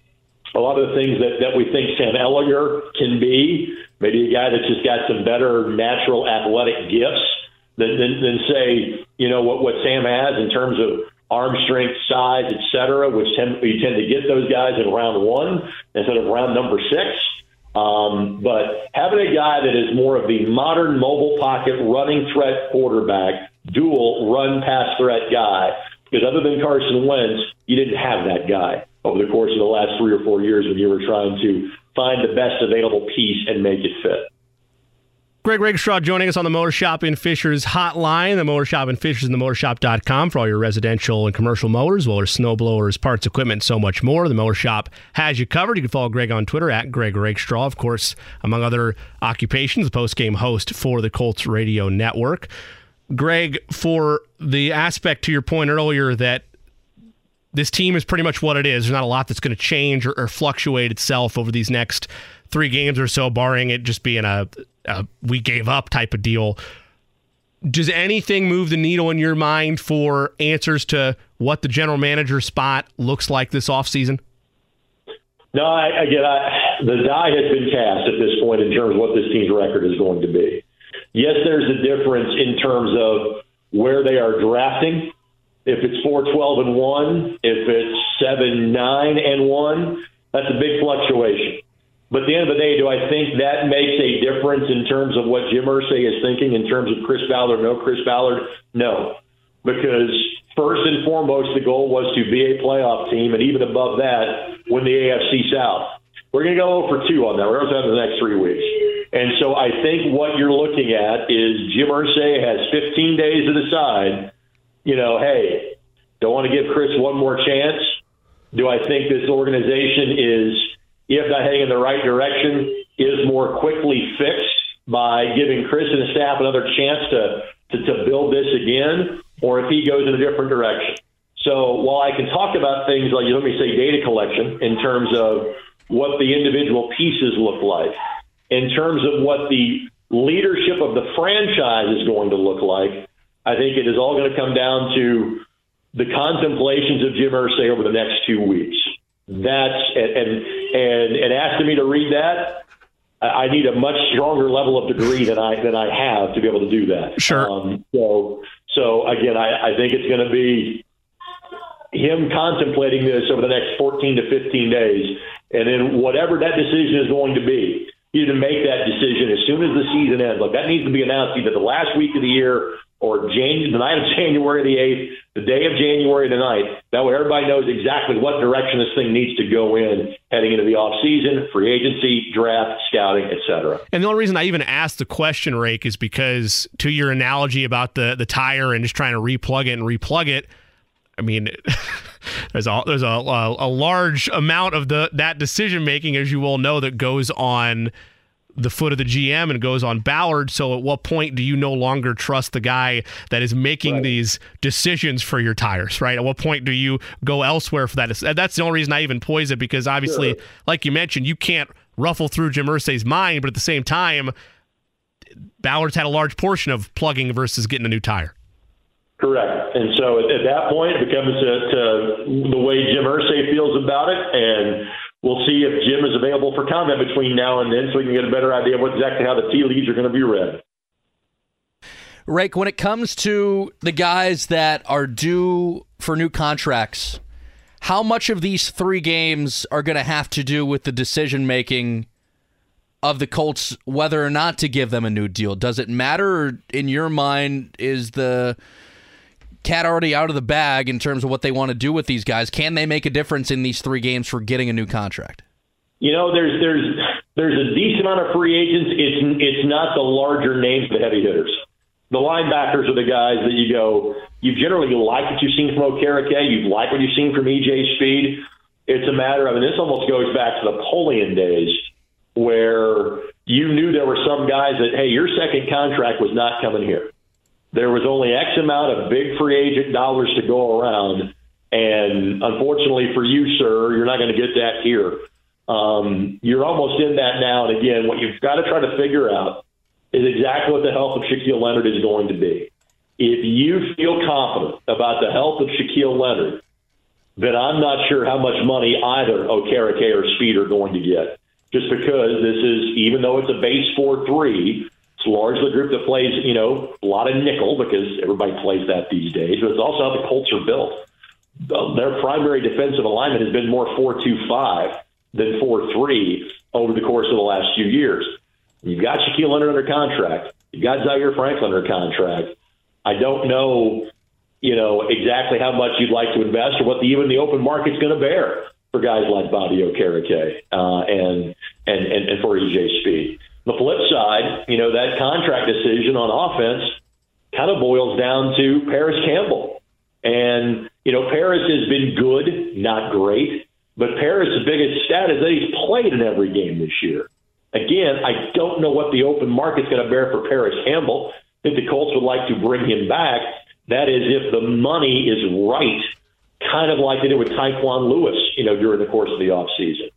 a lot of the things that, that we think Sam Ehlinger can be, maybe a guy that's just got some better natural athletic gifts than, than, than say, you know, what, what Sam has in terms of arm strength, size, et cetera, which tend, you tend to get those guys in round one instead of round number six. Um, but having a guy that is more of the modern mobile pocket running threat quarterback, dual run pass threat guy, because other than Carson Wentz, you didn't have that guy over the course of the last three or four years when you were trying to find the best available piece and make it fit. Greg Rakestraw joining us on the Mower Shop in Fishers hotline. The Mower Shop in Fishers and the mowershop.com for all your residential and commercial motors, well as snow blowers, parts, equipment, so much more. The Mower Shop has you covered. You can follow Greg on Twitter at Greg Rakestraw, of course, among other occupations, the post game host for the Colts Radio Network. Greg, for the aspect to your point earlier that this team is pretty much what it is. There's not a lot that's going to change or, or, fluctuate itself over these next three games or so, barring it just being a, a we gave up type of deal. Does anything move the needle in your mind for answers to what the general manager spot looks like this offseason? No, I, again, I, the die has been cast at this point in terms of what this team's record is going to be. Yes, there's a difference in terms of where they are drafting if it's four twelve and one, if it's seven nine and one, that's a big fluctuation. But at the end of the day, do I think that makes a difference in terms of what Jim Irsay is thinking in terms of Chris Ballard? No, Chris Ballard, no, because first and foremost, the goal was to be a playoff team, and even above that, win the AFC South. We're going to go over two on that. We're going to have the next three weeks. And so I think what you're looking at is Jim Irsay has 15 days to decide you know, hey, don't want to give Chris one more chance. Do I think this organization is, if not heading in the right direction, is more quickly fixed by giving Chris and the staff another chance to, to, to build this again, or if he goes in a different direction? So while I can talk about things like, let me say, data collection in terms of what the individual pieces look like, in terms of what the leadership of the franchise is going to look like, I think it is all going to come down to the contemplations of Jim Irsay over the next two weeks. That's and and and asking me to read that, I need a much stronger level of degree than I than I have to be able to do that. Sure. Um, so so again, I, I think it's going to be him contemplating this over the next 14 to 15 days, and then whatever that decision is going to be, you need to make that decision as soon as the season ends. Like that needs to be announced either the last week of the year or January, the night of January the 8th, the day of January the 9th. That way everybody knows exactly what direction this thing needs to go in heading into the offseason, free agency, draft, scouting, etc. And the only reason I even asked the question, Rake, is because to your analogy about the, the tire and just trying to replug it and replug it, I mean, there's a there's a, a large amount of the that decision making, as you all know, that goes on the foot of the GM and goes on Ballard. So at what point do you no longer trust the guy that is making right. these decisions for your tires, right? At what point do you go elsewhere for that? That's the only reason I even poise it because obviously, sure. like you mentioned, you can't ruffle through Jim Irsay's mind, but at the same time, Ballard's had a large portion of plugging versus getting a new tire. Correct. And so at, that point, it becomes to the way Jim Irsay feels about it. And we'll see if Jim is available for comment between now and then so we can get a better idea of what exactly how the tea leaves are going to be read. Rake, when it comes to the guys that are due for new contracts, how much of these three games are going to have to do with the decision making of the Colts whether or not to give them a new deal? Does it matter in your mind? Is the cat already out of the bag in terms of what they want to do with these guys. Can they make a difference in these three games for getting a new contract? You know, there's there's there's a decent amount of free agents. It's it's not the larger names, the heavy hitters. The linebackers are the guys that you go. You generally like what you've seen from Okereke. You like what you've seen from EJ Speed. It's a matter of, and this almost goes back to the Polian days, where you knew there were some guys that, hey, your second contract was not coming here there was only X amount of big free agent dollars to go around. And unfortunately for you, sir, you're not going to get that here. Um, you're almost in that now. And again, what you've got to try to figure out is exactly what the health of Shaquille Leonard is going to be. If you feel confident about the health of Shaquille Leonard, then I'm not sure how much money either Okereke or Speed are going to get. Just because this is, even though it's a base 4 3, it's largely a group that plays, you know, a lot of nickel because everybody plays that these days, but it's also how the Colts are built. Their primary defensive alignment has been more 4 2 5 than 4 3 over the course of the last few years. You've got Shaquille Leonard under contract. You've got Zaire Franklin under contract. I don't know, you know, exactly how much you'd like to invest or what the, even the open market's going to bear for guys like Bobby Okereke uh, and, and, and, and for EJ Speed. The flip side, you know, that contract decision on offense kind of boils down to Parris Campbell. And, you know, Parris has been good, not great, but Parris' biggest stat is that he's played in every game this year. Again, I don't know what the open market's going to bear for Parris Campbell. If the Colts would like to bring him back, that is if the money is right, kind of like they did with Tyquan Lewis, you know, during the course of the offseason.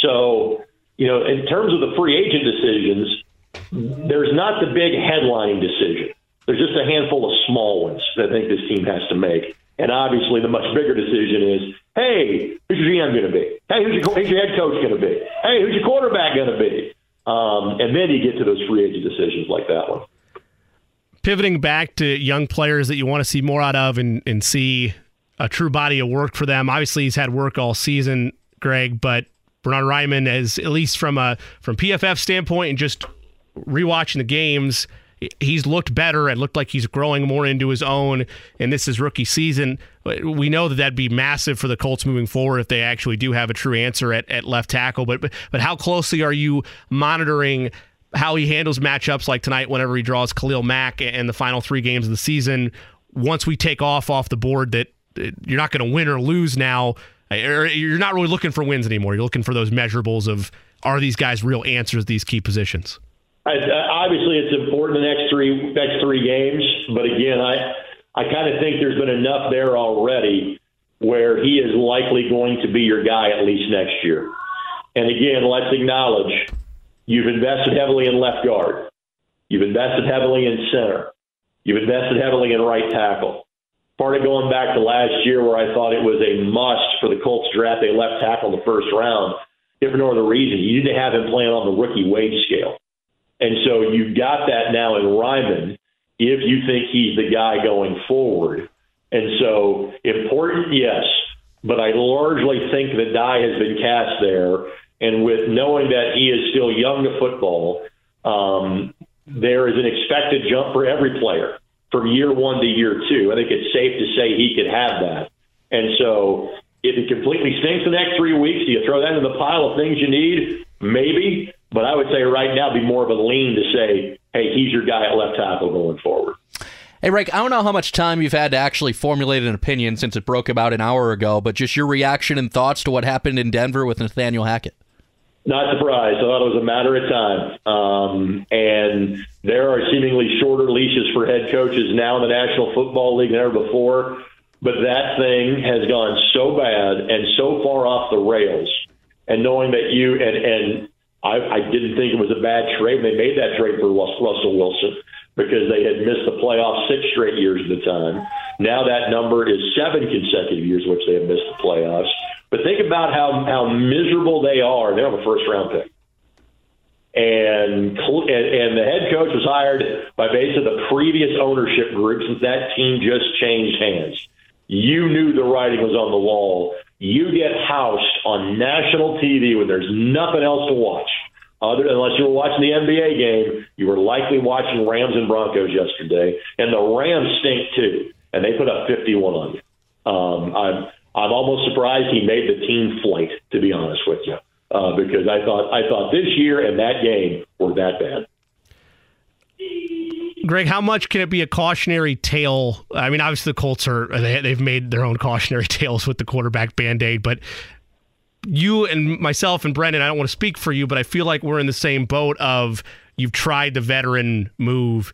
So you know, in terms of the free agent decisions, there's not the big headline decision. There's just a handful of small ones that I think this team has to make. And obviously, the much bigger decision is, hey, who's your GM going to be? Hey, who's your, who's your head coach going to be? Hey, who's your quarterback going to be? Um, and then you get to those free agent decisions like that one. Pivoting back to young players that you want to see more out of and, and see a true body of work for them. Obviously, he's had work all season, Greg, but Bernhard Raimann, as at least from a from PFF standpoint and just rewatching the games, he's looked better and looked like he's growing more into his own. And this is rookie season. We know that that'd be massive for the Colts moving forward if they actually do have a true answer at, at left tackle. But, but but how closely are you monitoring? How he handles matchups like tonight, whenever he draws Khalil Mack and the final three games of the season. Once we take off off the board, that you're not going to win or lose now you're not really looking for wins anymore. You're looking for those measurables of are these guys real answers these key positions. I, uh, obviously, it's important the next three next three games, but again, I I kind of think there's been enough there already where he is likely going to be your guy at least next year. And again, let's acknowledge you've invested heavily in left guard, you've invested heavily in center, you've invested heavily in right tackle part of going back to last year where I thought it was a must for the Colts draft a left tackle in the first round, if for no other reason. You need to have him playing on the rookie wage scale. And so you've got that now in Raimann if you think he's the guy going forward. And so important, yes, but I largely think the die has been cast there. And with knowing that he is still young to football, um, there is an expected jump for every player from year one to year two. I think it's safe to say he could have that. And so if it completely stinks the next three weeks, do you throw that in the pile of things you need? Maybe. But I would say right now be more of a lean to say, hey, he's your guy at left tackle going forward. Hey, Rick, I don't know how much time you've had to actually formulate an opinion since it broke about an hour ago, but just your reaction and thoughts to what happened in Denver with Nathaniel Hackett. Not surprised. I thought it was a matter of time. Um, and there are seemingly shorter leashes for head coaches now in the National Football League than ever before. But that thing has gone so bad and so far off the rails. And knowing that you and and I, I didn't think it was a bad trade. They made that trade for Russell Wilson because they had missed the playoffs six straight years at the time. Now that number is seven consecutive years which they have missed the playoffs. But think about how how miserable they are. They have a first round pick. And, and and the head coach was hired by basically the previous ownership group since that team just changed hands. You knew the writing was on the wall. You get housed on national TV when there's nothing else to watch other unless you were watching the NBA game, you were likely watching Rams and Broncos yesterday, and the Rams stink too, and they put up 51 on you. Um, I'm I'm almost surprised he made the team flight, to be honest with you, uh, because I thought I thought this year and that game were that bad. Greg, how much can it be a cautionary tale? I mean, obviously the Colts are they, they've made their own cautionary tales with the quarterback band aid, but you and myself and Brendan, I don't want to speak for you, but I feel like we're in the same boat of you've tried the veteran move.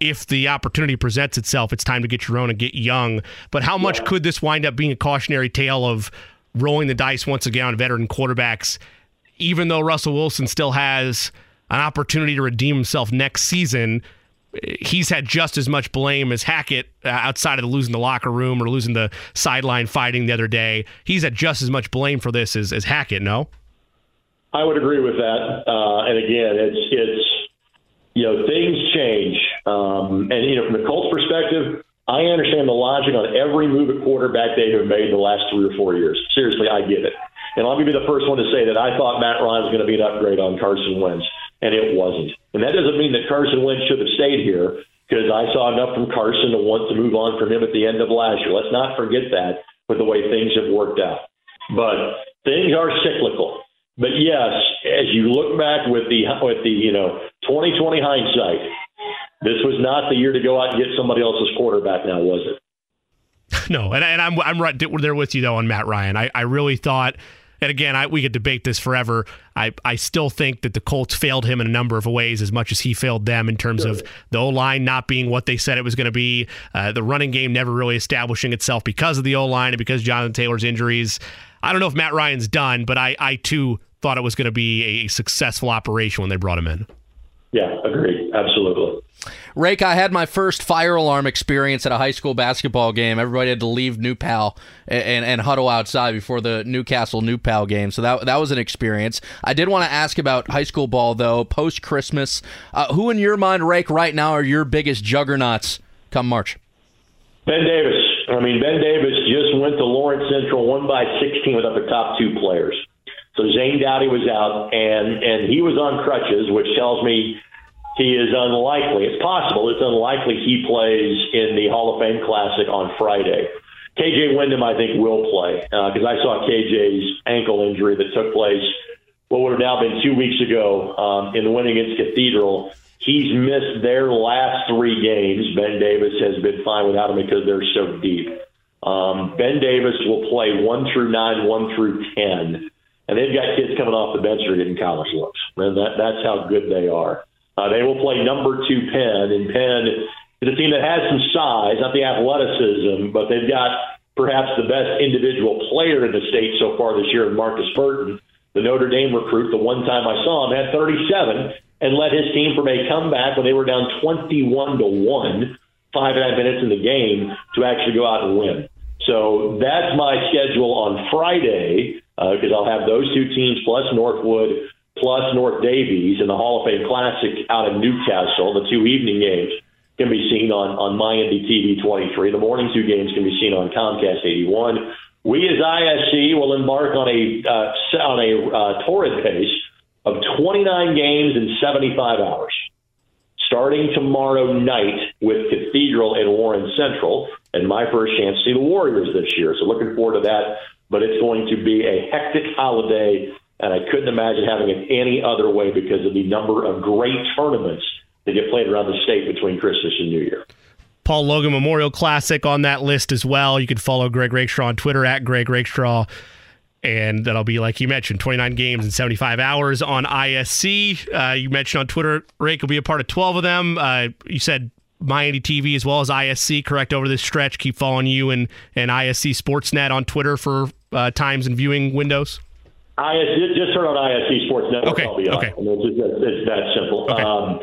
If the opportunity presents itself, it's time to get your own and get young. But how much yeah. could this wind up being a cautionary tale of rolling the dice once again on veteran quarterbacks, even though Russell Wilson still has an opportunity to redeem himself next season? he's had just as much blame as Hackett uh, outside of the losing the locker room or losing the sideline fighting the other day. He's had just as much blame for this as, as Hackett. No, I would agree with that. Uh, and again, it's it's you know things change, um, and you know from the Colts' perspective. I understand the logic on every move at quarterback they have made the last three or four years. Seriously, I get it. And I'll be the first one to say that I thought Matt Ryan was going to be an upgrade on Carson Wentz and it wasn't. And that doesn't mean that Carson Wentz should have stayed here because I saw enough from Carson to want to move on from him at the end of last year. Let's not forget that with the way things have worked out. But things are cyclical. But yes, as you look back with the with the you know 2020 hindsight, this was not the year to go out and get somebody else's quarterback. Now was it? No, and, and I'm I'm right there with you though on Matt Ryan. I, I really thought and again, I, we could debate this forever. I, I still think that the Colts failed him in a number of ways as much as he failed them in terms sure. of the O line not being what they said it was going to be, uh, the running game never really establishing itself because of the O line and because Jonathan Taylor's injuries. I don't know if Matt Ryan's done, but I, I too thought it was going to be a successful operation when they brought him in. Yeah, agreed. Absolutely. Rake, I had my first fire alarm experience at a high school basketball game. Everybody had to leave New Pal and, and, and huddle outside before the Newcastle New Pal game. So that that was an experience. I did want to ask about high school ball though. Post Christmas, uh, who in your mind, Rake, right now are your biggest juggernauts come March? Ben Davis. I mean, Ben Davis just went to Lawrence Central, won by 16 without the top two players. So Zane Dowdy was out, and and he was on crutches, which tells me he is unlikely. It's possible. It's unlikely he plays in the Hall of Fame Classic on Friday. KJ Windham, I think, will play because uh, I saw KJ's ankle injury that took place what would have now been two weeks ago um, in the win against Cathedral. He's missed their last three games. Ben Davis has been fine without him because they're so deep. Um, ben Davis will play one through nine, one through ten, and they've got kids coming off the bench that are getting college looks. And that, that's how good they are. Uh, they will play number two Penn, and Penn is a team that has some size, not the athleticism, but they've got perhaps the best individual player in the state so far this year, Markus Burton, the Notre Dame recruit. The one time I saw him had 37 and led his team from a comeback when they were down 21 to one, five and a half minutes in the game to actually go out and win. So that's my schedule on Friday because uh, I'll have those two teams plus Northwood plus North Daviess in the Hall of Fame Classic out in Newcastle. The two evening games can be seen on, on MyINDY-TV 23. The morning two games can be seen on Comcast 81. We as ISC will embark on a uh, on a uh, torrid pace of 29 games in 75 hours, starting tomorrow night with Cathedral and Warren Central, and my first chance to see the Warriors this year. So looking forward to that. But it's going to be a hectic holiday and I couldn't imagine having it any other way because of the number of great tournaments that get played around the state between Christmas and New Year. Paul Logan Memorial Classic on that list as well. You can follow Greg Rakestraw on Twitter at Greg Rakestraw. And that'll be, like you mentioned, 29 games in 75 hours on ISC. Uh, you mentioned on Twitter, Rake will be a part of 12 of them. Uh, you said MyINDY TV as well as ISC, correct, over this stretch. Keep following you and, and ISC Sportsnet on Twitter for uh, times and viewing windows. ISC, just turn on ISC Sports Network. Okay, I'll be okay. It's, it's, it's that simple. Um,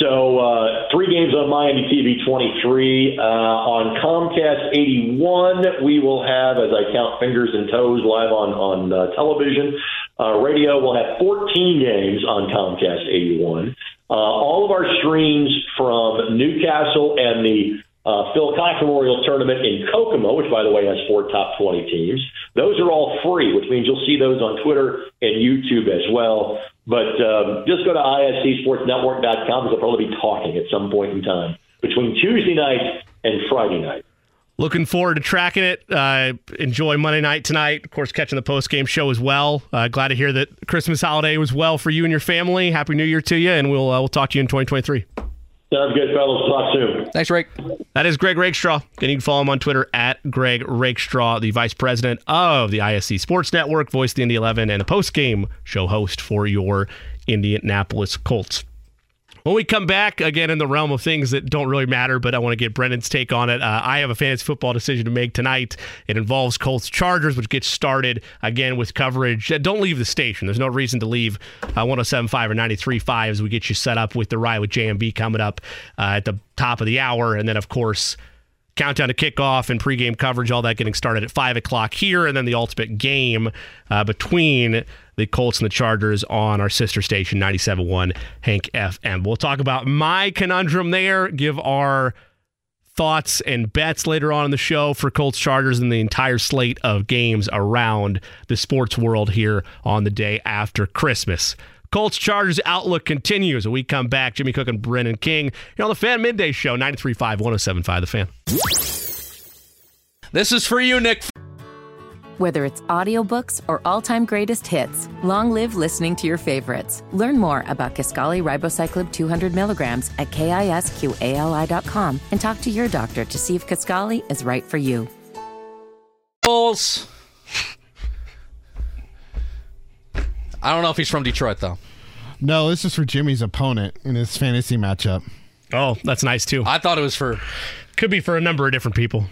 so uh, three games on MyINDY TV 23. Uh, on Comcast 81, we will have, as I count fingers and toes, live on, on uh, television. Uh, radio, we'll have 14 games on Comcast 81. Uh, all of our streams from Newcastle and the uh, Phil Cox Memorial Tournament in Kokomo, which, by the way, has four top 20 teams. Those are all free, which means you'll see those on Twitter and YouTube as well. But um, just go to iscsportsnetwork.com because they'll probably be talking at some point in time between Tuesday night and Friday night. Looking forward to tracking it. Uh, enjoy Monday night tonight. Of course, catching the post game show as well. Uh, glad to hear that Christmas holiday was well for you and your family. Happy New Year to you, and we'll uh, we'll talk to you in 2023. Sounds good, fellas. Talk soon. Thanks, Rake. That is Greg Rakestraw. And you can follow him on Twitter at Greg Rakestraw, the vice president of the ISC Sports Network, voice of the Indy 11, and a post game show host for your Indianapolis Colts. When we come back, again, in the realm of things that don't really matter, but I want to get Brendan's take on it. Uh, I have a fantasy football decision to make tonight. It involves Colts Chargers, which gets started again with coverage. Uh, don't leave the station. There's no reason to leave uh, 1075 or 93.5 as we get you set up with the ride with JMV coming up uh, at the top of the hour. And then, of course, countdown to kickoff and pregame coverage, all that getting started at 5 o'clock here, and then the ultimate game uh, between the Colts and the Chargers on our sister station, 97.1 Hank FM. We'll talk about my conundrum there, give our thoughts and bets later on in the show for Colts Chargers and the entire slate of games around the sports world here on the day after Christmas. Colts Chargers Outlook continues. When we come back, Jimmy Cook and Brendan King here on the Fan Midday Show, 93.5, 107.5 The Fan. This is for you, Nick. Whether it's audiobooks or all-time greatest hits, long live listening to your favorites. Learn more about Kisqali Ribociclib 200 milligrams at kisqali.com and talk to your doctor to see if Kisqali is right for you. Bulls. I don't know if he's from Detroit though. No, this is for Jimmy's opponent in his fantasy matchup. Oh, that's nice too. I thought it was for. Could be for a number of different people.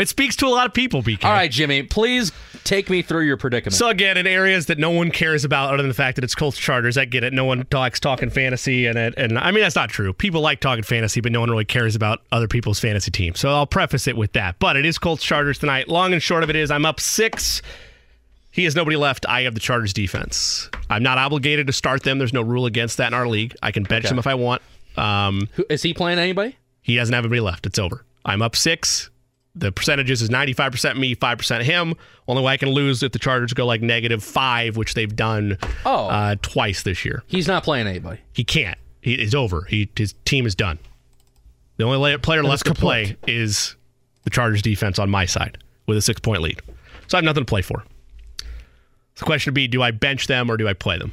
It speaks to a lot of people, BK. All right, Jimmy, please take me through your predicament. So again, in areas that no one cares about, other than the fact that it's Colts Chargers, I get it. No one likes talking fantasy, and it, and I mean that's not true. People like talking fantasy, but no one really cares about other people's fantasy teams. So I'll preface it with that. But it is Colts Chargers tonight. Long and short of it is, I'm up six. He has nobody left. I have the Chargers defense. I'm not obligated to start them. There's no rule against that in our league. I can bench Okay. them if I want. Um, Who- Is he playing anybody? he doesn't have anybody left. It's over. I'm up six. The percentages is 95% me, 5% him. Only way I can lose if the Chargers go like negative five, which they've done Oh. uh, twice this year. He's not playing anybody. He can't. He is over. He his team is done. The only la- player left to play is the Chargers defense on my side with a six point lead. So I have nothing to play for. So the question would be: Do I bench them or do I play them?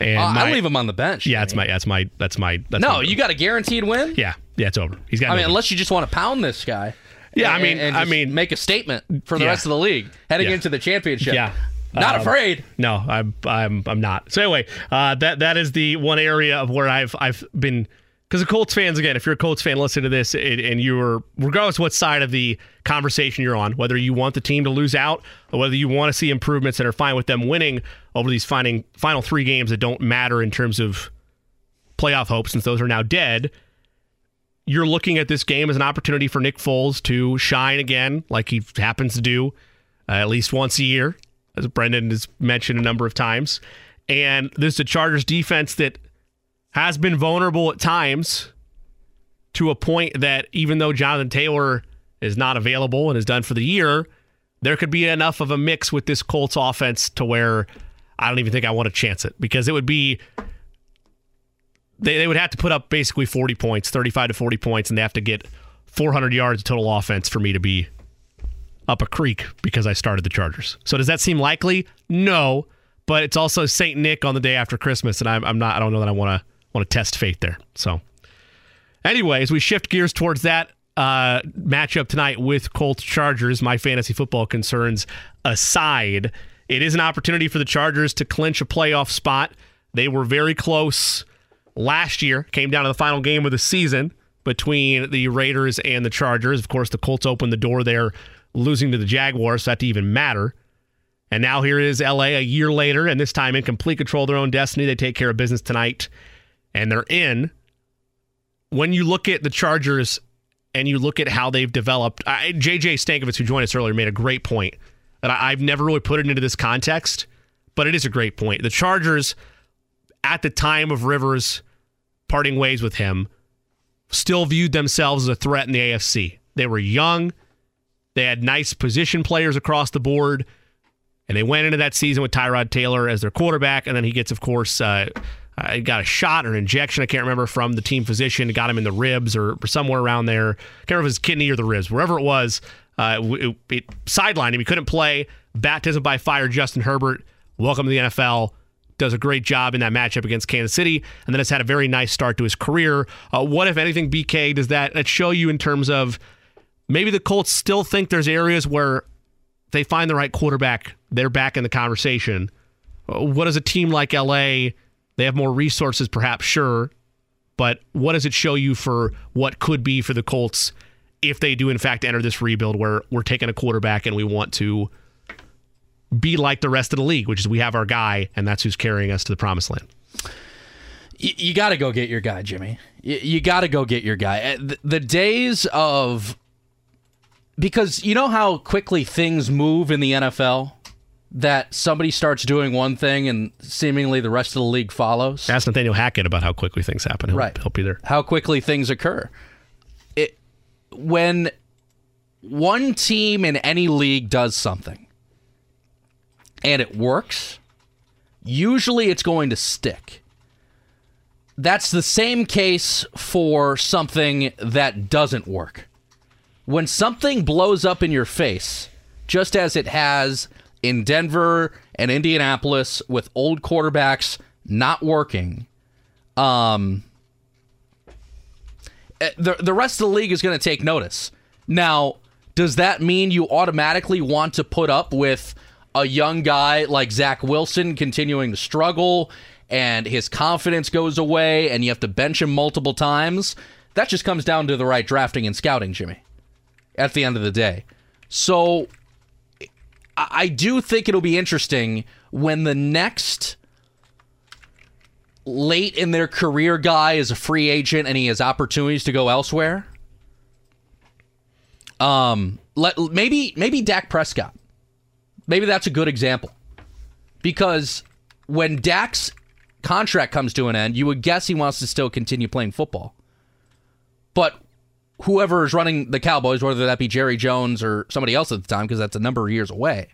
And Uh, my- I leave him on the bench. Yeah, that's my that's my that's my that's no, my- you got a guaranteed win. yeah yeah it's over. He's got. I mean, unless you just want to pound this guy. Yeah, I mean- and I mean- make a statement for the Yeah. rest of the league heading Yeah. into the championship. Yeah. not Um, afraid. No, I'm I'm I'm not. So anyway, uh, that that is the one area of where I've I've been because the Colts fans again. If you're a Colts fan, listen to this, and, and you're regardless what side of the conversation you're on, whether you want the team to lose out or whether you want to see improvements and are fine with them winning over these final final three games that don't matter in terms of playoff hope, since those are now dead. You're looking at this game as an opportunity for Nick Foles to shine again, like he happens to do uh, at least once a year, as Brendan has mentioned a number of times. And this is a Chargers defense that has been vulnerable at times to a point that even though Jonathan Taylor is not available and is done for the year, there could be enough of a mix with this Colts offense to where I don't even think I want to chance it because it would be they, they would have to put up basically 40 points, 35 to 40 points, and they have to get 400 yards of total offense for me to be up a creek because I started the Chargers. So does that seem likely? No, but it's also Saint Nick on the day after Christmas, and I'm, I'm not. I don't know that I want to want to test fate there. So Anyways, we shift gears towards that uh, matchup tonight with Colts Chargers. My fantasy football concerns aside, it is an opportunity for the Chargers to clinch a playoff spot. They were very close last year, came down to the final game of the season between the Raiders and the Chargers. Of course, the Colts opened the door there, losing to the Jaguars, so that didn't even matter. And now here is LA a year later, and this time in complete control of their own destiny. They take care of business tonight, and they're in. When you look at the Chargers and you look at how they've developed, I, JJ Stankevitz, who joined us earlier, made a great point that I, I've never really put it into this context, but it is a great point. The Chargers, at the time of Rivers parting ways with him, still viewed themselves as a threat in the AFC. They were young, they had nice position players across the board. And they went into that season with Tyrod Taylor as their quarterback, and then he gets, of course, uh, uh, got a shot or an injection. I can't remember from the team physician. Got him in the ribs or, somewhere around there. Can't remember was kidney or the ribs. Wherever it was, uh, it, it sidelined him. He couldn't play. Baptism by fire. Justin Herbert, welcome to the NFL. Does a great job in that matchup against Kansas City, and then has had a very nice start to his career. Uh, what, if anything, BK, does that, that show you in terms of maybe the Colts still think there's areas where they find the right quarterback, they're back in the conversation. What does a team like LA? They have more resources, perhaps, sure, but what does it show you for what could be for the Colts if they do, in fact, enter this rebuild where we're taking a quarterback and we want to be like the rest of the league, which is we have our guy and that's who's carrying us to the promised land? You, you got to go get your guy, Jimmy. You, you got to go get your guy. Eh, the, the days of because you know how quickly things move in the NFL that somebody starts doing one thing and seemingly the rest of the league follows. Ask Nathaniel Hackett about how quickly things happen. He'll, Right. He'll be there. How quickly things occur. It when one team in any league does something and it works, usually it's going to stick. That's the same case for something that doesn't work. When something blows up in your face, just as it has in Denver and Indianapolis with old quarterbacks not working, um, eh, the the rest of the league is going to take notice. Now, does that mean you automatically want to put up with a young guy like Zach Wilson continuing to struggle and his confidence goes away and you have to bench him multiple times? That just comes down to the right drafting and scouting, Jimmy. At the end of the day, so I do think it'll be interesting when the next late in their career guy is a free agent and he has opportunities to go elsewhere. Um, let maybe maybe Dak Prescott. Maybe that's a good example. Because when Dak's contract comes to an end, you would guess he wants to still continue playing football. But whoever is running the Cowboys, whether that be Jerry Jones or somebody else at the time, because that's a number of years away.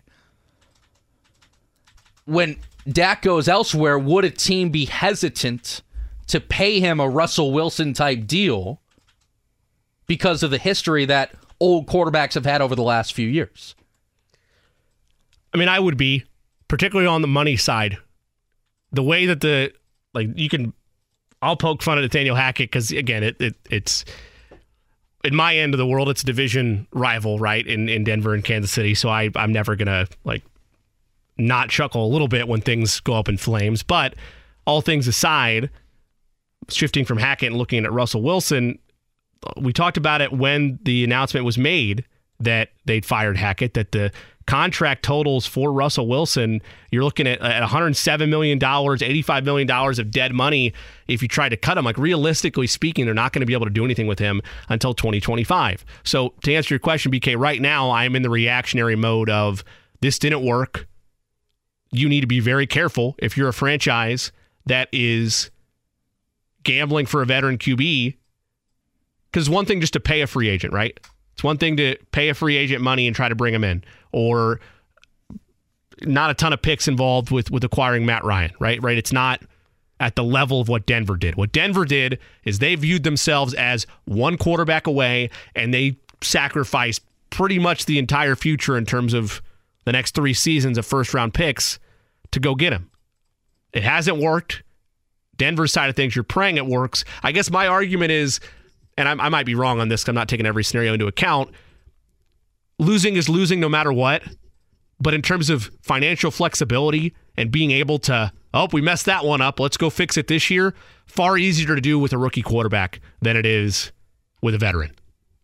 When Dak goes elsewhere, would a team be hesitant to pay him a Russell Wilson type deal because of the history that old quarterbacks have had over the last few years? I mean, I would be, particularly on the money side. The way that the like you can, I'll poke fun at Nathaniel Hackett because again, it, it it's in my end of the world, it's a division rival, right? In in Denver and Kansas City, so I I'm never gonna like not chuckle a little bit when things go up in flames. But all things aside, shifting from Hackett and looking at Russell Wilson, we talked about it when the announcement was made that they'd fired Hackett, that the contract totals for Russell Wilson, you're looking at, at $107 million, $85 million of dead money if you try to cut him. Like realistically speaking, they're not going to be able to do anything with him until 2025. So to answer your question, BK, right now I'm in the reactionary mode of this didn't work. You need to be very careful if you're a franchise that is gambling for a veteran QB. Because one thing just to pay a free agent, right? It's one thing to pay a free agent money and try to bring him in, or not a ton of picks involved with with acquiring Matt Ryan, right? Right. It's not at the level of what Denver did. What Denver did is they viewed themselves as one quarterback away, and they sacrificed pretty much the entire future in terms of the next three seasons of first round picks to go get him. It hasn't worked. Denver's side of things, you're praying it works. I guess my argument is and I, I might be wrong on this. I'm not taking every scenario into account. Losing is losing no matter what. But in terms of financial flexibility and being able to, oh, we messed that one up. Let's go fix it this year. Far easier to do with a rookie quarterback than it is with a veteran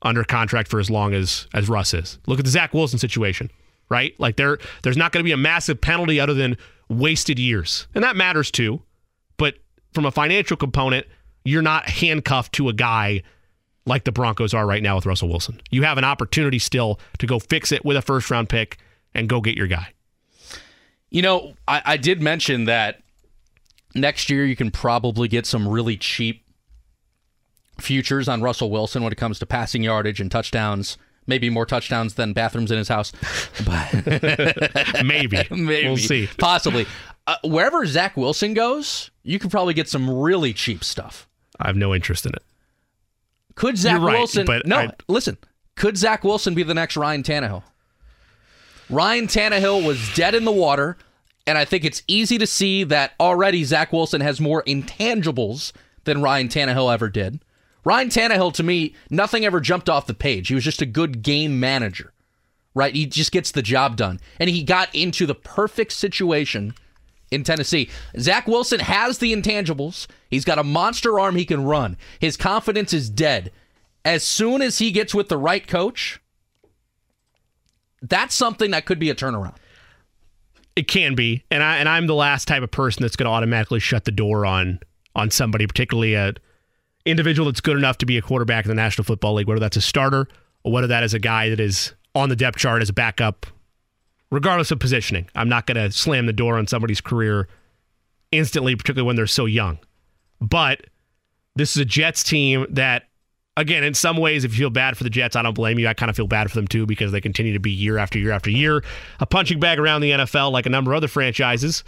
under contract for as long as as Russ is. Look at the Zach Wilson situation, right? Like there, there's not going to be a massive penalty other than wasted years, and that matters too. But from a financial component, you're not handcuffed to a guy like the Broncos are right now with Russell Wilson. You have an opportunity still to go fix it with a first round pick and go get your guy. You know, I, I did mention that next year you can probably get some really cheap futures on Russell Wilson when it comes to passing yardage and touchdowns. Maybe more touchdowns than bathrooms in his house. But Maybe. Maybe. We'll see. Possibly. Uh, wherever Zach Wilson goes, you could probably get some really cheap stuff. I have no interest in it. Could Zach right, Wilson? no, I- listen. Could Zach Wilson be the next Ryan Tannehill? Ryan Tannehill was dead in the water, and I think it's easy to see that already Zach Wilson has more intangibles than Ryan Tannehill ever did. Ryan Tannehill, to me, nothing ever jumped off the page. He was just a good game manager, right? He just gets the job done. And he got into the perfect situation in Tennessee. Zach Wilson has the intangibles. He's got a monster arm he can run. His confidence is dead. As soon as he gets with the right coach, that's something that could be a turnaround. It can be, and I and I'm the last type of person that's going to automatically shut the door on on somebody, particularly a individual that's good enough to be a quarterback in the National Football League, whether that's a starter or whether that is a guy that is on the depth chart as a backup, regardless of positioning. I'm not going to slam the door on somebody's career instantly, particularly when they're so young. But this is a Jets team that, again, in some ways, if you feel bad for the Jets, I don't blame you. I kind of feel bad for them too because they continue to be year after year after year a punching bag around the NFL like a number of other franchises.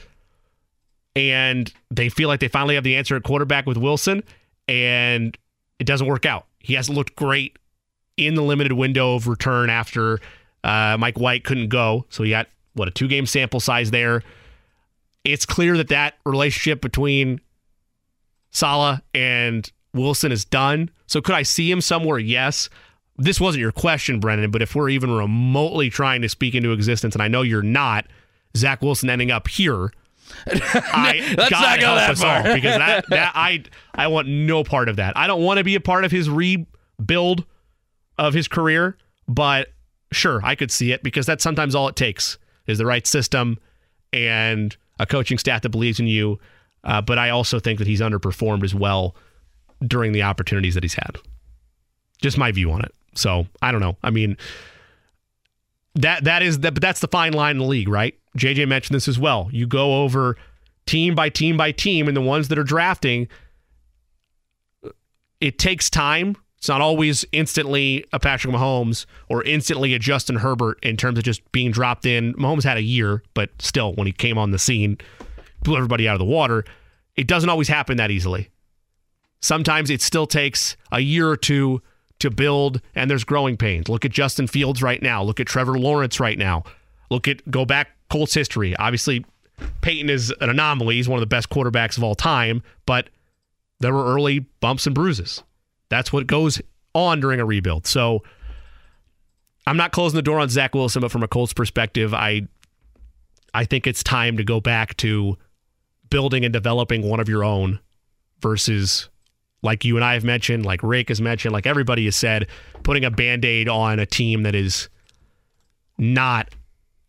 And they feel like they finally have the answer at quarterback with Wilson, and it doesn't work out. He hasn't looked great in the limited window of return after uh, Mike White couldn't go. So he got, what, a two game sample size there. It's clear that that relationship between Saleh and Wilson is done. So could I see him somewhere? Yes. This wasn't your question, Brendan, but if we're even remotely trying to speak into existence, and I know you're not, Zach Wilson ending up here, I Let's gotta not go help that us far. all because that, that I I want no part of that. I don't want to be a part of his rebuild of his career, but sure, I could see it because that's sometimes all it takes is the right system and a coaching staff that believes in you. Uh, but I also think that he's underperformed as well during the opportunities that he's had. Just my view on it. So I don't know. I mean, that that is that, but that's the fine line in the league, right? JJ mentioned this as well. You go over team by team by team, and the ones that are drafting, it takes time. It's not always instantly a Patrick Mahomes or instantly a Justin Herbert in terms of just being dropped in. Mahomes had a year, but still, when he came on the scene, blew everybody out of the water. It doesn't always happen that easily. Sometimes it still takes a year or two to build, and there's growing pains. Look at Justin Fields right now. Look at Trevor Lawrence right now. Look at go back Colts history. Obviously, Peyton is an anomaly. He's one of the best quarterbacks of all time, but there were early bumps and bruises. That's what goes on during a rebuild. So I'm not closing the door on Zach Wilson, but from a Colts perspective, I I think it's time to go back to building and developing one of your own versus like you and I have mentioned, like Rick has mentioned, like everybody has said, putting a band-aid on a team that is not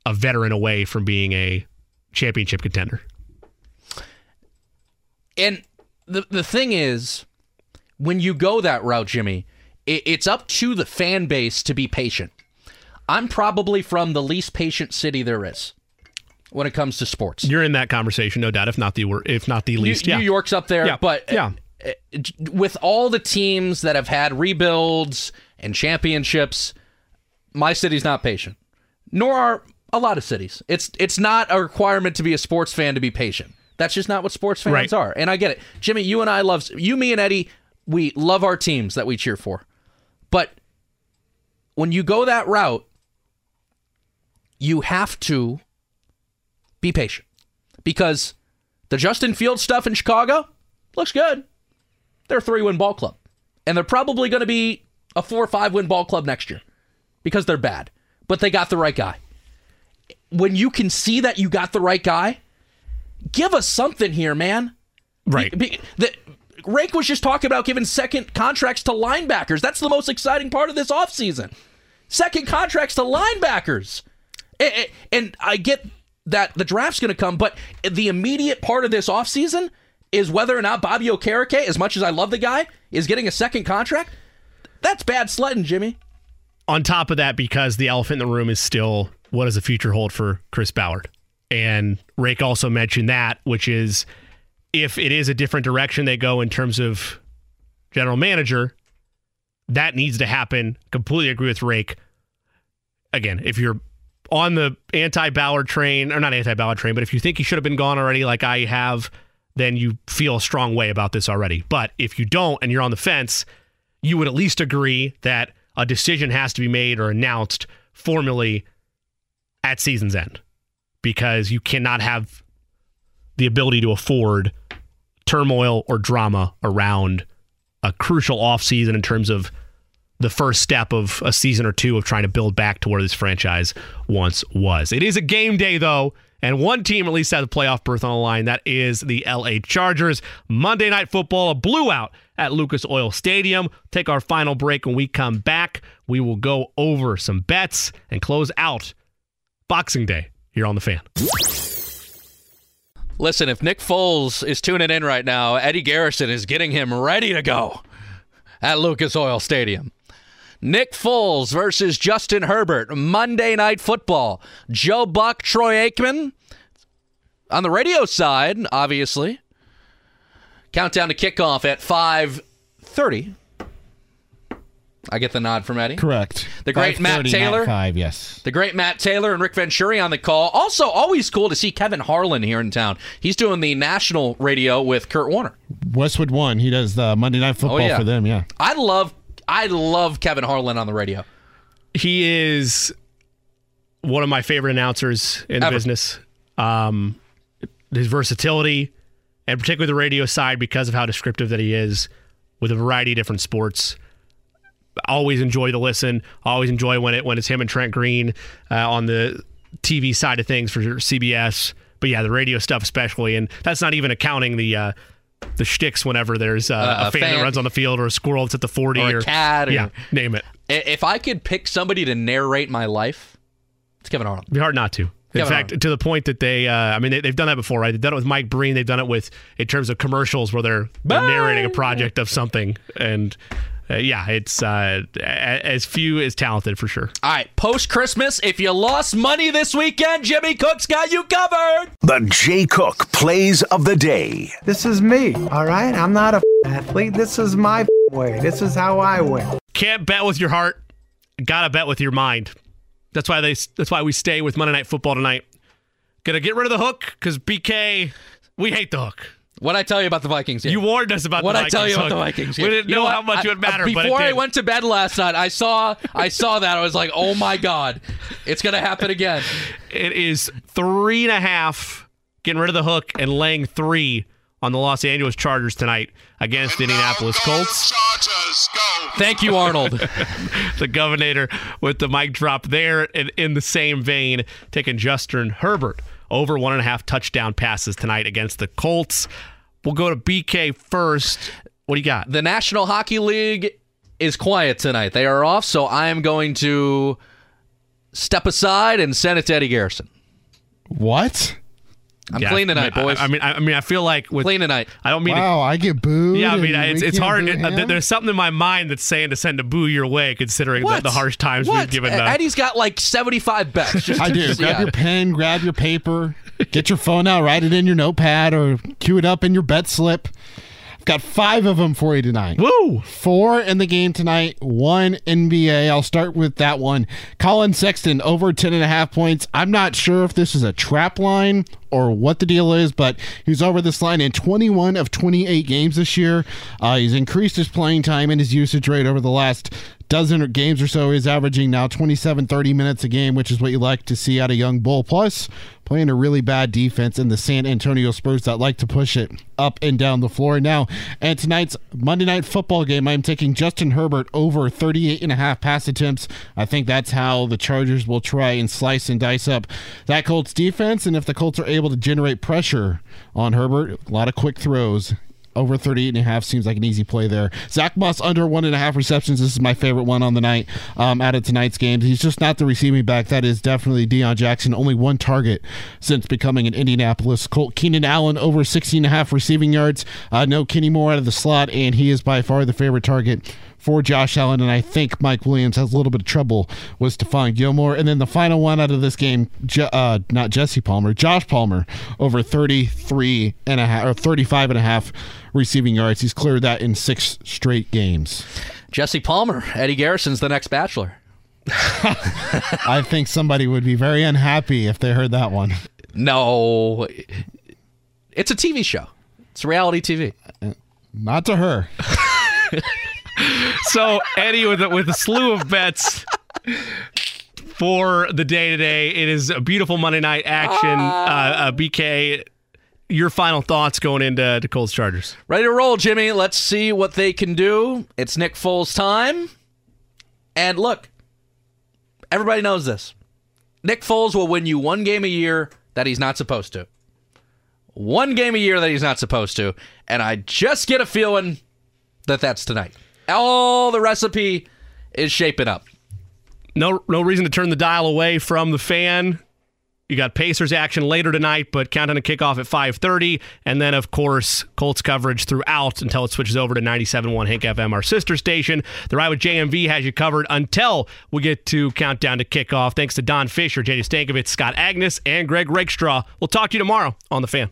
a veteran away from being a championship contender. And the the thing is, when you go that route, Jimmy, it, it's up to the fan base to be patient. I'm probably from the least patient city there is when it comes to sports. You're in that conversation, no doubt, if not the if not the New, least. yeah. New York's up there, Yeah. but Yeah. uh, uh, with all the teams that have had rebuilds and championships, my city's not patient. Nor are a lot of cities. It's it's not a requirement to be a sports fan to be patient. That's just not what sports fans Right. are. And I get it. Jimmy, you and I love you, me and Eddie, we love our teams that we cheer for. But when you go that route, you have to be patient. Because the Justin Fields stuff in Chicago looks good. They're a three win ball club. and they're probably going to be a four or five win ball club next year because they're bad, but they got the right guy. When you can see that you got the right guy, give us something here, man. Right. Be, be, the, Rake was just talking about giving second contracts to linebackers. That's the most exciting part of this offseason. Second contracts to linebackers. And, and I get that the draft's going to come, but the immediate part of this offseason is whether or not Bobby Okereke, as much as I love the guy, is getting a second contract. That's bad sledding, Jimmy. On top of that, because the elephant in the room is still what does the future hold for Chris Ballard? And Rake also mentioned that, which is if it is a different direction they go in terms of general manager, that needs to happen. Completely agree with Rake. Again, if you're on the anti Ballard train, or not anti Ballard train, but if you think he should have been gone already, like I have, then you feel a strong way about this already. But if you don't and you're on the fence, you would at least agree that a decision has to be made or announced formally at season's end because you cannot have the ability to afford turmoil or drama around a crucial offseason in terms of the first step of a season or two of trying to build back to where this franchise once was. It is a game day, though, and one team at least has a playoff berth on the line. That is the LA Chargers. Monday Night Football, a blew out at Lucas Oil Stadium. Take our final break. When we come back, we will go over some bets and close out Boxing Day here on The Fan. Listen, if Nick Foles is tuning in right now, Eddie Garrison is getting him ready to go at Lucas Oil Stadium. Nick Foles versus Justin Herbert, Monday Night Football. Joe Buck, Troy Aikman. On the radio side, obviously. Countdown to kickoff at 5:30. I get the nod from Eddie. Correct. The great Matt Taylor. not Five, yes. The great Matt Taylor and Rick Venturi on the call. Also, always cool to see Kevin Harlan here in town. He's doing the national radio with Kurt Warner. Westwood one. He does the Monday Night Football Oh, yeah. for them. Yeah. I love I love Kevin Harlan on the radio. He is one of my favorite announcers in the business. Um, his versatility, and particularly the radio side, because of how descriptive that he is with a variety of different sports. Always enjoy the listen. Always enjoy when it when it's him and Trent Green uh, on the TV side of things for CBS. But yeah, the radio stuff especially, and that's not even accounting the. Uh, the shticks whenever there's uh, Uh, a a fan, that runs on the field or a squirrel that's at the 40 Or a cat or- yeah, name it. If I could pick somebody to narrate my life, it's Kevin Arnold. It'd be hard not to. In Kevin fact, Harlan. to the point that they, uh, I mean, they, they've done that before, right? They've done it with Mike Breen. They've done it with, in terms of commercials where they're, they're narrating a project of something. And uh, yeah, it's uh, as few as talented for sure. All right, post Christmas, if you lost money this weekend, Jimmy Cook's got you covered. The Jay Cook plays of the day. This is me, all right? I'm not a athlete. This is my way. This is how I win. Can't bet with your heart. Gotta bet with your mind. That's why they. That's why we stay with Monday Night Football tonight. Gonna get rid of the hook because BK. We hate the hook. What I tell you about the Vikings? Game? You warned us about what the Vikings, What I tell you about the hook. Vikings. We didn't You know, what? how much it would I- matter. Before but it I went to bed last night, I saw I saw that. I was like, oh my god, it's gonna happen again. It is three and a half, getting rid of the hook and laying three on the Los Angeles Chargers tonight against the Indianapolis Colts. Thank you, Arnold. the governor with the mic drop there. And in the same vein, taking Justin Herbert over one and a half touchdown passes tonight against the Colts. We'll go to BK first. What do you got? The National Hockey League is quiet tonight. They are off, so I am going to step aside and send it to Eddie Garrison. What? I'm Yeah, clean tonight, I mean, boys. I, I mean, I, I mean, I feel like with clean tonight. I don't mean to Wow, I get booed. Yeah, I mean, it's, it's hard. It, uh, there's something in my mind that's saying to send a boo your way, considering the, the harsh times What? we've given. The, Eddie's got like 75 bets. Just I do. just- Grab yeah. your pen, grab your paper, get your phone out, write it in your notepad, or cue it up in your bet slip. Got five of them for you tonight. Woo! Four in the game tonight, one NBA. I'll start with that one. Collin Sexton over 10 and a half points. I'm not sure if this is a trap line or what the deal is, but he's over this line in 21 of 28 games this year. Uh, he's increased his playing time and his usage rate over the last dozen games or so, he's averaging now 27, 30 minutes a game, which is what you like to see out of young bull. Plus, playing a really bad defense in the San Antonio Spurs that like to push it up and down the floor. Now, and tonight's Monday night football game, I'm taking Justin Herbert over 38 and a half pass attempts. I think that's how the Chargers will try and slice and dice up that Colts defense. And if the Colts are able to generate pressure on Herbert, a lot of quick throws, over 38 and a half seems like an easy play there. Zach Moss under one and a half receptions. This is my favorite one on the night um, out of tonight's games. He's just not the receiving back. That is definitely Deon Jackson. Only one target since becoming an Indianapolis Colt. Keenan Allen over 16 and a half receiving yards. Uh, no Kenny Moore out of the slot, and he is by far the favorite target for Josh Allen, and I think Mike Williams has a little bit of trouble with Stephon Gilmore. And then the final one out of this game, uh, not Jesse Palmer, Josh Palmer over 33 and a half or 35 and a half receiving yards. He's cleared that in six straight games. Jesse Palmer, Eddie Garrison's the next Bachelor. I think somebody would be very unhappy if they heard that one. No, it's a TV show. It's reality TV. Not to her. so Eddie with a, with a slew of bets for the day today. It is a beautiful Monday night action. Uh, uh, BK, your final thoughts going into the Colts Chargers? Ready to roll, Jimmy. Let's see what they can do. It's Nick Foles' time. And look, everybody knows this. Nick Foles will win you one game a year that he's not supposed to. One game a year that he's not supposed to. And I just get a feeling that that's tonight all the recipe is shaping up. No, no reason to turn the dial away from the fan. You got Pacers action later tonight, but countdown to kickoff at 5:30, and then of course Colts coverage throughout until it switches over to 97.1 Hank FM, our sister station. The ride with JMV has you covered until we get to countdown to kickoff. Thanks to Don Fischer, JJ Stankevitz, Scott Agness, and Greg Rakestraw. We'll talk to you tomorrow on the Fan.